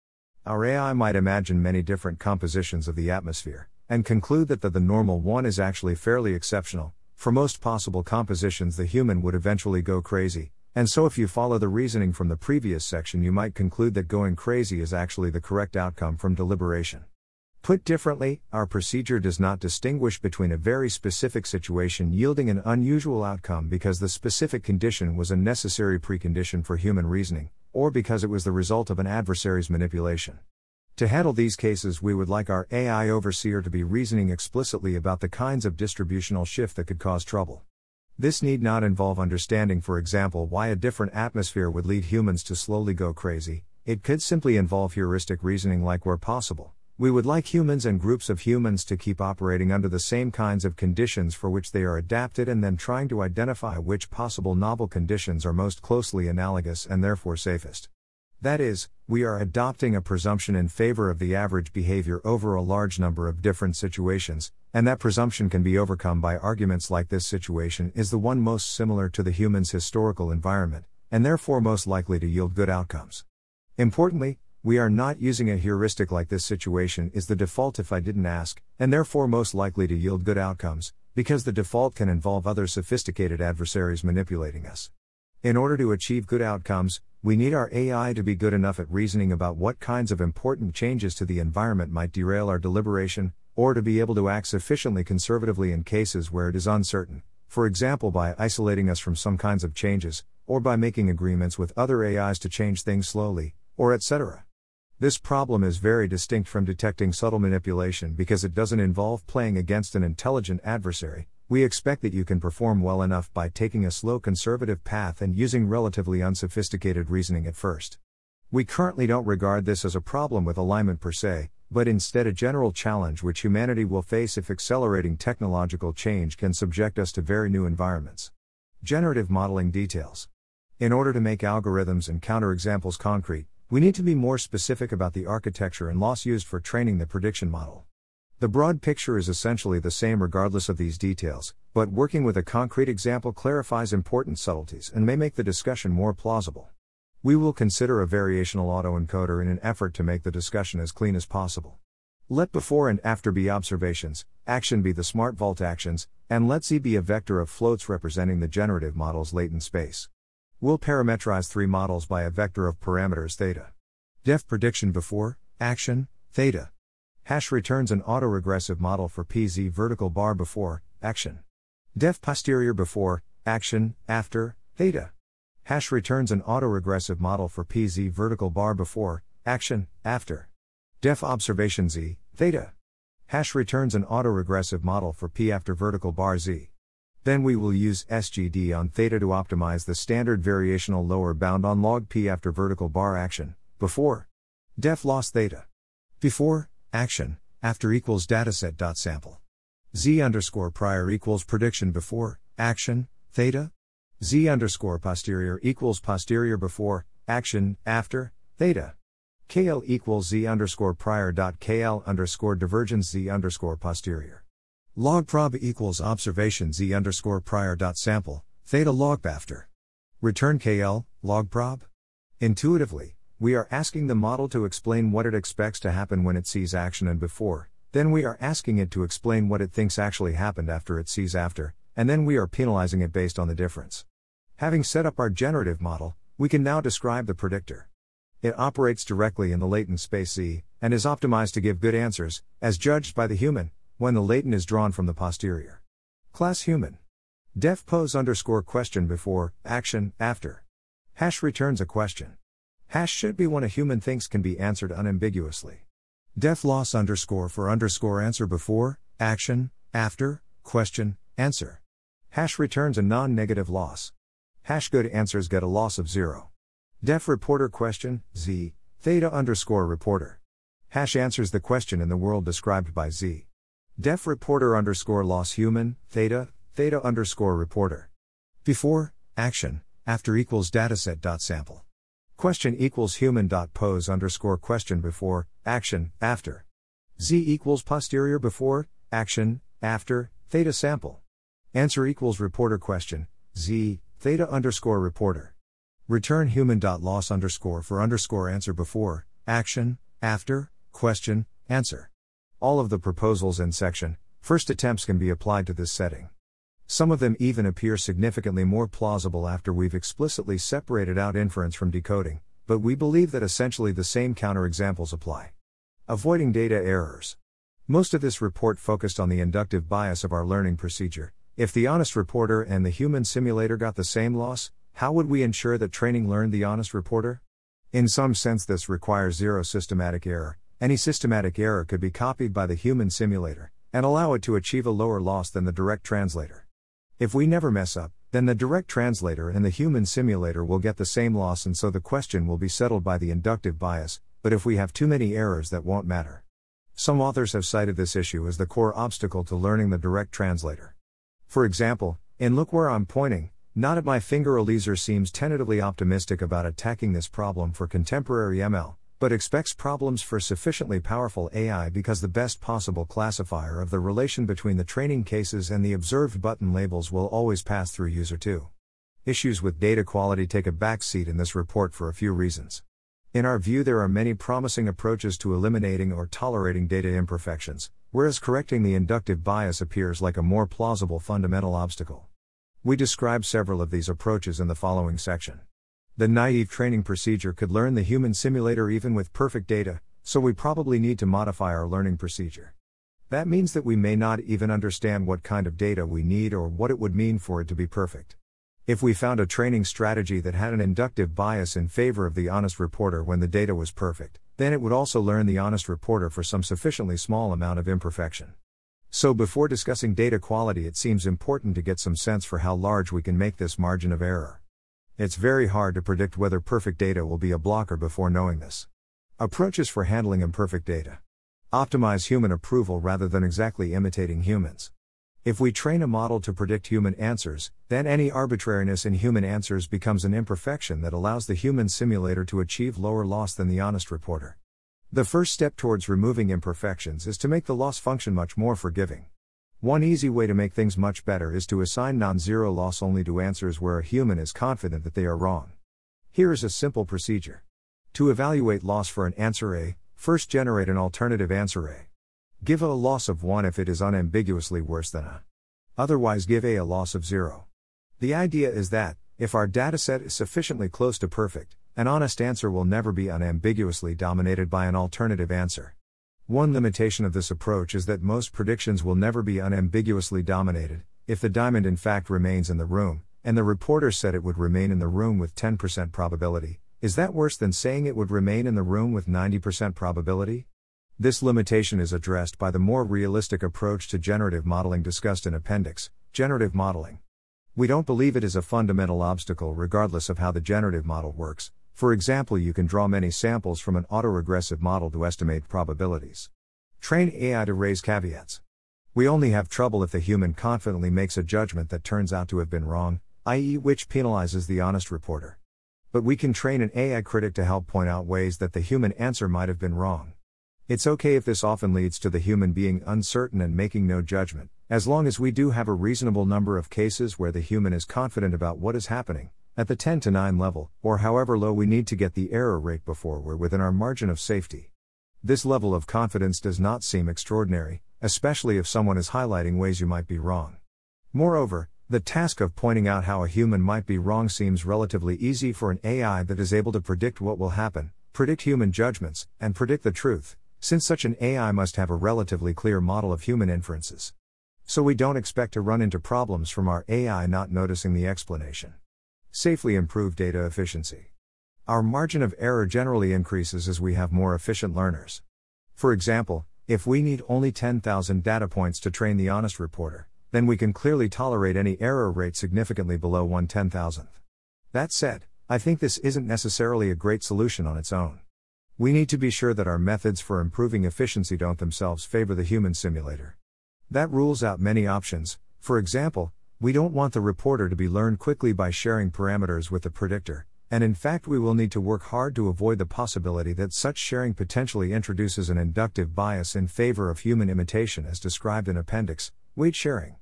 A: Our AI might imagine many different compositions of the atmosphere, and conclude that the, the normal one is actually fairly exceptional. For most possible compositions, the human would eventually go crazy, and so if you follow the reasoning from the previous section, you might conclude that going crazy is actually the correct outcome from deliberation. Put differently, our procedure does not distinguish between a very specific situation yielding an unusual outcome because the specific condition was a necessary precondition for human reasoning, or because it was the result of an adversary's manipulation. To handle these cases, we would like our AI overseer to be reasoning explicitly about the kinds of distributional shift that could cause trouble. This need not involve understanding, for example, why a different atmosphere would lead humans to slowly go crazy, it could simply involve heuristic reasoning like where possible. We would like humans and groups of humans to keep operating under the same kinds of conditions for which they are adapted and then trying to identify which possible novel conditions are most closely analogous and therefore safest. That is, we are adopting a presumption in favor of the average behavior over a large number of different situations, and that presumption can be overcome by arguments like this situation is the one most similar to the human's historical environment, and therefore most likely to yield good outcomes. Importantly, we are not using a heuristic like this situation is the default if I didn't ask, and therefore most likely to yield good outcomes, because the default can involve other sophisticated adversaries manipulating us. In order to achieve good outcomes, we need our AI to be good enough at reasoning about what kinds of important changes to the environment might derail our deliberation, or to be able to act sufficiently conservatively in cases where it is uncertain, for example by isolating us from some kinds of changes, or by making agreements with other AIs to change things slowly, or etc. This problem is very distinct from detecting subtle manipulation because it doesn't involve playing against an intelligent adversary. We expect that you can perform well enough by taking a slow conservative path and using relatively unsophisticated reasoning at first. We currently don't regard this as a problem with alignment per se, but instead a general challenge which humanity will face if accelerating technological change can subject us to very new environments. Generative modeling details. In order to make algorithms and counterexamples concrete, we need to be more specific about the architecture and loss used for training the prediction model. The broad picture is essentially the same regardless of these details, but working with a concrete example clarifies important subtleties and may make the discussion more plausible. We will consider a variational autoencoder in an effort to make the discussion as clean as possible. Let before and after be observations, action be the smart vault actions, and let Z be a vector of floats representing the generative model's latent space. We'll parameterize three models by a vector of parameters theta. Def prediction before, action, theta. Hash returns an autoregressive model for PZ vertical bar before, action. Def posterior before, action, after, theta. Hash returns an autoregressive model for PZ vertical bar before, action, after. Def observation Z, theta. Hash returns an autoregressive model for P after vertical bar Z. Then we will use SGD on theta to optimize the standard variational lower bound on log p after vertical bar action, before def loss theta. Before action, after equals dataset dot sample. Z underscore prior equals prediction before action, theta. Z underscore posterior equals posterior before action, after theta. KL equals Z underscore prior dot KL underscore divergence Z underscore posterior. Log prob equals observation z underscore prior dot sample, theta log after. Return KL, log prob? Intuitively, we are asking the model to explain what it expects to happen when it sees action and before, then we are asking it to explain what it thinks actually happened after it sees after, and then we are penalizing it based on the difference. Having set up our generative model, we can now describe the predictor. It operates directly in the latent space Z, and is optimized to give good answers, as judged by the human, when the latent is drawn from the posterior. Class human. Def pose underscore question before, action, after. Hash returns a question. Hash should be one a human thinks can be answered unambiguously. Def loss underscore for underscore answer before, action, after, question, answer. Hash returns a non negative loss. Hash good answers get a loss of zero. Def reporter question, Z, theta underscore reporter. Hash answers the question in the world described by Z. Def reporter underscore loss human, theta, theta underscore reporter. Before, action, after equals dataset dot sample. Question equals human dot pose underscore question before, action, after. Z equals posterior before, action, after, theta sample. Answer equals reporter question, Z, theta underscore reporter. Return human dot loss underscore for underscore answer before, action, after, question, answer. All of the proposals in section, first attempts can be applied to this setting. Some of them even appear significantly more plausible after we've explicitly separated out inference from decoding, but we believe that essentially the same counterexamples apply. Avoiding data errors. Most of this report focused on the inductive bias of our learning procedure. If the honest reporter and the human simulator got the same loss, how would we ensure that training learned the honest reporter? In some sense, this requires zero systematic error. Any systematic error could be copied by the human simulator, and allow it to achieve a lower loss than the direct translator. If we never mess up, then the direct translator and the human simulator will get the same loss, and so the question will be settled by the inductive bias, but if we have too many errors, that won't matter. Some authors have cited this issue as the core obstacle to learning the direct translator. For example, in Look Where I'm Pointing, not at my finger, Eliezer seems tentatively optimistic about attacking this problem for contemporary ML, but expects problems for sufficiently powerful AI because the best possible classifier of the relation between the training cases and the observed button labels will always pass through user 2. Issues with data quality take a backseat in this report for a few reasons. In our view, there are many promising approaches to eliminating or tolerating data imperfections, whereas correcting the inductive bias appears like a more plausible fundamental obstacle. We describe several of these approaches in the following section. The naive training procedure could learn the human simulator even with perfect data, so we probably need to modify our learning procedure. That means that we may not even understand what kind of data we need or what it would mean for it to be perfect. If we found a training strategy that had an inductive bias in favor of the honest reporter when the data was perfect, then it would also learn the honest reporter for some sufficiently small amount of imperfection. So, before discussing data quality, it seems important to get some sense for how large we can make this margin of error. It's very hard to predict whether perfect data will be a blocker before knowing this. Approaches for handling imperfect data optimize human approval rather than exactly imitating humans. If we train a model to predict human answers, then any arbitrariness in human answers becomes an imperfection that allows the human simulator to achieve lower loss than the honest reporter. The first step towards removing imperfections is to make the loss function much more forgiving. One easy way to make things much better is to assign non zero loss only to answers where a human is confident that they are wrong. Here is a simple procedure. To evaluate loss for an answer A, first generate an alternative answer A. Give A a loss of 1 if it is unambiguously worse than A. Otherwise, give A a loss of 0. The idea is that, if our dataset is sufficiently close to perfect, an honest answer will never be unambiguously dominated by an alternative answer. One limitation of this approach is that most predictions will never be unambiguously dominated, if the diamond in fact remains in the room, and the reporter said it would remain in the room with 10% probability, is that worse than saying it would remain in the room with 90% probability? This limitation is addressed by the more realistic approach to generative modeling discussed in Appendix Generative Modeling. We don't believe it is a fundamental obstacle regardless of how the generative model works, for example, you can draw many samples from an autoregressive model to estimate probabilities. Train AI to raise caveats. We only have trouble if the human confidently makes a judgment that turns out to have been wrong, i.e., which penalizes the honest reporter. But we can train an AI critic to help point out ways that the human answer might have been wrong. It's okay if this often leads to the human being uncertain and making no judgment, as long as we do have a reasonable number of cases where the human is confident about what is happening, at the 10 to 9 level, or however low we need to get the error rate before we're within our margin of safety. This level of confidence does not seem extraordinary, especially if someone is highlighting ways you might be wrong. Moreover, the task of pointing out how a human might be wrong seems relatively easy for an AI that is able to predict what will happen, predict human judgments, and predict the truth, since such an AI must have a relatively clear model of human inferences. So we don't expect to run into problems from our AI not noticing the explanation. Safely improve data efficiency. Our margin of error generally increases as we have more efficient learners. For example, if we need only 10,000 data points to train the honest reporter, then we can clearly tolerate any error rate significantly below 1 10,000th. That said, I think this isn't necessarily a great solution on its own. We need to be sure that our methods for improving efficiency don't themselves favor the human simulator. That rules out many options, for example, we don't want the reporter to be learned quickly by sharing parameters with the predictor, and in fact, we will need to work hard to avoid the possibility that such sharing potentially introduces an inductive bias in favor of human imitation as described in Appendix Weight Sharing.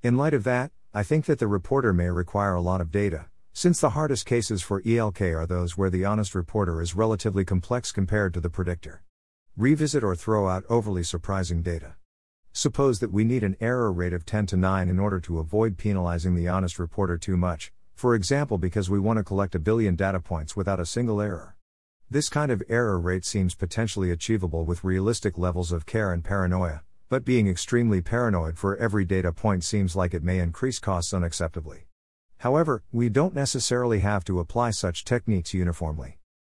A: In light of that, I think that the reporter may require a lot of data, since the hardest cases for ELK are those where the honest reporter is relatively complex compared to the predictor. Revisit or throw out overly surprising data. Suppose that we need an error rate of 10 to 9 in order to avoid penalizing the honest reporter too much, for example, because we want to collect a billion data points without a single error. This kind of error rate seems potentially achievable with realistic levels of care and paranoia, but being extremely paranoid for every data point seems like it may increase costs unacceptably. However, we don't necessarily have to apply such techniques uniformly.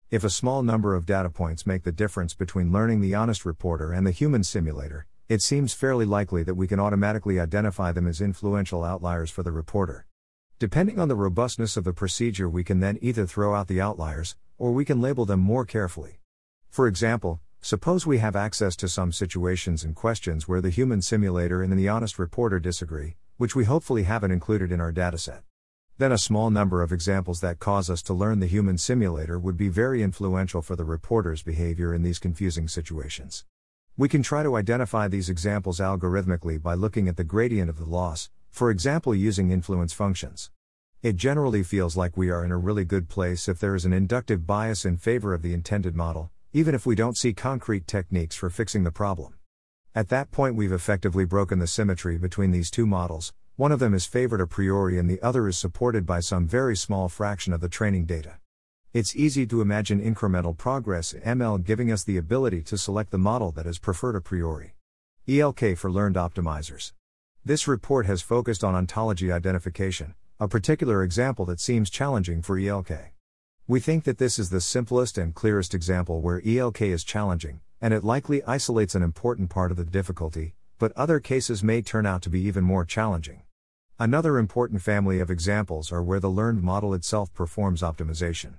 A: If a small number of data points make the difference between learning the honest reporter and the human simulator, it seems fairly likely that we can automatically identify them as influential outliers for the reporter. Depending on the robustness of the procedure, we can then either throw out the outliers, or we can label them more carefully. For example, suppose we have access to some situations and questions where the human simulator and the honest reporter disagree, which we hopefully haven't included in our dataset. Then a small number of examples that cause us to learn the human simulator would be very influential for the reporter's behavior in these confusing situations. We can try to identify these examples algorithmically by looking at the gradient of the loss, for example using influence functions. It generally feels like we are in a really good place if there is an inductive bias in favor of the intended model, even if we don't see concrete techniques for fixing the problem. At that point, we've effectively broken the symmetry between these two models, one of them is favored a priori and the other is supported by some very small fraction of the training data. It's easy to imagine incremental progress ML giving us the ability to select the model that is preferred a priori. ELK for Learned Optimizers. This report has focused on ontology identification, a particular example that seems challenging for ELK. We think that this is the simplest and clearest example where ELK is challenging, and it likely isolates an important part of the difficulty, but other cases may turn out to be even more challenging. Another important family of examples are where the learned model itself performs optimization.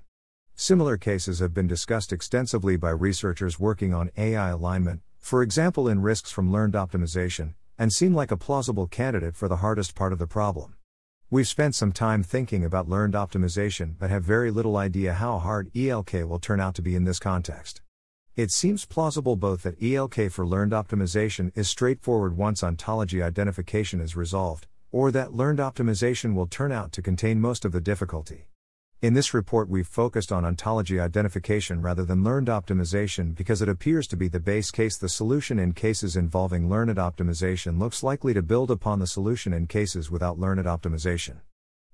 A: Similar cases have been discussed extensively by researchers working on AI alignment, for example in risks from learned optimization, and seem like a plausible candidate for the hardest part of the problem. We've spent some time thinking about learned optimization but have very little idea how hard ELK will turn out to be in this context. It seems plausible both that ELK for learned optimization is straightforward once ontology identification is resolved, or that learned optimization will turn out to contain most of the difficulty. In this report, we've focused on ontology identification rather than learned optimization because it appears to be the base case. The solution in cases involving learned optimization looks likely to build upon the solution in cases without learned optimization.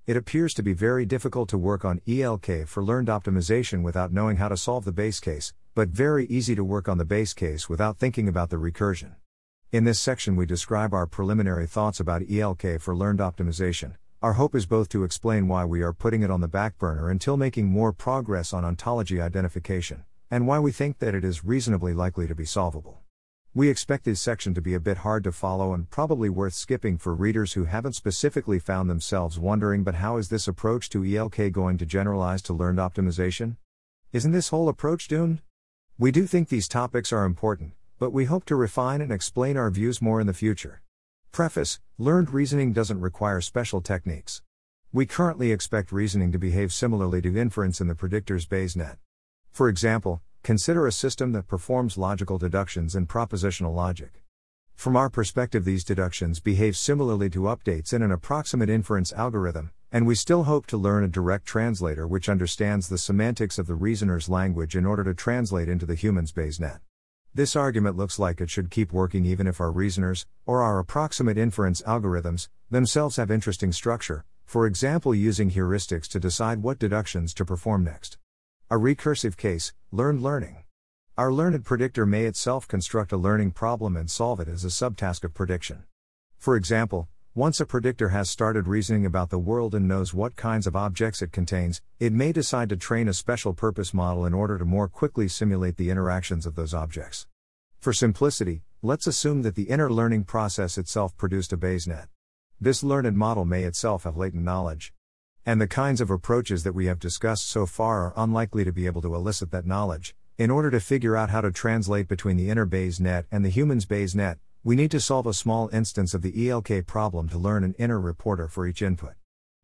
A: It appears to be very difficult to work on ELK for learned optimization without knowing how to solve the base case, but very easy to work on the base case without thinking about the recursion. In this section, we describe our preliminary thoughts about ELK for learned optimization, our hope is both to explain why we are putting it on the back burner until making more progress on ontology identification, and why we think that it is reasonably likely to be solvable. We expect this section to be a bit hard to follow and probably worth skipping for readers who haven't specifically found themselves wondering but how is this approach to ELK going to generalize to learned optimization? Isn't this whole approach doomed? We do think these topics are important, but we hope to refine and explain our views more in the future. Preface Learned reasoning doesn't require special techniques. We currently expect reasoning to behave similarly to inference in the predictor's Bayes net. For example, consider a system that performs logical deductions and propositional logic. From our perspective, these deductions behave similarly to updates in an approximate inference algorithm, and we still hope to learn a direct translator which understands the semantics of the reasoner's language in order to translate into the human's Bayes net. This argument looks like it should keep working even if our reasoners, or our approximate inference algorithms, themselves have interesting structure, for example, using heuristics to decide what deductions to perform next. A recursive case, learned learning. Our learned predictor may itself construct a learning problem and solve it as a subtask of prediction. For example, once a predictor has started reasoning about the world and knows what kinds of objects it contains, it may decide to train a special purpose model in order to more quickly simulate the interactions of those objects. For simplicity, let's assume that the inner learning process itself produced a Bayes net. This learned model may itself have latent knowledge. And the kinds of approaches that we have discussed so far are unlikely to be able to elicit that knowledge. In order to figure out how to translate between the inner Bayes net and the human's Bayes net, we need to solve a small instance of the ELK problem to learn an inner reporter for each input.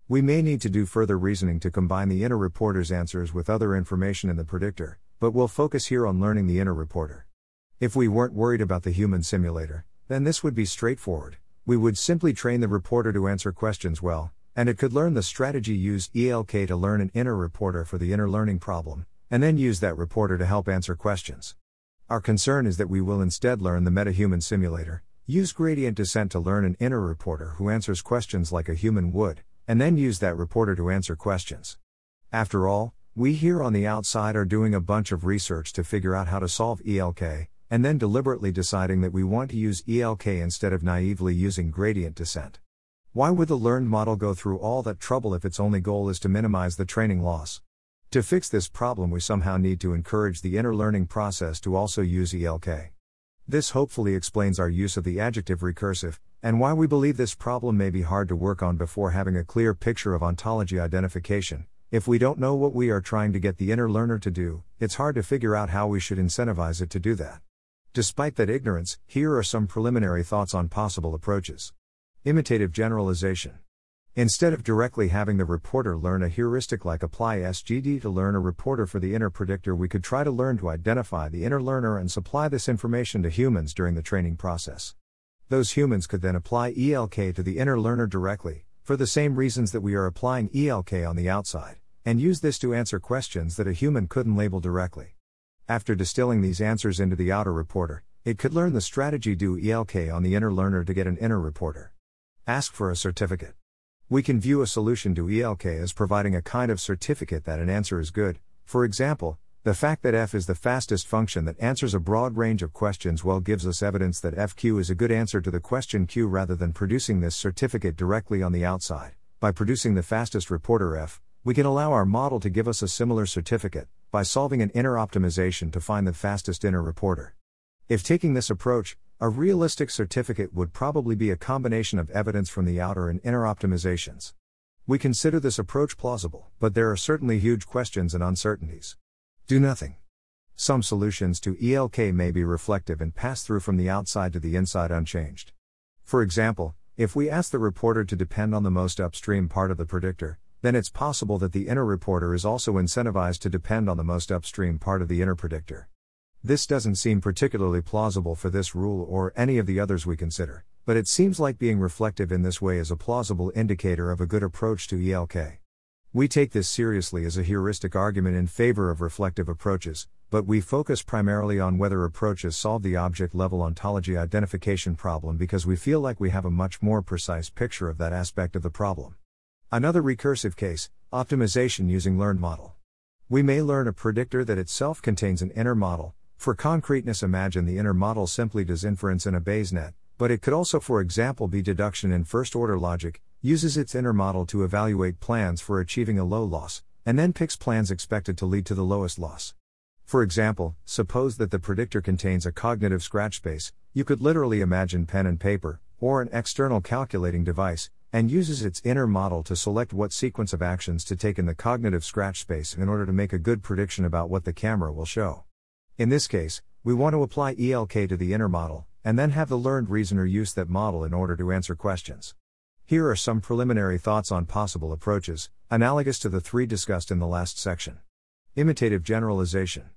A: We may need to do further reasoning to combine the inner reporter's answers with other information in the predictor, but we'll focus here on learning the inner reporter. If we weren't worried about the human simulator, then this would be straightforward. We would simply train the reporter to answer questions well, and it could learn the strategy used ELK to learn an inner reporter for the inner learning problem, and then use that reporter to help answer questions. Our concern is that we will instead learn the metahuman simulator, use gradient descent to learn an inner reporter who answers questions like a human would, and then use that reporter to answer questions. After all, We here on the outside are doing a bunch of research to figure out how to solve ELK, and then deliberately deciding that we want to use ELK instead of naively using gradient descent. Why would the learned model go through all that trouble if its only goal is to minimize the training loss? To fix this problem, we somehow need to encourage the inner learning process to also use ELK. This hopefully explains our use of the adjective recursive, and why we believe this problem may be hard to work on before having a clear picture of ontology identification. If we don't know what we are trying to get the inner learner to do, it's hard to figure out how we should incentivize it to do that. Despite that ignorance, here are some preliminary thoughts on possible approaches. Imitative generalization. Instead of directly having the reporter learn a heuristic like apply SGD to learn a reporter for the inner predictor, we could try to learn to identify the inner learner and supply this information to humans during the training process. Those humans could then apply ELK to the inner learner directly, for the same reasons that we are applying ELK on the outside, and use this to answer questions that a human couldn't label directly. After distilling these answers into the outer reporter, it could learn the strategy do ELK on the inner learner to get an inner reporter. Ask for a certificate. We can view a solution to ELK as providing a kind of certificate that an answer is good. For example, the fact that f is the fastest function that answers a broad range of questions well gives us evidence that fq is a good answer to the question q rather than producing this certificate directly on the outside. By producing the fastest reporter f, we can allow our model to give us a similar certificate by solving an inner optimization to find the fastest inner reporter. If taking this approach, a realistic certificate would probably be a combination of evidence from the outer and inner optimizations. We consider this approach plausible, but there are certainly huge questions and uncertainties. Do nothing. Some solutions to ELK may be reflective and pass through from the outside to the inside unchanged. For example, if we ask the reporter to depend on the most upstream part of the predictor, then it's possible that the inner reporter is also incentivized to depend on the most upstream part of the inner predictor. This doesn't seem particularly plausible for this rule or any of the others we consider, but it seems like being reflective in this way is a plausible indicator of a good approach to ELK. We take this seriously as a heuristic argument in favor of reflective approaches, but we focus primarily on whether approaches solve the object level ontology identification problem because we feel like we have a much more precise picture of that aspect of the problem. Another recursive case optimization using learned model. We may learn a predictor that itself contains an inner model, for concreteness, imagine the inner model simply does inference in a Bayes net, but it could also, for example, be deduction in first order logic, uses its inner model to evaluate plans for achieving a low loss, and then picks plans expected to lead to the lowest loss. For example, suppose that the predictor contains a cognitive scratch space, you could literally imagine pen and paper, or an external calculating device, and uses its inner model to select what sequence of actions to take in the cognitive scratch space in order to make a good prediction about what the camera will show. In this case, we want to apply ELK to the inner model, and then have the learned reasoner use that model in order to answer questions. Here are some preliminary thoughts on possible approaches, analogous to the three discussed in the last section. Imitative generalization.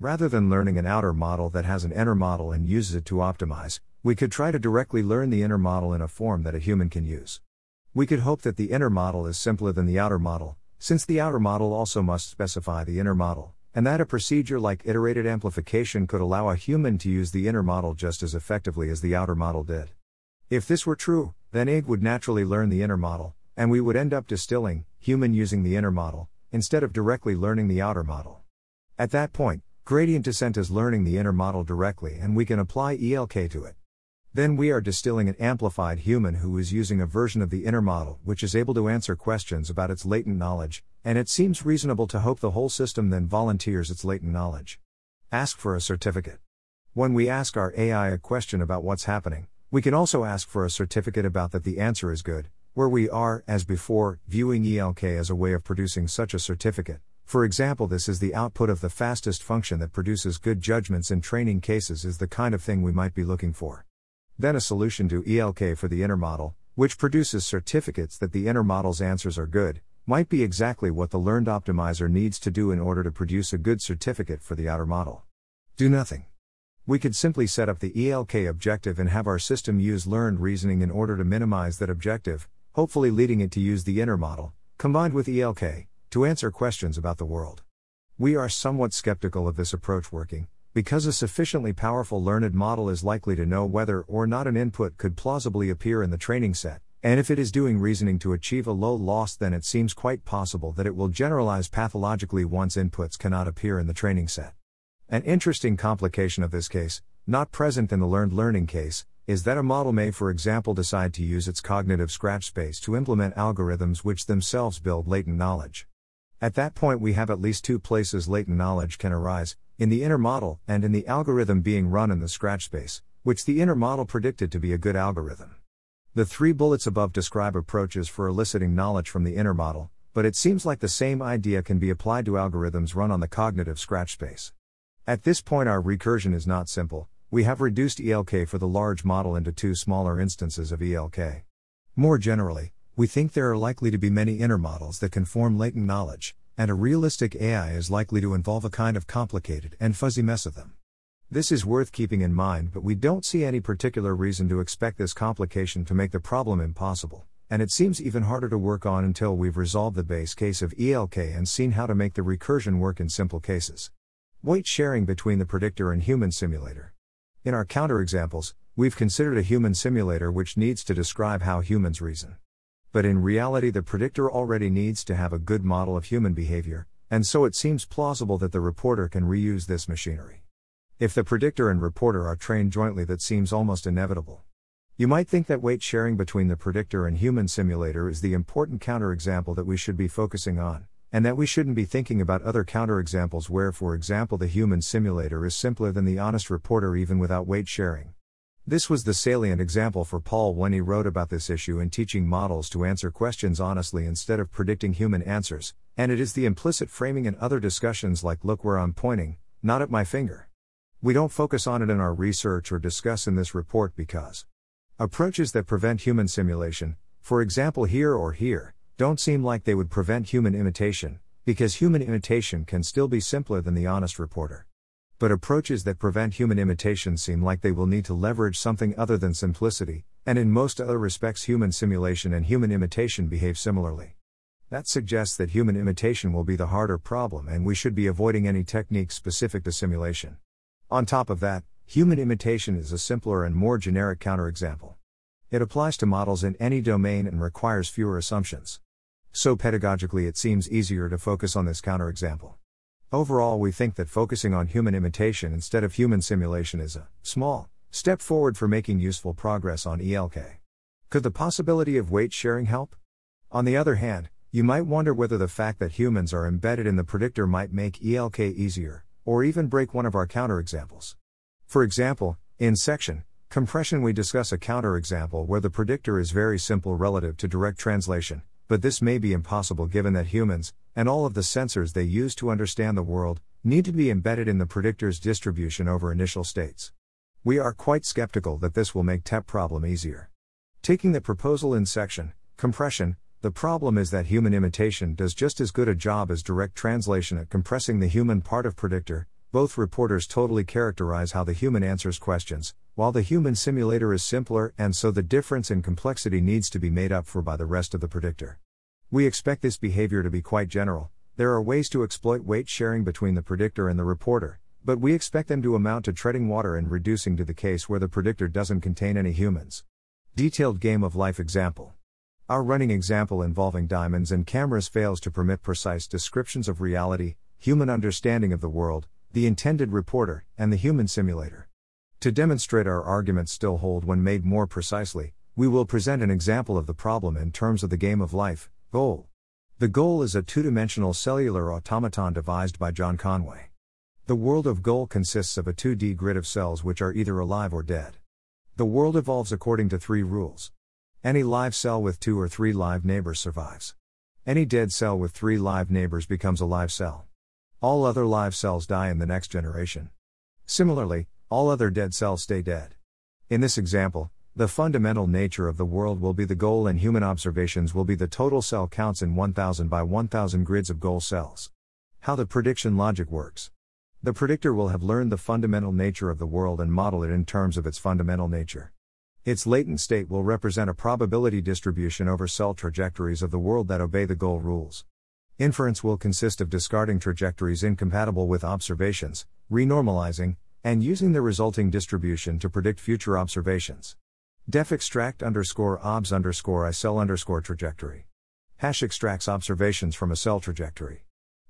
A: Rather than learning an outer model that has an inner model and uses it to optimize, we could try to directly learn the inner model in a form that a human can use. We could hope that the inner model is simpler than the outer model, since the outer model also must specify the inner model and that a procedure like iterated amplification could allow a human to use the inner model just as effectively as the outer model did. If this were true, then IG would naturally learn the inner model, and we would end up distilling, human using the inner model, instead of directly learning the outer model. At that point, gradient descent is learning the inner model directly and we can apply ELK to it. Then we are distilling an amplified human who is using a version of the inner model which is able to answer questions about its latent knowledge, and it seems reasonable to hope the whole system then volunteers its latent knowledge. Ask for a certificate. When we ask our AI a question about what's happening, we can also ask for a certificate about that the answer is good, where we are, as before, viewing ELK as a way of producing such a certificate. For example, this is the output of the fastest function that produces good judgments in training cases, is the kind of thing we might be looking for. Then a solution to ELK for the inner model, which produces certificates that the inner model's answers are good, might be exactly what the learned optimizer needs to do in order to produce a good certificate for the outer model. Do nothing. We could simply set up the ELK objective and have our system use learned reasoning in order to minimize that objective, hopefully leading it to use the inner model, combined with ELK, to answer questions about the world. We are somewhat skeptical of this approach working, because a sufficiently powerful learned model is likely to know whether or not an input could plausibly appear in the training set, And if it is doing reasoning to achieve a low loss, then it seems quite possible that it will generalize pathologically once inputs cannot appear in the training set. An interesting complication of this case, not present in the learned learning case, is that a model may, for example, decide to use its cognitive scratch space to implement algorithms which themselves build latent knowledge. At that point, we have at least two places latent knowledge can arise in the inner model and in the algorithm being run in the scratch space, which the inner model predicted to be a good algorithm. The three bullets above describe approaches for eliciting knowledge from the inner model, but it seems like the same idea can be applied to algorithms run on the cognitive scratch space. At this point, our recursion is not simple, we have reduced ELK for the large model into two smaller instances of ELK. More generally, we think there are likely to be many inner models that can form latent knowledge, and a realistic AI is likely to involve a kind of complicated and fuzzy mess of them. This is worth keeping in mind, but we don't see any particular reason to expect this complication to make the problem impossible, and it seems even harder to work on until we've resolved the base case of ELK and seen how to make the recursion work in simple cases. Weight sharing between the predictor and human simulator. In our counterexamples, we've considered a human simulator which needs to describe how humans reason but in reality, the predictor already needs to have a good model of human behavior, and so it seems plausible that the reporter can reuse this machinery. If the predictor and reporter are trained jointly, that seems almost inevitable. You might think that weight sharing between the predictor and human simulator is the important counterexample that we should be focusing on, and that we shouldn't be thinking about other counterexamples where, for example, the human simulator is simpler than the honest reporter even without weight sharing. This was the salient example for Paul when he wrote about this issue in teaching models to answer questions honestly instead of predicting human answers, and it is the implicit framing in other discussions like look where I'm pointing, not at my finger. We don't focus on it in our research or discuss in this report because approaches that prevent human simulation, for example here or here, don't seem like they would prevent human imitation, because human imitation can still be simpler than the honest reporter. But approaches that prevent human imitation seem like they will need to leverage something other than simplicity, and in most other respects, human simulation and human imitation behave similarly. That suggests that human imitation will be the harder problem, and we should be avoiding any techniques specific to simulation. On top of that, human imitation is a simpler and more generic counterexample. It applies to models in any domain and requires fewer assumptions. So, pedagogically, it seems easier to focus on this counterexample. Overall, we think that focusing on human imitation instead of human simulation is a small step forward for making useful progress on ELK. Could the possibility of weight sharing help? On the other hand, you might wonder whether the fact that humans are embedded in the predictor might make ELK easier, or even break one of our counterexamples. For example, in section compression, we discuss a counterexample where the predictor is very simple relative to direct translation, but this may be impossible given that humans, and all of the sensors they use to understand the world, need to be embedded in the predictor's distribution over initial states. We are quite skeptical that this will make TEP problem easier. Taking the proposal in section, compression, the problem is that human imitation does just as good a job as direct translation at compressing the human part of predictor. Both reporters totally characterize how the human answers questions, while the human simulator is simpler, and so the difference in complexity needs to be made up for by the rest of the predictor. We expect this behavior to be quite general. There are ways to exploit weight sharing between the predictor and the reporter, but we expect them to amount to treading water and reducing to the case where the predictor doesn't contain any humans. Detailed game of life example. Our running example involving diamonds and cameras fails to permit precise descriptions of reality, human understanding of the world, the intended reporter, and the human simulator. To demonstrate our arguments still hold when made more precisely, we will present an example of the problem in terms of the game of life, GoL. The GoL is a two dimensional cellular automaton devised by John Conway. The world of GoL consists of a 2D grid of cells which are either alive or dead. The world evolves according to three rules. Any live cell with two or three live neighbors survives. Any dead cell with three live neighbors becomes a live cell. All other live cells die in the next generation. Similarly, all other dead cells stay dead. In this example, the fundamental nature of the world will be the GoL, and human observations will be the total cell counts in 1000 by 1000 grids of GoL cells. How the prediction logic works. The predictor will have learned the fundamental nature of the world and model it in terms of its fundamental nature. Its latent state will represent a probability distribution over cell trajectories of the world that obey the GoL rules. Inference will consist of discarding trajectories incompatible with observations, renormalizing, and using the resulting distribution to predict future observations. Def extract underscore obs underscore I cell underscore trajectory. Hash extracts observations from a cell trajectory.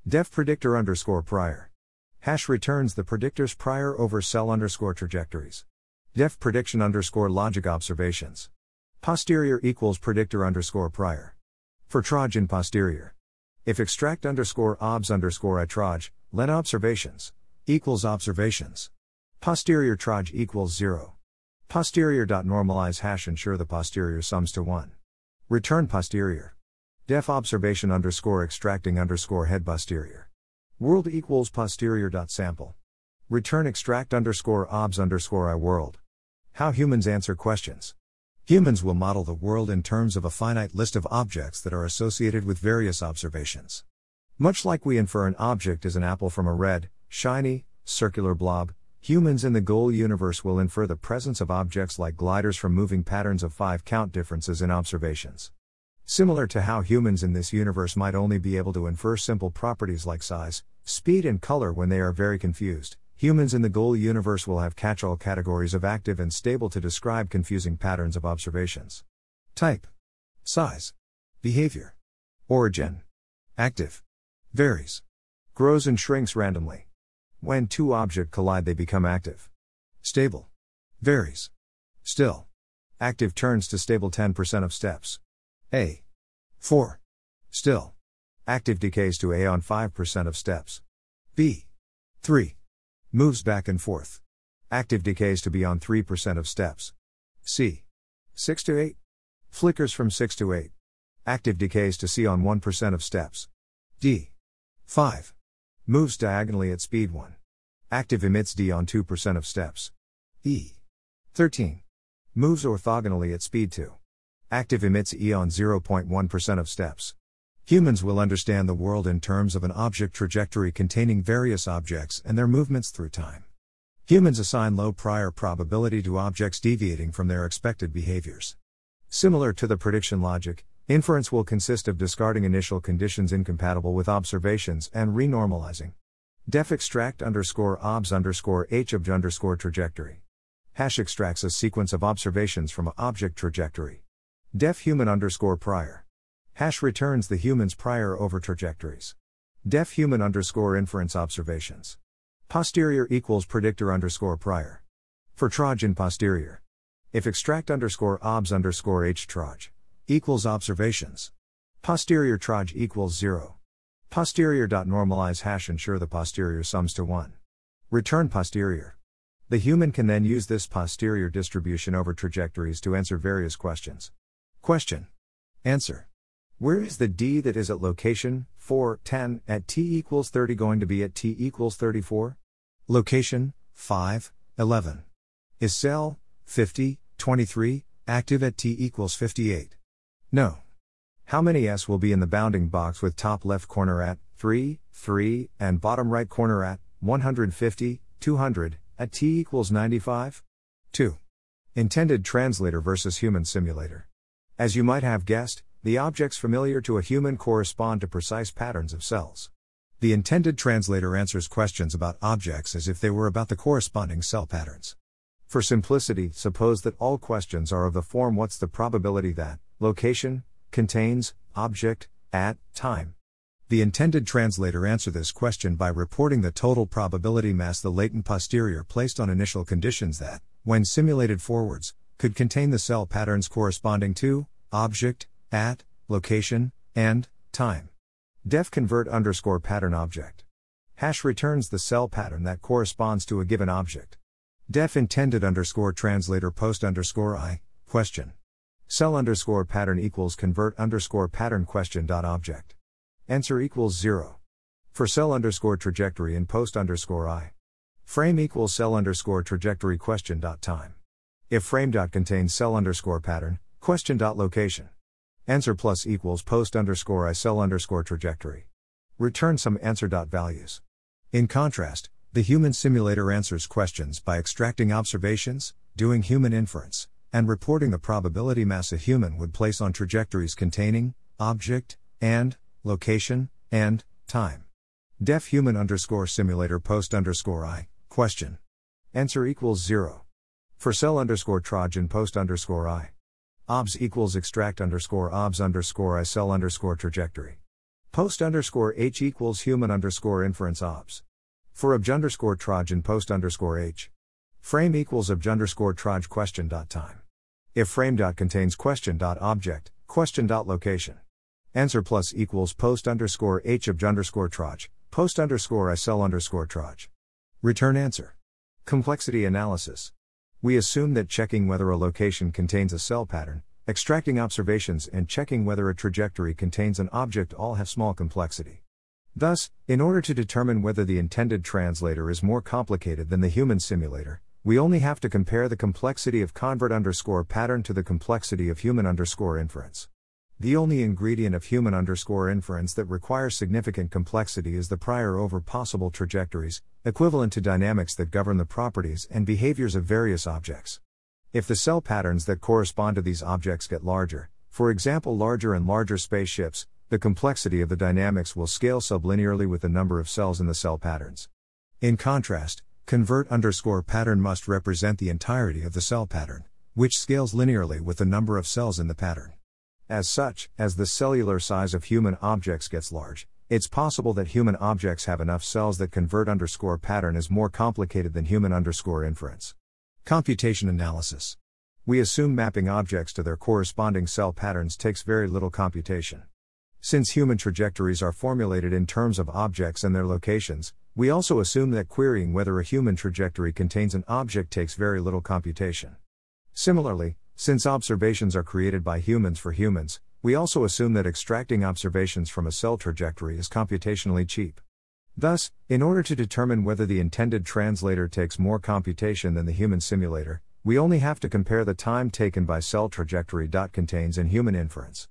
A: Def predictor underscore prior. Hash returns the predictor's prior over cell underscore trajectories. Def prediction underscore logic observations. Posterior equals predictor underscore prior. For traj in posterior. If extract underscore obs underscore I troj, len observations, equals observations. Posterior troj equals 0. Posterior dot normalize hash ensure the posterior sums to 1. Return posterior. Def observation underscore extracting underscore head posterior. World equals posterior dot sample. Return extract underscore obs underscore I world. How humans answer questions. Humans will model the world in terms of a finite list of objects that are associated with various observations. Much like we infer an object is an apple from a red, shiny, circular blob, humans in the GoL universe will infer the presence of objects like gliders from moving patterns of five count differences in observations. Similar to how humans in this universe might only be able to infer simple properties like size, speed, and color when they are very confused, humans in the GoL universe will have catch all categories of active and stable to describe confusing patterns of observations. Type, size, behavior, origin, active, varies, grows and shrinks randomly. When two objects collide, they become active. Stable, varies, still. Active turns to stable 10% of steps. A. 4. Still. Active decays to A on 5% of steps. B. 3. Moves back and forth. Active decays to B on 3% of steps. C. 6 to 8. Flickers from 6 to 8. Active decays to C on 1% of steps. D. 5. Moves diagonally at speed 1. Active emits D on 2% of steps. E. 13. Moves orthogonally at speed 2. Active emits E on 0.1% of steps. Humans will understand the world in terms of an object trajectory containing various objects and their movements through time. Humans assign low prior probability to objects deviating from their expected behaviors. Similar to the prediction logic, inference will consist of discarding initial conditions incompatible with observations and renormalizing. Def extract underscore obs underscore h obj underscore trajectory. Hash extracts a sequence of observations from a object trajectory. Def human underscore prior. Hash returns the human's prior over trajectories. Def human underscore inference observations. Posterior equals predictor underscore prior. For troj in posterior. If extract underscore obs underscore h troj equals observations. Posterior troj equals 0. Posterior dot normalize hash ensure the posterior sums to 1. Return posterior. The human can then use this posterior distribution over trajectories to answer various questions. Question. Answer. Where is the D that is at location 4, 10 at t equals 30 going to be at t equals 34? Location 5, 11. Is cell 50, 23 active at t equals 58? No. How many S will be in the bounding box with top left corner at 3, 3 and bottom right corner at 150, 200 at t equals 95? 2. Intended translator versus human simulator. As you might have guessed, the objects familiar to a human correspond to precise patterns of cells. The intended translator answers questions about objects as if they were about the corresponding cell patterns. For simplicity, suppose that all questions are of the form what's the probability that, location, contains, object, at, time. The intended translator answer this question by reporting the total probability mass the latent posterior placed on initial conditions that, when simulated forwards, could contain the cell patterns corresponding to object, at, location, and time. Def convert underscore pattern object. Hash returns the cell pattern that corresponds to a given object. Def intended underscore translator post underscore i, question. Cell underscore pattern equals convert underscore pattern question dot object. Answer equals 0. For cell underscore trajectory in post underscore i. Frame equals cell underscore trajectory question dot time. If frame dot contains cell underscore pattern, question dot location. Answer plus equals post underscore I cell underscore trajectory. Return some answer dot values. In contrast, the human simulator answers questions by extracting observations, doing human inference, and reporting the probability mass a human would place on trajectories containing object and location and time. Def human underscore simulator post underscore I question. Answer equals 0. For cell underscore trojan post underscore i. OBS equals extract underscore OBS underscore I cell underscore trajectory. Post underscore H equals human underscore inference OBS. For obj underscore trojan post underscore H. Frame equals obj underscore troj question dot time. If frame contains question object, question location. Answer plus equals post underscore H obj underscore troj, post underscore I cell underscore troj. Return answer. Complexity analysis. We assume that checking whether a location contains a cell pattern, extracting observations, and checking whether a trajectory contains an object all have small complexity. Thus, in order to determine whether the intended translator is more complicated than the human simulator, we only have to compare the complexity of convert underscore pattern to the complexity of human underscore inference. The only ingredient of human underscore inference that requires significant complexity is the prior over possible trajectories, equivalent to dynamics that govern the properties and behaviors of various objects. If the cell patterns that correspond to these objects get larger, for example larger and larger spaceships, the complexity of the dynamics will scale sublinearly with the number of cells in the cell patterns. In contrast, convert underscore pattern must represent the entirety of the cell pattern, which scales linearly with the number of cells in the pattern. As such, as the cellular size of human objects gets large, it's possible that human objects have enough cells that convert underscore pattern is more complicated than human underscore inference. Computation analysis. We assume mapping objects to their corresponding cell patterns takes very little computation. Since human trajectories are formulated in terms of objects and their locations, we also assume that querying whether a human trajectory contains an object takes very little computation. Similarly, since observations are created by humans for humans, we also assume that extracting observations from a cell trajectory is computationally cheap. Thus, in order to determine whether the intended translator takes more computation than the human simulator, we only have to compare the time taken by cell trajectory. contains in human inference.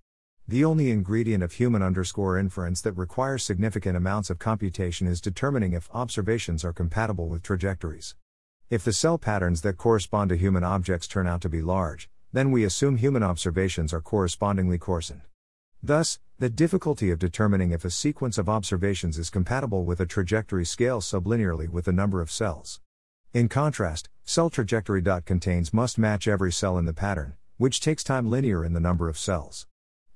A: The only ingredient of human underscore inference that requires significant amounts of computation is determining if observations are compatible with trajectories. If the cell patterns that correspond to human objects turn out to be large, then we assume human observations are correspondingly coarsened. Thus, the difficulty of determining if a sequence of observations is compatible with a trajectory scales sublinearly with the number of cells. In contrast, cell trajectory dot contains must match every cell in the pattern, which takes time linear in the number of cells.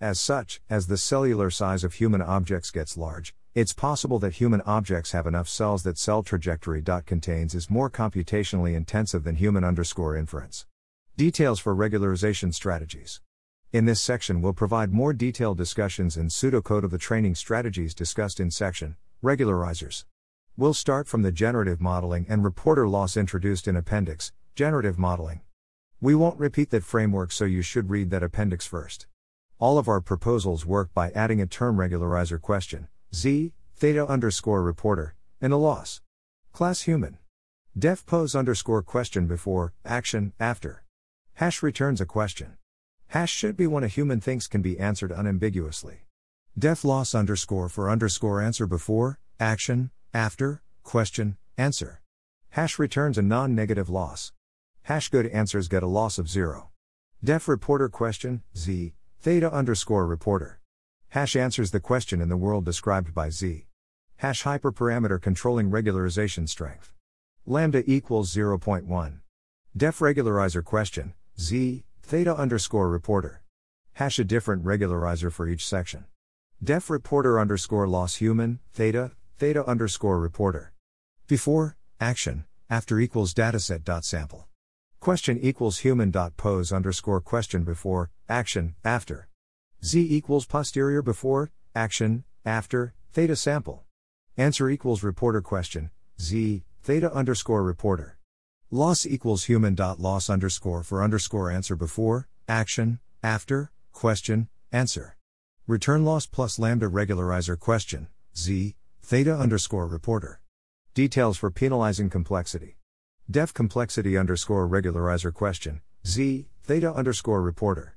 A: As such, as the cellular size of human objects gets large, it's possible that human objects have enough cells that cell trajectory contains is more computationally intensive than human underscore inference. Details for regularization strategies. In this section, we'll provide more detailed discussions in pseudocode of the training strategies discussed in section regularizers. We'll start from the generative modeling and reporter loss introduced in appendix generative modeling. We won't repeat that framework, so you should read that appendix first. All of our proposals work by adding a term regularizer question, z, theta underscore reporter, and a loss. Class human. Def pose underscore question before, action, after. Hash returns a question. Hash should be when a human thinks can be answered unambiguously. Def loss underscore for underscore answer before, action, after, question, answer. Hash returns a non negative loss. Hash good answers get a loss of zero. Def reporter question, z, theta underscore reporter. Hash answers the question in the world described by z. Hash hyperparameter controlling regularization strength. Lambda equals 0.1. Def regularizer question, Z, theta underscore reporter. Hash a different regularizer for each section. Def reporter underscore loss human, theta, theta underscore reporter. Before, action, after equals dataset dot sample. Question equals human dot pose underscore question before, action, after. Z equals posterior before, action, after, theta sample. Answer equals reporter question, Z, theta underscore reporter. Loss equals human dot loss underscore for underscore answer before, action, after, question, answer. Return loss plus lambda regularizer question, z, theta underscore reporter. Details for penalizing complexity. Def complexity underscore regularizer question, z, theta underscore reporter.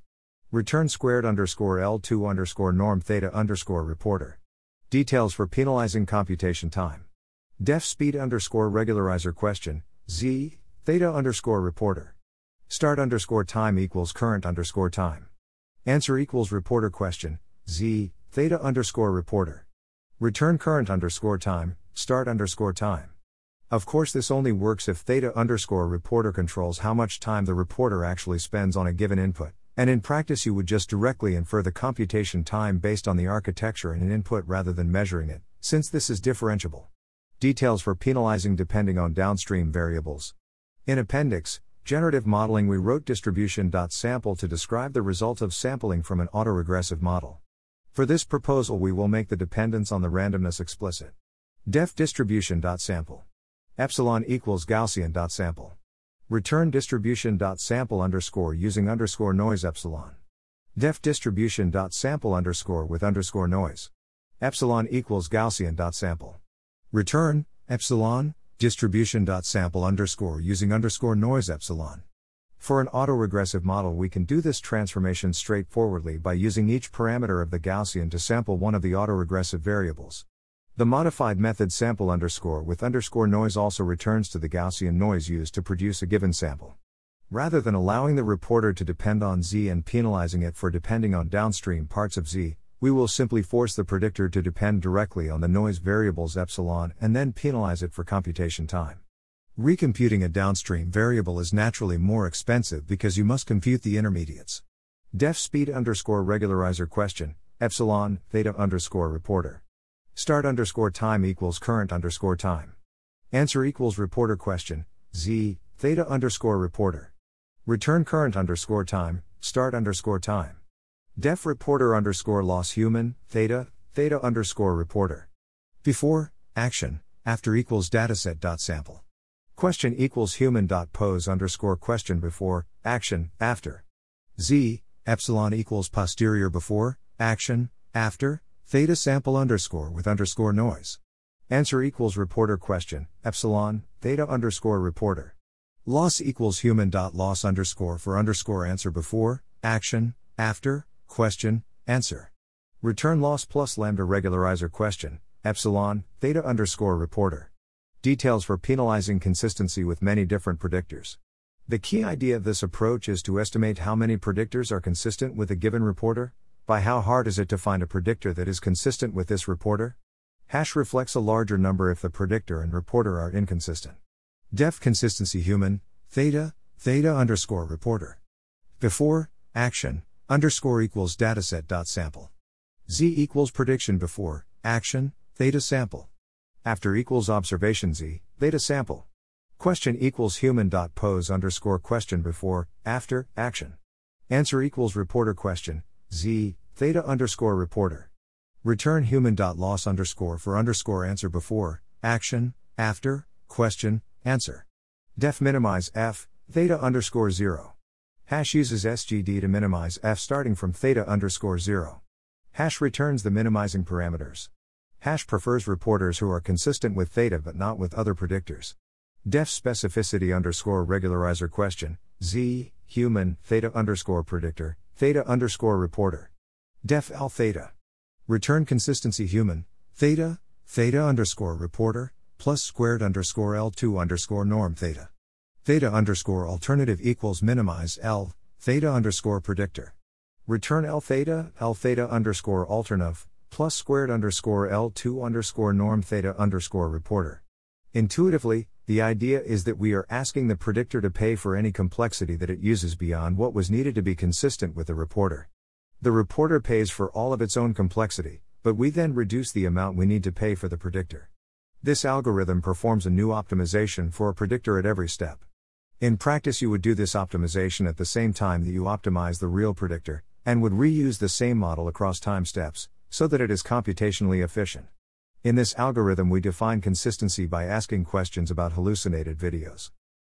A: Return squared underscore L2 underscore norm theta underscore reporter. Details for penalizing computation time. Def speed underscore regularizer question, z, Theta underscore reporter. Start underscore time equals current underscore time. Answer equals reporter question, Z, theta underscore reporter. Return current underscore time, start underscore time. Of course, this only works if theta underscore reporter controls how much time the reporter actually spends on a given input, and in practice, you would just directly infer the computation time based on the architecture in an input rather than measuring it, since this is differentiable. Details for penalizing depending on downstream variables. In Appendix, Generative Modeling, we wrote distribution.sample to describe the result of sampling from an autoregressive model. For this proposal, we will make the dependence on the randomness explicit. Def distribution.sample. Epsilon equals Gaussian dot sample. Return distribution dot sample underscore using underscore noise epsilon. Def distribution dot sample underscore with underscore noise. Epsilon equals Gaussian dot sample. Return epsilon distribution dot sample underscore using underscore noise epsilon. For an autoregressive model, we can do this transformation straightforwardly by using each parameter of the Gaussian to sample one of the autoregressive variables. The modified method sample underscore with underscore noise also returns to the Gaussian noise used to produce a given sample. Rather than allowing the reporter to depend on z and penalizing it for depending on downstream parts of z, we will simply force the predictor to depend directly on the noise variables epsilon and then penalize it for computation time. Recomputing a downstream variable is naturally more expensive because you must compute the intermediates. Def speed underscore regularizer question, epsilon, theta underscore reporter. Start underscore time equals current underscore time. Answer equals reporter question, z, theta underscore reporter. Return current underscore time, start underscore time. Def reporter underscore loss human, theta, theta underscore reporter. Before, action, after equals dataset dot sample. Question equals human dot pose underscore question before, action, after. Z, epsilon equals posterior before, action, after, theta sample underscore with underscore noise. Answer equals reporter question, epsilon, theta underscore reporter. Loss equals human dot loss underscore for underscore answer before, action, after, question, answer. Return loss plus lambda regularizer question, epsilon, theta underscore reporter. Details for penalizing consistency with many different predictors. The key idea of this approach is to estimate how many predictors are consistent with a given reporter, by how hard is it to find a predictor that is consistent with this reporter? Hash reflects a larger number if the predictor and reporter are inconsistent. Def consistency human, theta, theta underscore reporter. Before, action, underscore equals dataset dot sample. Z equals prediction before, action, theta sample. After equals observation Z, theta sample. Question equals human dot pose underscore question before, after, action. Answer equals reporter question, Z, theta underscore reporter. Return human dot loss underscore for underscore answer before, action, after, question, answer. Def minimize F, theta underscore 0. Hash uses SGD to minimize F starting from theta underscore 0. Hash returns the minimizing parameters. Hash prefers reporters who are consistent with theta but not with other predictors. Def specificity underscore regularizer question, Z, human, theta underscore predictor, theta underscore reporter. Def L theta. Return consistency human, theta, theta underscore reporter, plus squared underscore L2 underscore norm theta. Theta underscore alternative equals minimize L, theta underscore predictor. Return L theta, L theta underscore alternative, plus squared underscore L2 underscore norm theta underscore reporter. Intuitively, the idea is that we are asking the predictor to pay for any complexity that it uses beyond what was needed to be consistent with the reporter. The reporter pays for all of its own complexity, but we then reduce the amount we need to pay for the predictor. This algorithm performs a new optimization for a predictor at every step. In practice, you would do this optimization at the same time that you optimize the real predictor, and would reuse the same model across time steps, so that it is computationally efficient. In this algorithm, we define consistency by asking questions about hallucinated videos.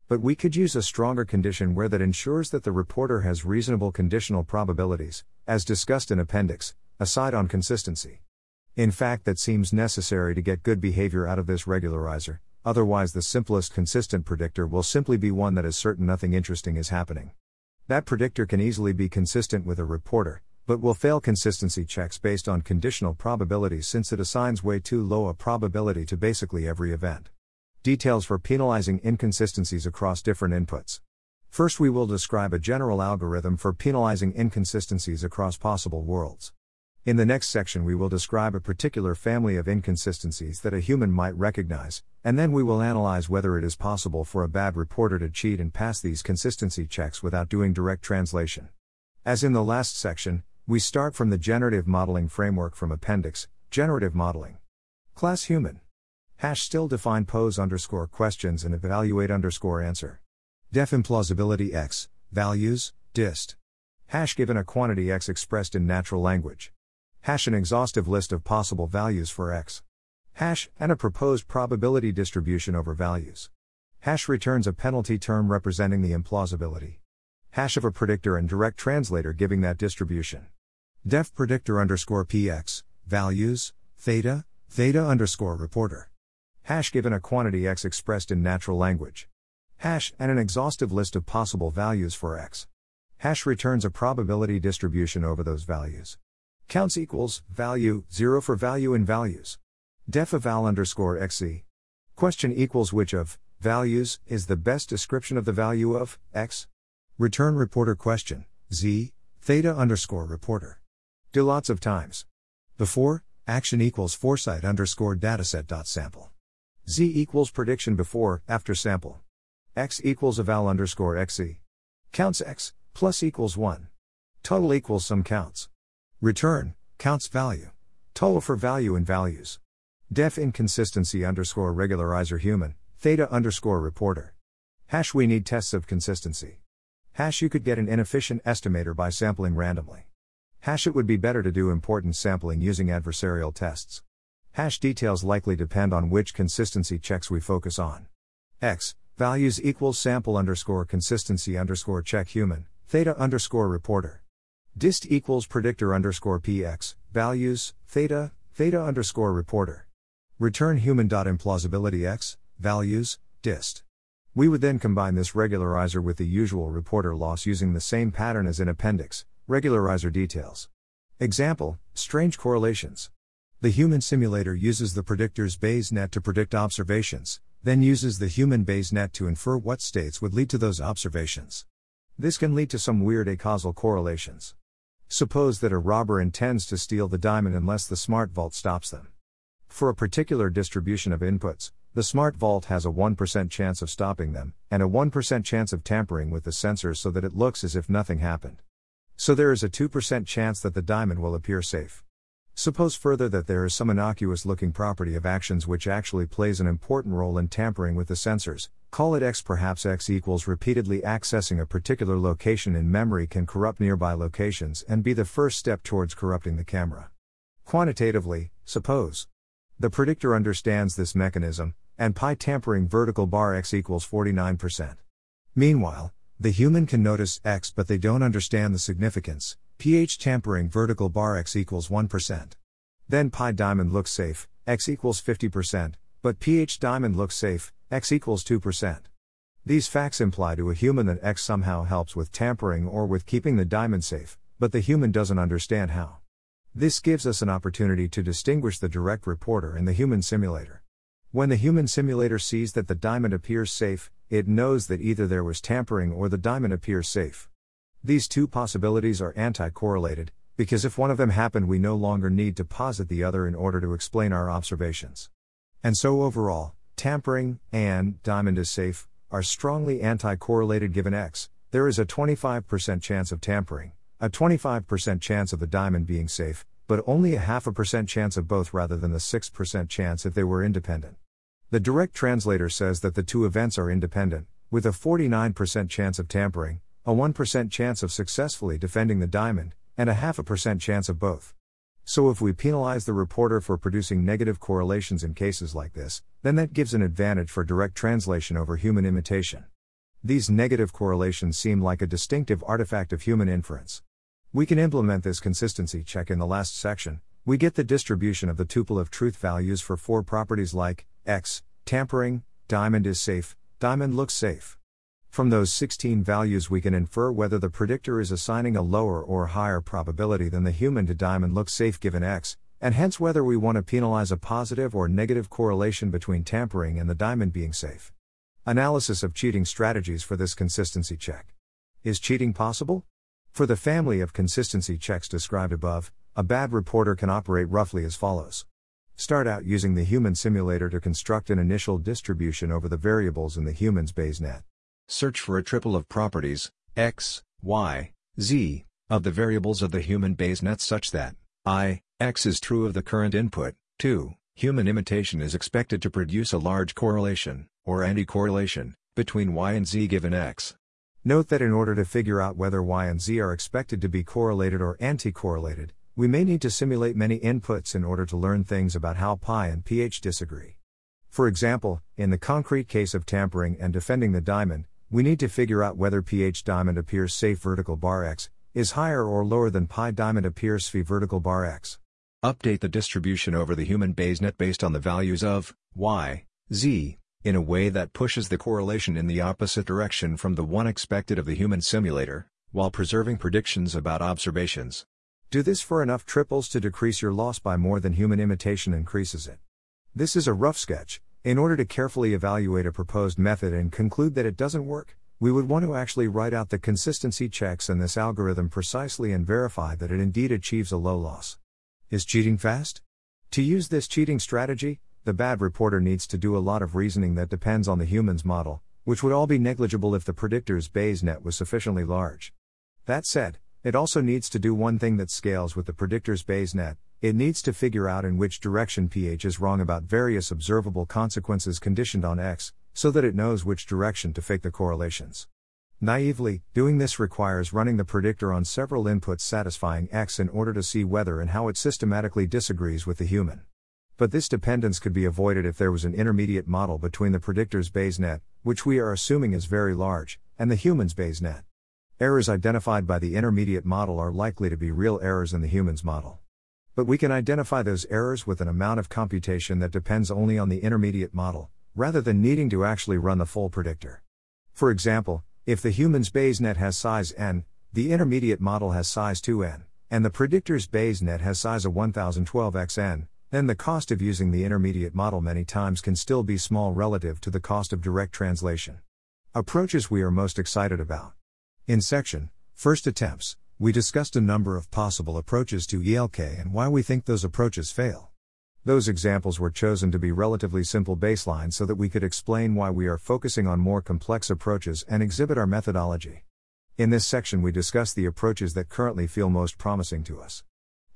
A: But we could use a stronger condition where that ensures that the reporter has reasonable conditional probabilities, as discussed in Appendix, aside on consistency. In fact, that seems necessary to get good behavior out of this regularizer, otherwise, the simplest consistent predictor will simply be one that is certain nothing interesting is happening. That predictor can easily be consistent with a reporter, but will fail consistency checks based on conditional probabilities since it assigns way too low a probability to basically every event. Details for penalizing inconsistencies across different inputs. First, we will describe a general algorithm for penalizing inconsistencies across possible worlds. In the next section, we will describe a particular family of inconsistencies that a human might recognize, and then we will analyze whether it is possible for a bad reporter to cheat and pass these consistency checks without doing direct translation. As in the last section, we start from the generative modeling framework from Appendix, Generative Modeling. Class Human. Hash still define pose underscore questions and evaluate underscore answer. Def implausibility x, values, dist. Hash given a quantity x expressed in natural language. Hash an exhaustive list of possible values for x. Hash and a proposed probability distribution over values. Hash returns a penalty term representing the implausibility. Hash of a predictor and direct translator giving that distribution. Def predictor underscore px, values, theta, theta underscore reporter. Hash given a quantity x expressed in natural language. Hash and an exhaustive list of possible values for x. Hash returns a probability distribution over those values. Counts equals, value, 0 for value in values. Def eval underscore xc. Question equals which of, values, is the best description of the value of, x? Return reporter question, z, theta underscore reporter. Do lots of times. Before, action equals foresight underscore dataset dot sample. Z equals prediction before, after sample. X equals eval underscore xc. Counts x, plus equals 1. Total equals sum counts. Return, counts value. Total for value in values. Def inconsistency underscore regularizer human, theta underscore reporter. Hash we need tests of consistency. Hash you could get an inefficient estimator by sampling randomly. Hash it would be better to do importance sampling using adversarial tests. Hash details likely depend on which consistency checks we focus on. X, values equals sample underscore consistency underscore check human, theta underscore reporter. Dist equals predictor underscore px, values, theta, theta underscore reporter. Return human dot implausibility x, values, dist. We would then combine this regularizer with the usual reporter loss using the same pattern as in appendix, regularizer details. Example, strange correlations. The human simulator uses the predictor's Bayes net to predict observations, then uses the human Bayes net to infer what states would lead to those observations. This can lead to some weird acausal correlations. Suppose that a robber intends to steal the diamond unless the smart vault stops them. For a particular distribution of inputs, the smart vault has a 1% chance of stopping them, and a 1% chance of tampering with the sensors so that it looks as if nothing happened. So there is a 2% chance that the diamond will appear safe. Suppose further that there is some innocuous looking property of actions which actually plays an important role in tampering with the sensors, Call it x perhaps x equals repeatedly accessing a particular location in memory can corrupt nearby locations and be the first step towards corrupting the camera. Quantitatively, suppose the predictor understands this mechanism, and pi tampering vertical bar x equals 49%. Meanwhile, the human can notice x but they don't understand the significance, pH tampering vertical bar x equals 1%. Then pi diamond looks safe, x equals 50%, but pH diamond looks safe, x equals 2%. These facts imply to a human that x somehow helps with tampering or with keeping the diamond safe, but the human doesn't understand how. This gives us an opportunity to distinguish the direct reporter and the human simulator. When the human simulator sees that the diamond appears safe, it knows that either there was tampering or the diamond appears safe. These two possibilities are anti correlated, because if one of them happened, we no longer need to posit the other in order to explain our observations. And so overall, tampering and diamond is safe are strongly anti-correlated given x. There is a 25% chance of tampering, a 25% chance of the diamond being safe, but only a half a percent chance of both rather than the 6% chance if they were independent. The direct translator says that the two events are independent, with a 49% chance of tampering, a 1% chance of successfully defending the diamond, and a half a percent chance of both. So if we penalize the reporter for producing negative correlations in cases like this, then that gives an advantage for direct translation over human imitation. These negative correlations seem like a distinctive artifact of human inference. We can implement this consistency check in the last section. We get the distribution of the tuple of truth values for four properties like x, tampering, diamond is safe, diamond looks safe. From those 16 values, we can infer whether the predictor is assigning a lower or higher probability than the human to diamond looks safe given x, and hence whether we want to penalize a positive or negative correlation between tampering and the diamond being safe. Analysis of cheating strategies for this consistency check. Is cheating possible? For the family of consistency checks described above, A bad reporter can operate roughly as follows. Start out using the human simulator to construct an initial distribution over the variables in the human's BayesNet.
B: Search for a triple of properties, x, y, z, of the variables of the human BayesNet such that i, x is true of the current input, 2, human imitation is expected to produce a large correlation, or anti-correlation, between y and z given x.
A: Note that in order to figure out whether y and z are expected to be correlated or anti-correlated, we may need to simulate many inputs in order to learn things about how pi and pH disagree. For example, in the concrete case of tampering and defending the diamond, we need to figure out whether pH diamond appears safe vertical bar x is higher or lower than pi diamond appears phi vertical bar x.
B: Update the distribution over the human BayesNet based on the values of y, z, in a way that pushes the correlation in the opposite direction from the one expected of the human simulator, while preserving predictions about observations.
A: Do this for enough triples to decrease your loss by more than human imitation increases it. This is a rough sketch. In order to carefully evaluate a proposed method and conclude that it doesn't work, we would want to actually write out the consistency checks in this algorithm precisely and verify that it indeed achieves a low loss. Is cheating fast? To use this cheating strategy, the bad reporter needs to do a lot of reasoning that depends on the human's model, which would all be negligible if the predictor's Bayes net was sufficiently large. That said, it also needs to do one thing that scales with the predictor's Bayes net, it needs to figure out in which direction pH is wrong about various observable consequences conditioned on X, so that it knows which direction to fake the correlations. Naively, doing this requires running the predictor on several inputs satisfying X in order to see whether and how it systematically disagrees with the human. But this dependence could be avoided if there was an intermediate model between the predictor's Bayes net, which we are assuming is very large, and the human's Bayes net. Errors identified by the intermediate model are likely to be real errors in the human's model. But we can identify those errors with an amount of computation that depends only on the intermediate model, rather than needing to actually run the full predictor. For example, if the human's Bayes net has size n, the intermediate model has size 2n, and the predictor's Bayes net has size of 1012xn, then the cost of using the intermediate model many times can still be small relative to the cost of direct translation. Approaches we are most excited about. In section, First Attempts, we discussed a number of possible approaches to ELK and why we think those approaches fail. Those examples were chosen to be relatively simple baselines so that we could explain why we are focusing on more complex approaches and exhibit our methodology. In this section, we discuss the approaches that currently feel most promising to us.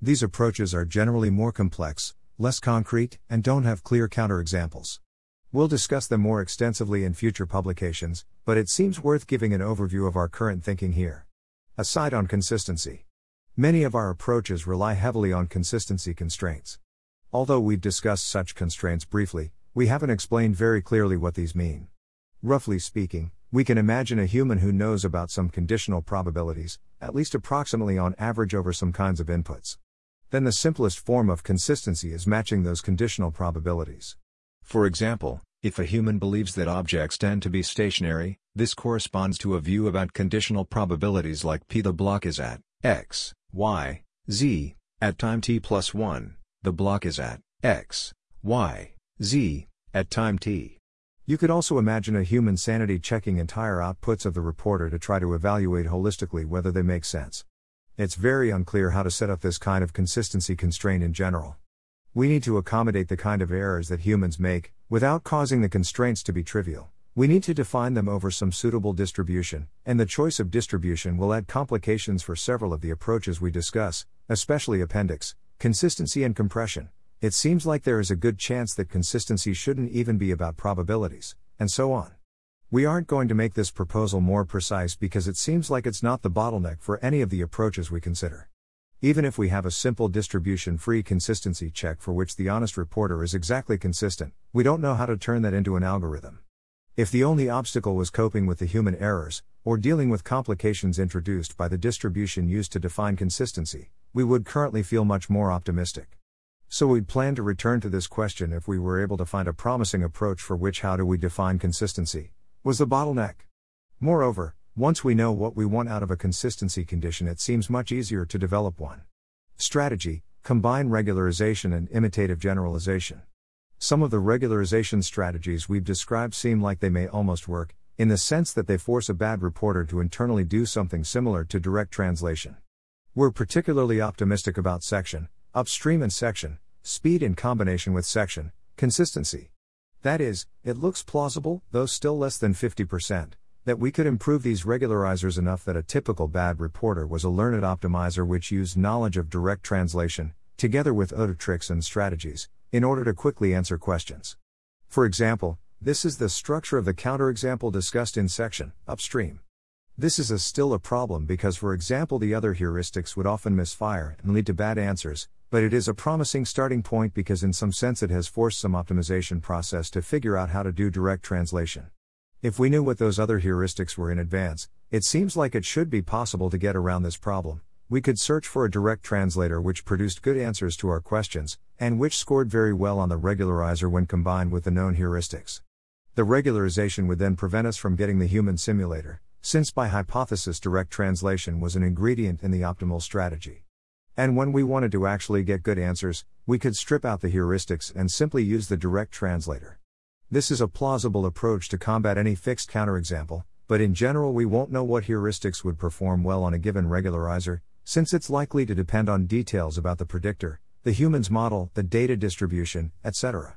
A: These approaches are generally more complex, less concrete, and don't have clear counterexamples. We'll discuss them more extensively in future publications, but it seems worth giving an overview of our current thinking here. Aside on consistency. Many of our approaches rely heavily on consistency constraints. Although we've discussed such constraints briefly, we haven't explained very clearly what these mean. Roughly speaking, we can imagine a human who knows about some conditional probabilities, at least approximately on average over some kinds of inputs. Then the simplest form of consistency is matching those conditional probabilities.
B: For example, if a human believes that objects tend to be stationary, this corresponds to a view about conditional probabilities like p. The block is at x, y, z, at time t plus 1, the block is at x, y, z, at time t.
A: You could also imagine a human sanity checking entire outputs of the reporter to try to evaluate holistically whether they make sense. It's very unclear how to set up this kind of consistency constraint in general. We need to accommodate the kind of errors that humans make, without causing the constraints to be trivial. We need to define them over some suitable distribution, and the choice of distribution will add complications for several of the approaches we discuss, especially appendix, consistency, and compression. It seems like there is a good chance that consistency shouldn't even be about probabilities, and so on. We aren't going to make this proposal more precise because it seems like it's not the bottleneck for any of the approaches we consider. Even if we have a simple distribution free consistency check for which the honest reporter is exactly consistent, we don't know how to turn that into an algorithm. If the only obstacle was coping with the human errors, or dealing with complications introduced by the distribution used to define consistency, we would currently feel much more optimistic. So we'd plan to return to this question if we were able to find a promising approach for which how do we define consistency was the bottleneck. Moreover, once we know what we want out of a consistency condition, it seems much easier to develop one. Strategy Combine regularization and imitative generalization. Some of the regularization strategies we've described seem like they may almost work, in the sense that they force a bad reporter to internally do something similar to direct translation. We're particularly optimistic about section, upstream and section, speed in combination with section, consistency. That is, it looks plausible, though still less than 50%, that we could improve these regularizers enough that a typical bad reporter was a learned optimizer which used knowledge of direct translation, together with other tricks and strategies, in order to quickly answer questions. For example, this is the structure of the counterexample discussed in section, upstream. This is a still a problem because, for example, the other heuristics would often misfire and lead to bad answers, but it is a promising starting point because, in some sense, it has forced some optimization process to figure out how to do direct translation. If we knew what those other heuristics were in advance, it seems like it should be possible to get around this problem. We could search for a direct translator which produced good answers to our questions, and which scored very well on the regularizer when combined with the known heuristics. The regularization would then prevent us from getting the human simulator, since by hypothesis direct translation was an ingredient in the optimal strategy. And when we wanted to actually get good answers, we could strip out the heuristics and simply use the direct translator. This is a plausible approach to combat any fixed counterexample, but in general we won't know what heuristics would perform well on a given regularizer, since it's likely to depend on details about the predictor, the human's model, the data distribution, etc.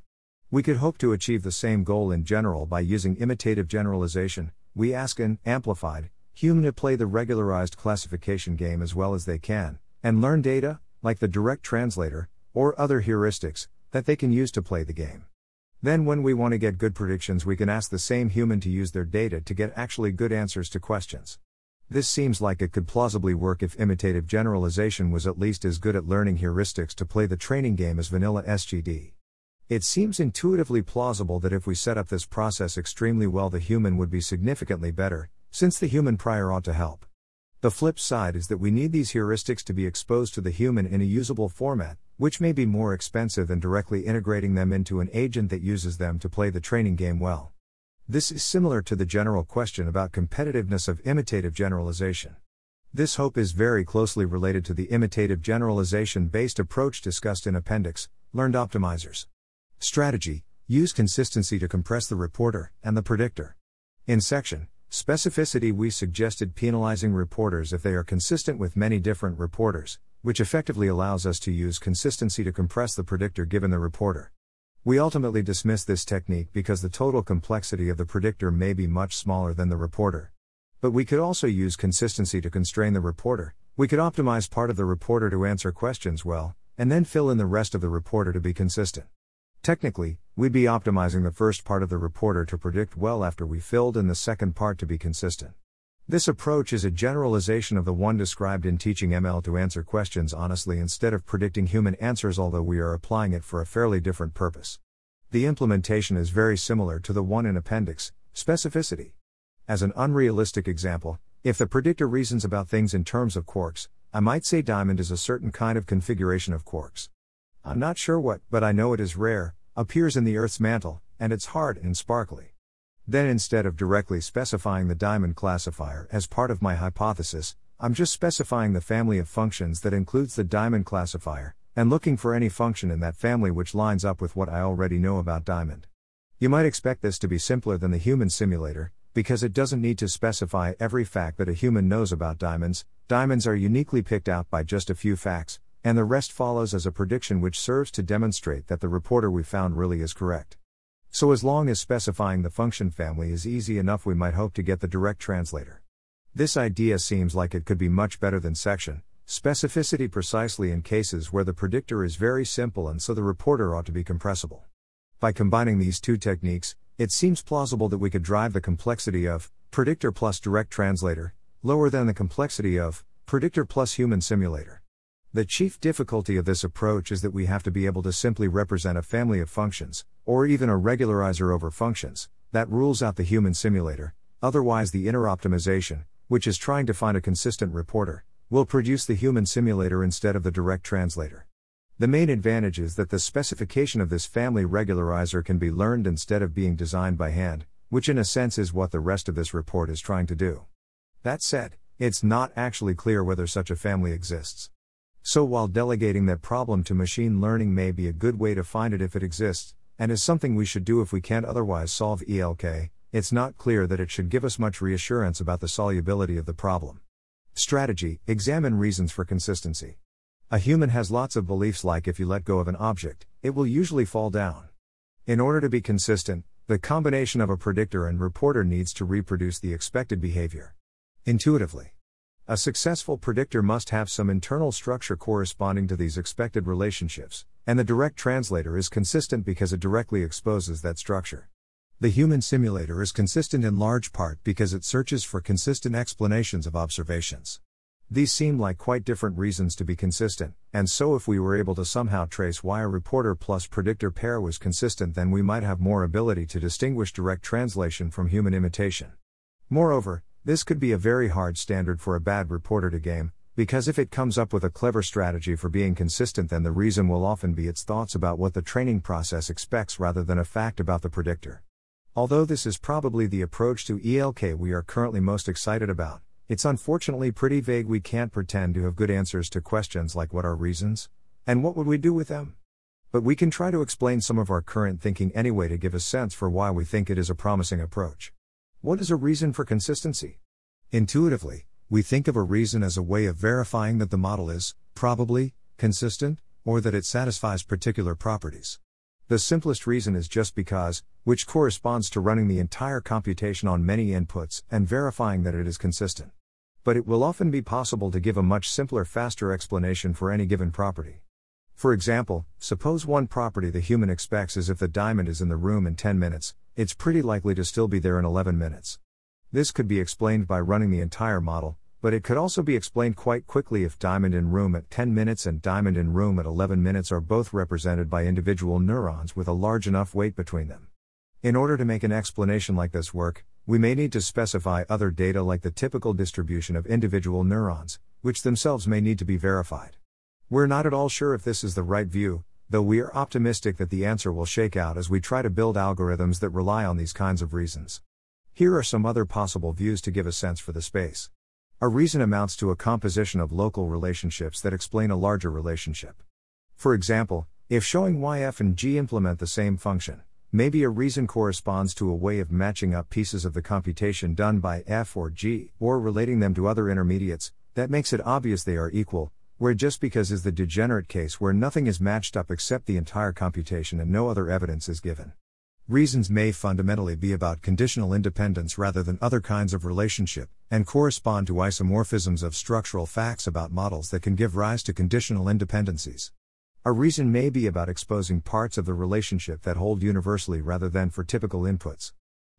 A: We could hope to achieve the same goal in general by using imitative generalization. We ask an amplified human to play the regularized classification game as well as they can, and learn data, like the direct translator, or other heuristics, that they can use to play the game. Then, when we want to get good predictions, we can ask the same human to use their data to get actually good answers to questions. This seems like it could plausibly work if imitative generalization was at least as good at learning heuristics to play the training game as vanilla SGD. It seems intuitively plausible that if we set up this process extremely well, the human would be significantly better, since the human prior ought to help. The flip side is that we need these heuristics to be exposed to the human in a usable format, which may be more expensive than directly integrating them into an agent that uses them to play the training game well. This is similar to the general question about competitiveness of imitative generalization. This hope is very closely related to the imitative generalization based approach discussed in Appendix Learned Optimizers. Strategy Use consistency to compress the reporter and the predictor. In section Specificity, we suggested penalizing reporters if they are consistent with many different reporters, which effectively allows us to use consistency to compress the predictor given the reporter. We ultimately dismiss this technique because the total complexity of the predictor may be much smaller than the reporter. But we could also use consistency to constrain the reporter. We could optimize part of the reporter to answer questions well, and then fill in the rest of the reporter to be consistent. Technically, we'd be optimizing the first part of the reporter to predict well after we filled in the second part to be consistent. This approach is a generalization of the one described in teaching ML to answer questions honestly instead of predicting human answers, although we are applying it for a fairly different purpose. The implementation is very similar to the one in Appendix Specificity. As an unrealistic example, if the predictor reasons about things in terms of quarks, I might say diamond is a certain kind of configuration of quarks. I'm not sure what, but I know it is rare, appears in the Earth's mantle, and it's hard and sparkly. Then instead of directly specifying the diamond classifier as part of my hypothesis, I'm just specifying the family of functions that includes the diamond classifier, and looking for any function in that family which lines up with what I already know about diamond. You might expect this to be simpler than the human simulator, because it doesn't need to specify every fact that a human knows about diamonds, diamonds are uniquely picked out by just a few facts, and the rest follows as a prediction which serves to demonstrate that the reporter we found really is correct. So, as long as specifying the function family is easy enough, we might hope to get the direct translator. This idea seems like it could be much better than section specificity precisely in cases where the predictor is very simple and so the reporter ought to be compressible. By combining these two techniques, it seems plausible that we could drive the complexity of predictor plus direct translator lower than the complexity of predictor plus human simulator. The chief difficulty of this approach is that we have to be able to simply represent a family of functions, or even a regularizer over functions, that rules out the human simulator, otherwise, the inner optimization, which is trying to find a consistent reporter, will produce the human simulator instead of the direct translator. The main advantage is that the specification of this family regularizer can be learned instead of being designed by hand, which in a sense is what the rest of this report is trying to do. That said, it's not actually clear whether such a family exists. So while delegating that problem to machine learning may be a good way to find it if it exists, and is something we should do if we can't otherwise solve ELK, it's not clear that it should give us much reassurance about the solubility of the problem. Strategy Examine reasons for consistency. A human has lots of beliefs like if you let go of an object, it will usually fall down. In order to be consistent, the combination of a predictor and reporter needs to reproduce the expected behavior. Intuitively, a successful predictor must have some internal structure corresponding to these expected relationships, and the direct translator is consistent because it directly exposes that structure. The human simulator is consistent in large part because it searches for consistent explanations of observations. These seem like quite different reasons to be consistent, and so if we were able to somehow trace why a reporter plus predictor pair was consistent, then we might have more ability to distinguish direct translation from human imitation. Moreover, this could be a very hard standard for a bad reporter to game, because if it comes up with a clever strategy for being consistent, then the reason will often be its thoughts about what the training process expects rather than a fact about the predictor. Although this is probably the approach to ELK we are currently most excited about, it's unfortunately pretty vague. We can't pretend to have good answers to questions like what are reasons? And what would we do with them? But we can try to explain some of our current thinking anyway to give a sense for why we think it is a promising approach. What is a reason for consistency? Intuitively, we think of a reason as a way of verifying that the model is, probably, consistent, or that it satisfies particular properties. The simplest reason is just because, which corresponds to running the entire computation on many inputs and verifying that it is consistent. But it will often be possible to give a much simpler, faster explanation for any given property. For example, suppose one property the human expects is if the diamond is in the room in 10 minutes, it's pretty likely to still be there in 11 minutes. This could be explained by running the entire model, but it could also be explained quite quickly if diamond in room at 10 minutes and diamond in room at 11 minutes are both represented by individual neurons with a large enough weight between them. In order to make an explanation like this work, we may need to specify other data like the typical distribution of individual neurons, which themselves may need to be verified. We're not at all sure if this is the right view, though we are optimistic that the answer will shake out as we try to build algorithms that rely on these kinds of reasons. Here are some other possible views to give a sense for the space. A reason amounts to a composition of local relationships that explain a larger relationship. For example, if showing y f and g implement the same function, maybe a reason corresponds to a way of matching up pieces of the computation done by f or g, or relating them to other intermediates, that makes it obvious they are equal, where just because is the degenerate case where nothing is matched up except the entire computation and no other evidence is given. Reasons may fundamentally be about conditional independence rather than other kinds of relationship, and correspond to isomorphisms of structural facts about models that can give rise to conditional independencies. A reason may be about exposing parts of the relationship that hold universally rather than for typical inputs.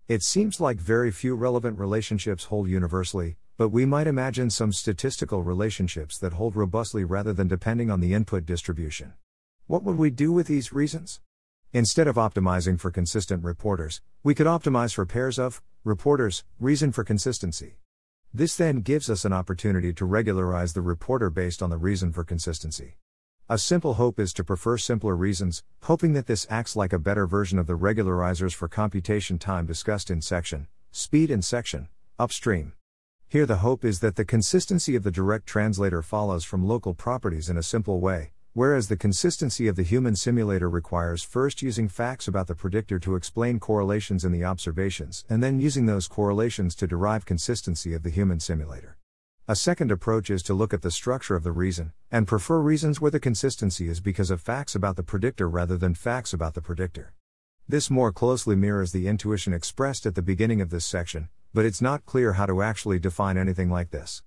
A: It seems like very few relevant relationships hold universally, but we might imagine some statistical relationships that hold robustly rather than depending on the input distribution. What would we do with these reasons? Instead of optimizing for consistent reporters, we could optimize for pairs of reporters, reason for consistency. This then gives us an opportunity to regularize the reporter based on the reason for consistency. A simple hope is to prefer simpler reasons, hoping that this acts like a better version of the regularizers for computation time discussed in section, speed and section, upstream. Here the hope is that the consistency of the direct translator follows from local properties in a simple way, Whereas the consistency of the human simulator requires first using facts about the predictor to explain correlations in the observations, and then using those correlations to derive consistency of the human simulator. A second approach is to look at the structure of the reason, and prefer reasons where the consistency is because of facts about the predictor rather than facts about the predictor. This more closely mirrors the intuition expressed at the beginning of this section, but it's not clear how to actually define anything like this.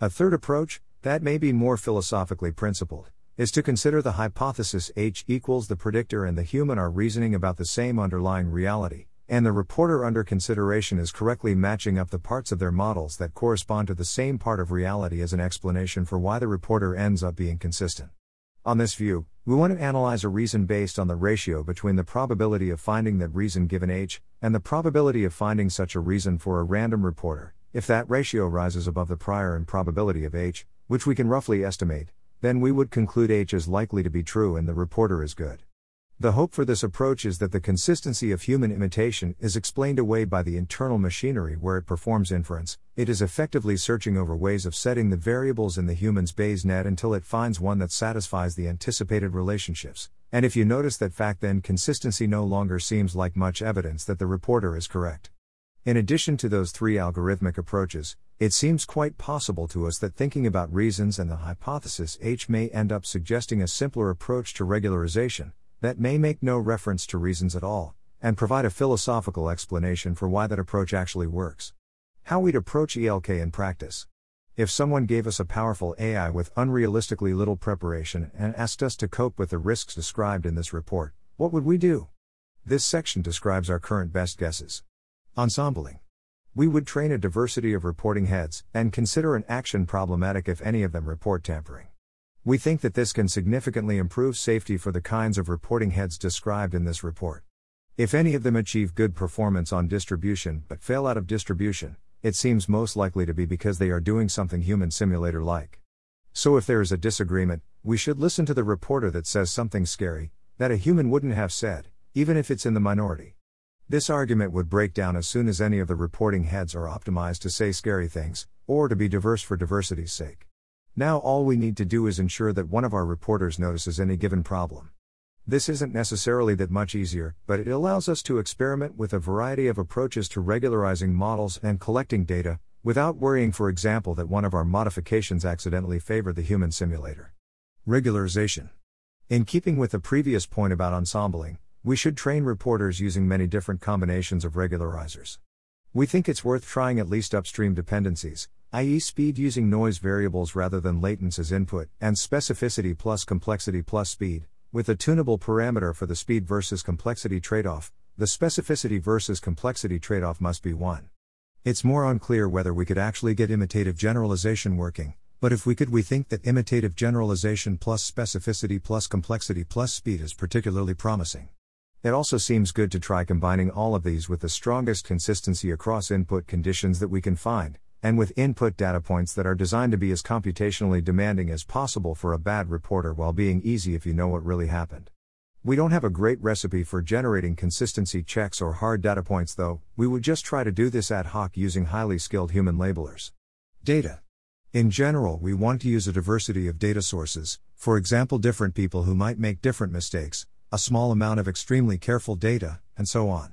A: A third approach, that may be more philosophically principled, is to consider the hypothesis H equals the predictor and the human are reasoning about the same underlying reality, and the reporter under consideration is correctly matching up the parts of their models that correspond to the same part of reality as an explanation for why the reporter ends up being consistent. On this view, we want to analyze a reason based on the ratio between the probability of finding that reason given H, and the probability of finding such a reason for a random reporter. If that ratio rises above the prior improbability of H, which we can roughly estimate, then we would conclude H is likely to be true and the reporter is good. The hope for this approach is that the consistency of human imitation is explained away by the internal machinery where it performs inference. It is effectively searching over ways of setting the variables in the human's Bayes net until it finds one that satisfies the anticipated relationships. And if you notice that fact, then consistency no longer seems like much evidence that the reporter is correct. In addition to those three algorithmic approaches, It seems quite possible to us that thinking about reasons and the hypothesis H may end up suggesting a simpler approach to regularization, that may make no reference to reasons at all, and provide a philosophical explanation for why that approach actually works. How we'd approach ELK in practice. If someone gave us a powerful AI with unrealistically little preparation and asked us to cope with the risks described in this report, what would we do? This section describes our current best guesses. Ensembling. We would train a diversity of reporting heads and consider an action problematic if any of them report tampering. We think that this can significantly improve safety for the kinds of reporting heads described in this report. If any of them achieve good performance on distribution but fail out of distribution, it seems most likely to be because they are doing something human simulator like. So if there is a disagreement, we should listen to the reporter that says something scary, that a human wouldn't have said, even if it's in the minority. This argument would break down as soon as any of the reporting heads are optimized to say scary things, or to be diverse for diversity's sake. Now all we need to do is ensure that one of our reporters notices any given problem. This isn't necessarily that much easier, but it allows us to experiment with a variety of approaches to regularizing models and collecting data, without worrying, for example, that one of our modifications accidentally favored the human simulator. Regularization. In keeping with the previous point about ensembling, we should train reporters using many different combinations of regularizers. We think it's worth trying at least upstream dependencies, i.e., speed using noise variables rather than latents as input, and specificity plus complexity plus speed, with a tunable parameter for the speed versus complexity trade off, the specificity versus complexity trade off must be 1. It's more unclear whether we could actually get imitative generalization working, but if we could, we think that imitative generalization plus specificity plus complexity plus speed is particularly promising. It also seems good to try combining all of these with the strongest consistency across input conditions that we can find, and with input data points that are designed to be as computationally demanding as possible for a bad reporter while being easy if you know what really happened. We don't have a great recipe for generating consistency checks or hard data points though, we would just try to do this ad hoc using highly skilled human labelers. Data. In general, we want to use a diversity of data sources, for example, different people who might make different mistakes, a small amount of extremely careful data, and so on.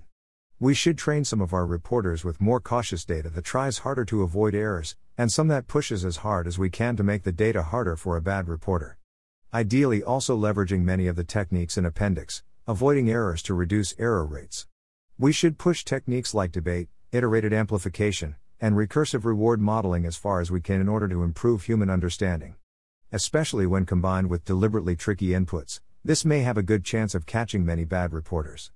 A: We should train some of our reporters with more cautious data that tries harder to avoid errors, and some that pushes as hard as we can to make the data harder for a bad reporter. Ideally, also leveraging many of the techniques in Appendix, avoiding errors to reduce error rates. We should push techniques like debate, iterated amplification, and recursive reward modeling as far as we can in order to improve human understanding. Especially when combined with deliberately tricky inputs, this may have a good chance of catching many bad reporters.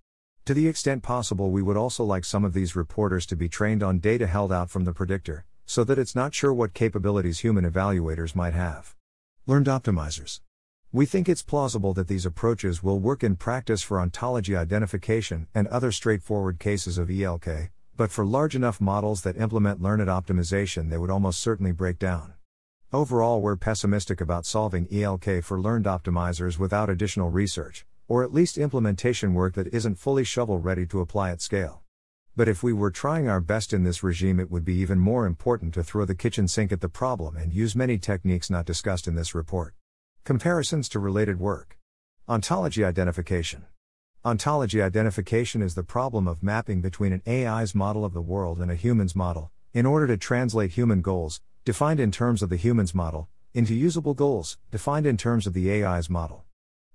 A: To the extent possible, we would also like some of these reporters to be trained on data held out from the predictor, so that it's not sure what capabilities human evaluators might have. Learned optimizers. We think it's plausible that these approaches will work in practice for ontology identification and other straightforward cases of ELK, but for large enough models that implement learned optimization, they would almost certainly break down. Overall, we're pessimistic about solving ELK for learned optimizers without additional research, or at least implementation work that isn't fully shovel ready to apply at scale. But if we were trying our best in this regime, it would be even more important to throw the kitchen sink at the problem and use many techniques not discussed in this report. Comparisons to related work. Ontology identification. Ontology identification is the problem of mapping between an AI's model of the world and a human's model, in order to translate human goals, defined in terms of the human's model, into usable goals, defined in terms of the AI's model.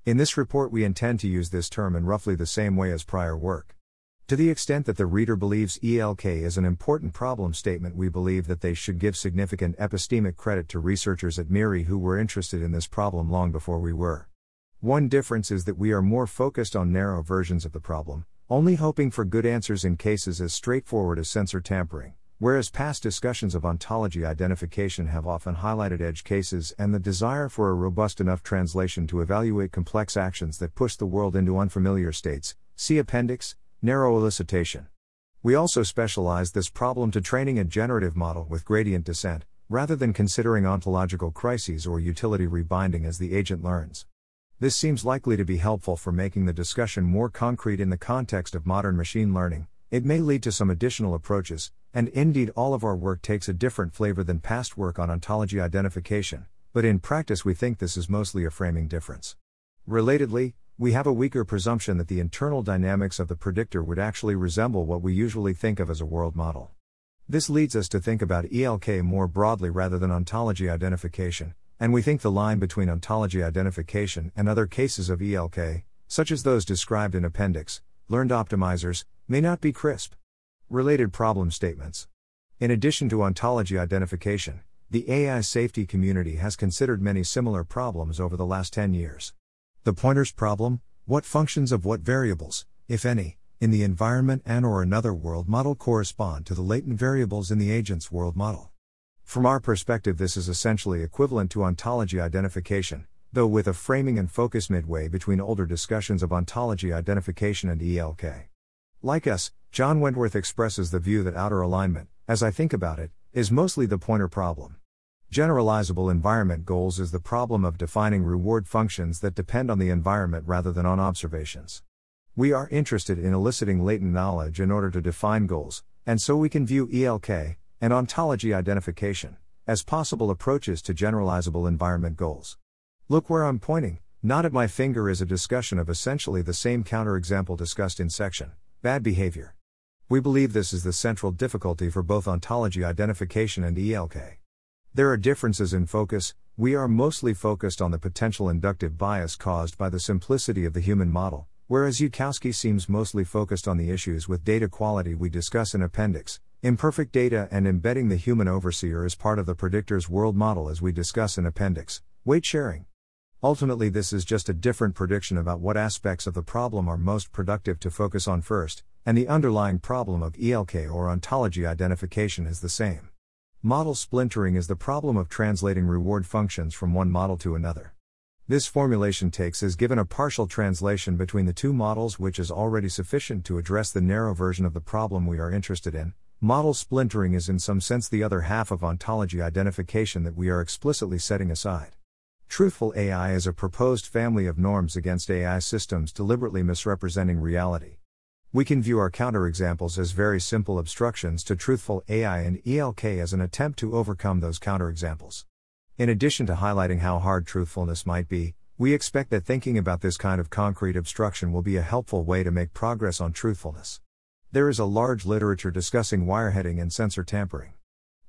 A: In this report, we intend to use this term in roughly the same way as prior work. To the extent that the reader believes ELK is an important problem statement, we believe that they should give significant epistemic credit to researchers at MIRI who were interested in this problem long before we were. One difference is that we are more focused on narrow versions of the problem, only hoping for good answers in cases as straightforward as sensor tampering. Whereas past discussions of ontology identification have often highlighted edge cases and the desire for a robust enough translation to evaluate complex actions that push the world into unfamiliar states, see Appendix, Narrow elicitation. We also specialize this problem to training a generative model with gradient descent, rather than considering ontological crises or utility rebinding as the agent learns. This seems likely to be helpful for making the discussion more concrete in the context of modern machine learning. It may lead to some additional approaches, and indeed, all of our work takes a different flavor than past work on ontology identification, but in practice, we think this is mostly a framing difference. Relatedly, we have a weaker presumption that the internal dynamics of the predictor would actually resemble what we usually think of as a world model. This leads us to think about ELK more broadly rather than ontology identification, and we think the line between ontology identification and other cases of ELK, such as those described in Appendix, learned optimizers, may not be crisp. Related problem statements. In addition to ontology identification, the AI safety community has considered many similar problems over the last 10 years. The pointers problem what functions of what variables, if any, in the environment and or another world model correspond to the latent variables in the agent's world model. From our perspective this is essentially equivalent to ontology identification, though with a framing and focus midway between older discussions of ontology identification and ELK. Like us, John Wentworth expresses the view that outer alignment, as I think about it, is mostly the pointer problem. Generalizable environment goals is the problem of defining reward functions that depend on the environment rather than on observations. We are interested in eliciting latent knowledge in order to define goals, and so we can view ELK, and ontology identification, as possible approaches to generalizable environment goals. Look where I'm pointing, not at my finger is a discussion of essentially the same counterexample discussed in section bad behavior. We believe this is the central difficulty for both ontology identification and ELK. There are differences in focus, we are mostly focused on the potential inductive bias caused by the simplicity of the human model, whereas Yudkowsky seems mostly focused on the issues with data quality we discuss in Appendix, imperfect data and embedding the human overseer as part of the predictor's world model as we discuss in Appendix, weight sharing. Ultimately, this is just a different prediction about what aspects of the problem are most productive to focus on first, and the underlying problem of ELK or ontology identification is the same. Model splintering is the problem of translating reward functions from one model to another. This formulation takes as given a partial translation between the two models, which is already sufficient to address the narrow version of the problem we are interested in. Model splintering is in some sense the other half of ontology identification that we are explicitly setting aside. Truthful AI is a proposed family of norms against AI systems deliberately misrepresenting reality. We can view our counterexamples as very simple obstructions to truthful AI and ELK as an attempt to overcome those counterexamples. In addition to highlighting how hard truthfulness might be, we expect that thinking about this kind of concrete obstruction will be a helpful way to make progress on truthfulness. There is a large literature discussing wireheading and sensor tampering.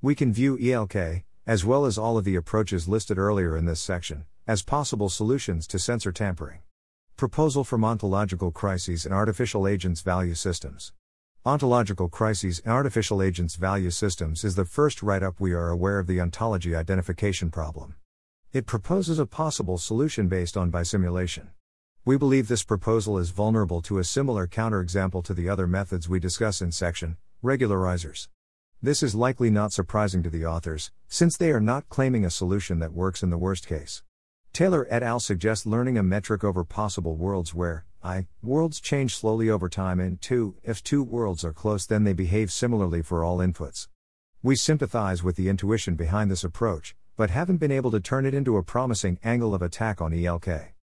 A: We can view ELK, as well as all of the approaches listed earlier in this section, as possible solutions to sensor tampering. Proposal from Ontological Crises and Artificial Agents Value Systems. Ontological Crises and Artificial Agents Value Systems is the first write up we are aware of the ontology identification problem. It proposes a possible solution based on bisimulation. We believe this proposal is vulnerable to a similar counterexample to the other methods we discuss in section regularizers. This is likely not surprising to the authors, since they are not claiming a solution that works in the worst case. Taylor et al. suggest learning a metric over possible worlds where i worlds change slowly over time and 2 if two worlds are close then they behave similarly for all inputs. We sympathize with the intuition behind this approach, but haven't been able to turn it into a promising angle of attack on ELK.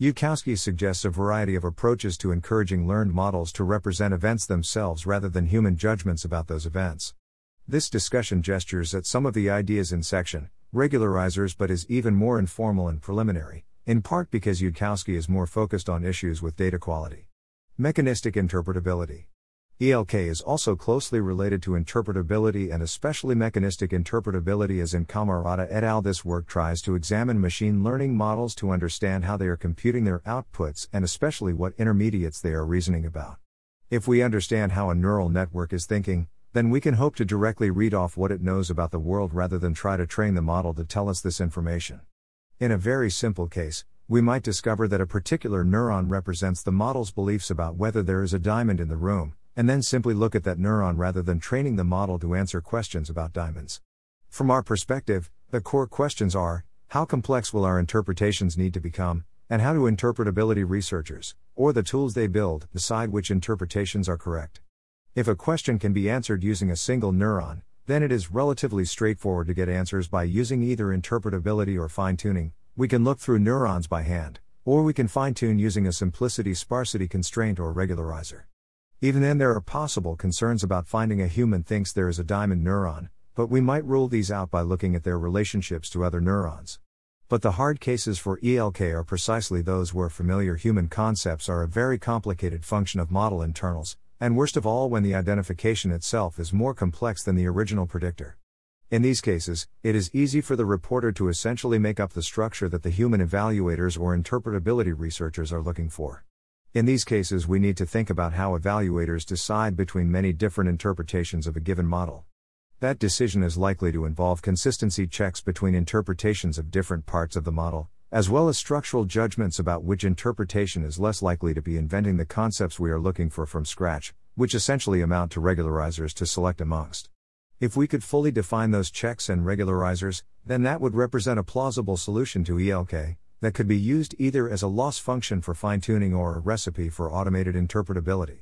A: Yudkowsky suggests a variety of approaches to encouraging learned models to represent events themselves rather than human judgments about those events. This discussion gestures at some of the ideas in section regularizers but is even more informal and preliminary, in part because Yudkowsky is more focused on issues with data quality. Mechanistic interpretability. ELK is also closely related to interpretability and especially mechanistic interpretability as in Cammarata et al. This work tries to examine machine learning models to understand how they are computing their outputs and especially what intermediates they are reasoning about. If we understand how a neural network is thinking, then we can hope to directly read off what it knows about the world rather than try to train the model to tell us this information. In a very simple case, we might discover that a particular neuron represents the model's beliefs about whether there is a diamond in the room, and then simply look at that neuron rather than training the model to answer questions about diamonds. From our perspective, the core questions are how complex will our interpretations need to become, and how do interpretability researchers, or the tools they build, decide which interpretations are correct? If a question can be answered using a single neuron, then it is relatively straightforward to get answers by using either interpretability or fine tuning. We can look through neurons by hand, or we can fine tune using a simplicity sparsity constraint or regularizer. Even then, there are possible concerns about finding a human thinks there is a diamond neuron, but we might rule these out by looking at their relationships to other neurons. But the hard cases for ELK are precisely those where familiar human concepts are a very complicated function of model internals, and worst of all when the identification itself is more complex than the original predictor. In these cases, it is easy for the reporter to essentially make up the structure that the human evaluators or interpretability researchers are looking for. In these cases, we need to think about how evaluators decide between many different interpretations of a given model. That decision is likely to involve consistency checks between interpretations of different parts of the model, as well as structural judgments about which interpretation is less likely to be inventing the concepts we are looking for from scratch, which essentially amount to regularizers to select amongst. If we could fully define those checks and regularizers, then that would represent a plausible solution to ELK that could be used either as a loss function for fine tuning or a recipe for automated interpretability.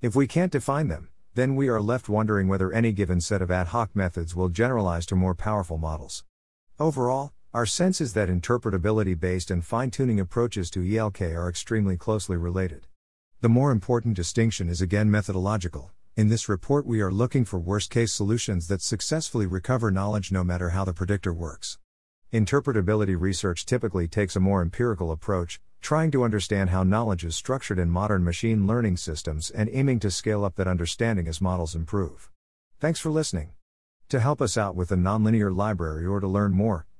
A: If we can't define them, then we are left wondering whether any given set of ad hoc methods will generalize to more powerful models. Overall, our sense is that interpretability based and fine tuning approaches to ELK are extremely closely related. The more important distinction is again methodological. In this report, we are looking for worst case solutions that successfully recover knowledge no matter how the predictor works. Interpretability research typically takes a more empirical approach, trying to understand how knowledge is structured in modern machine learning systems and aiming to scale up that understanding as models improve. Thanks for listening. To help us out with the nonlinear library or to learn more,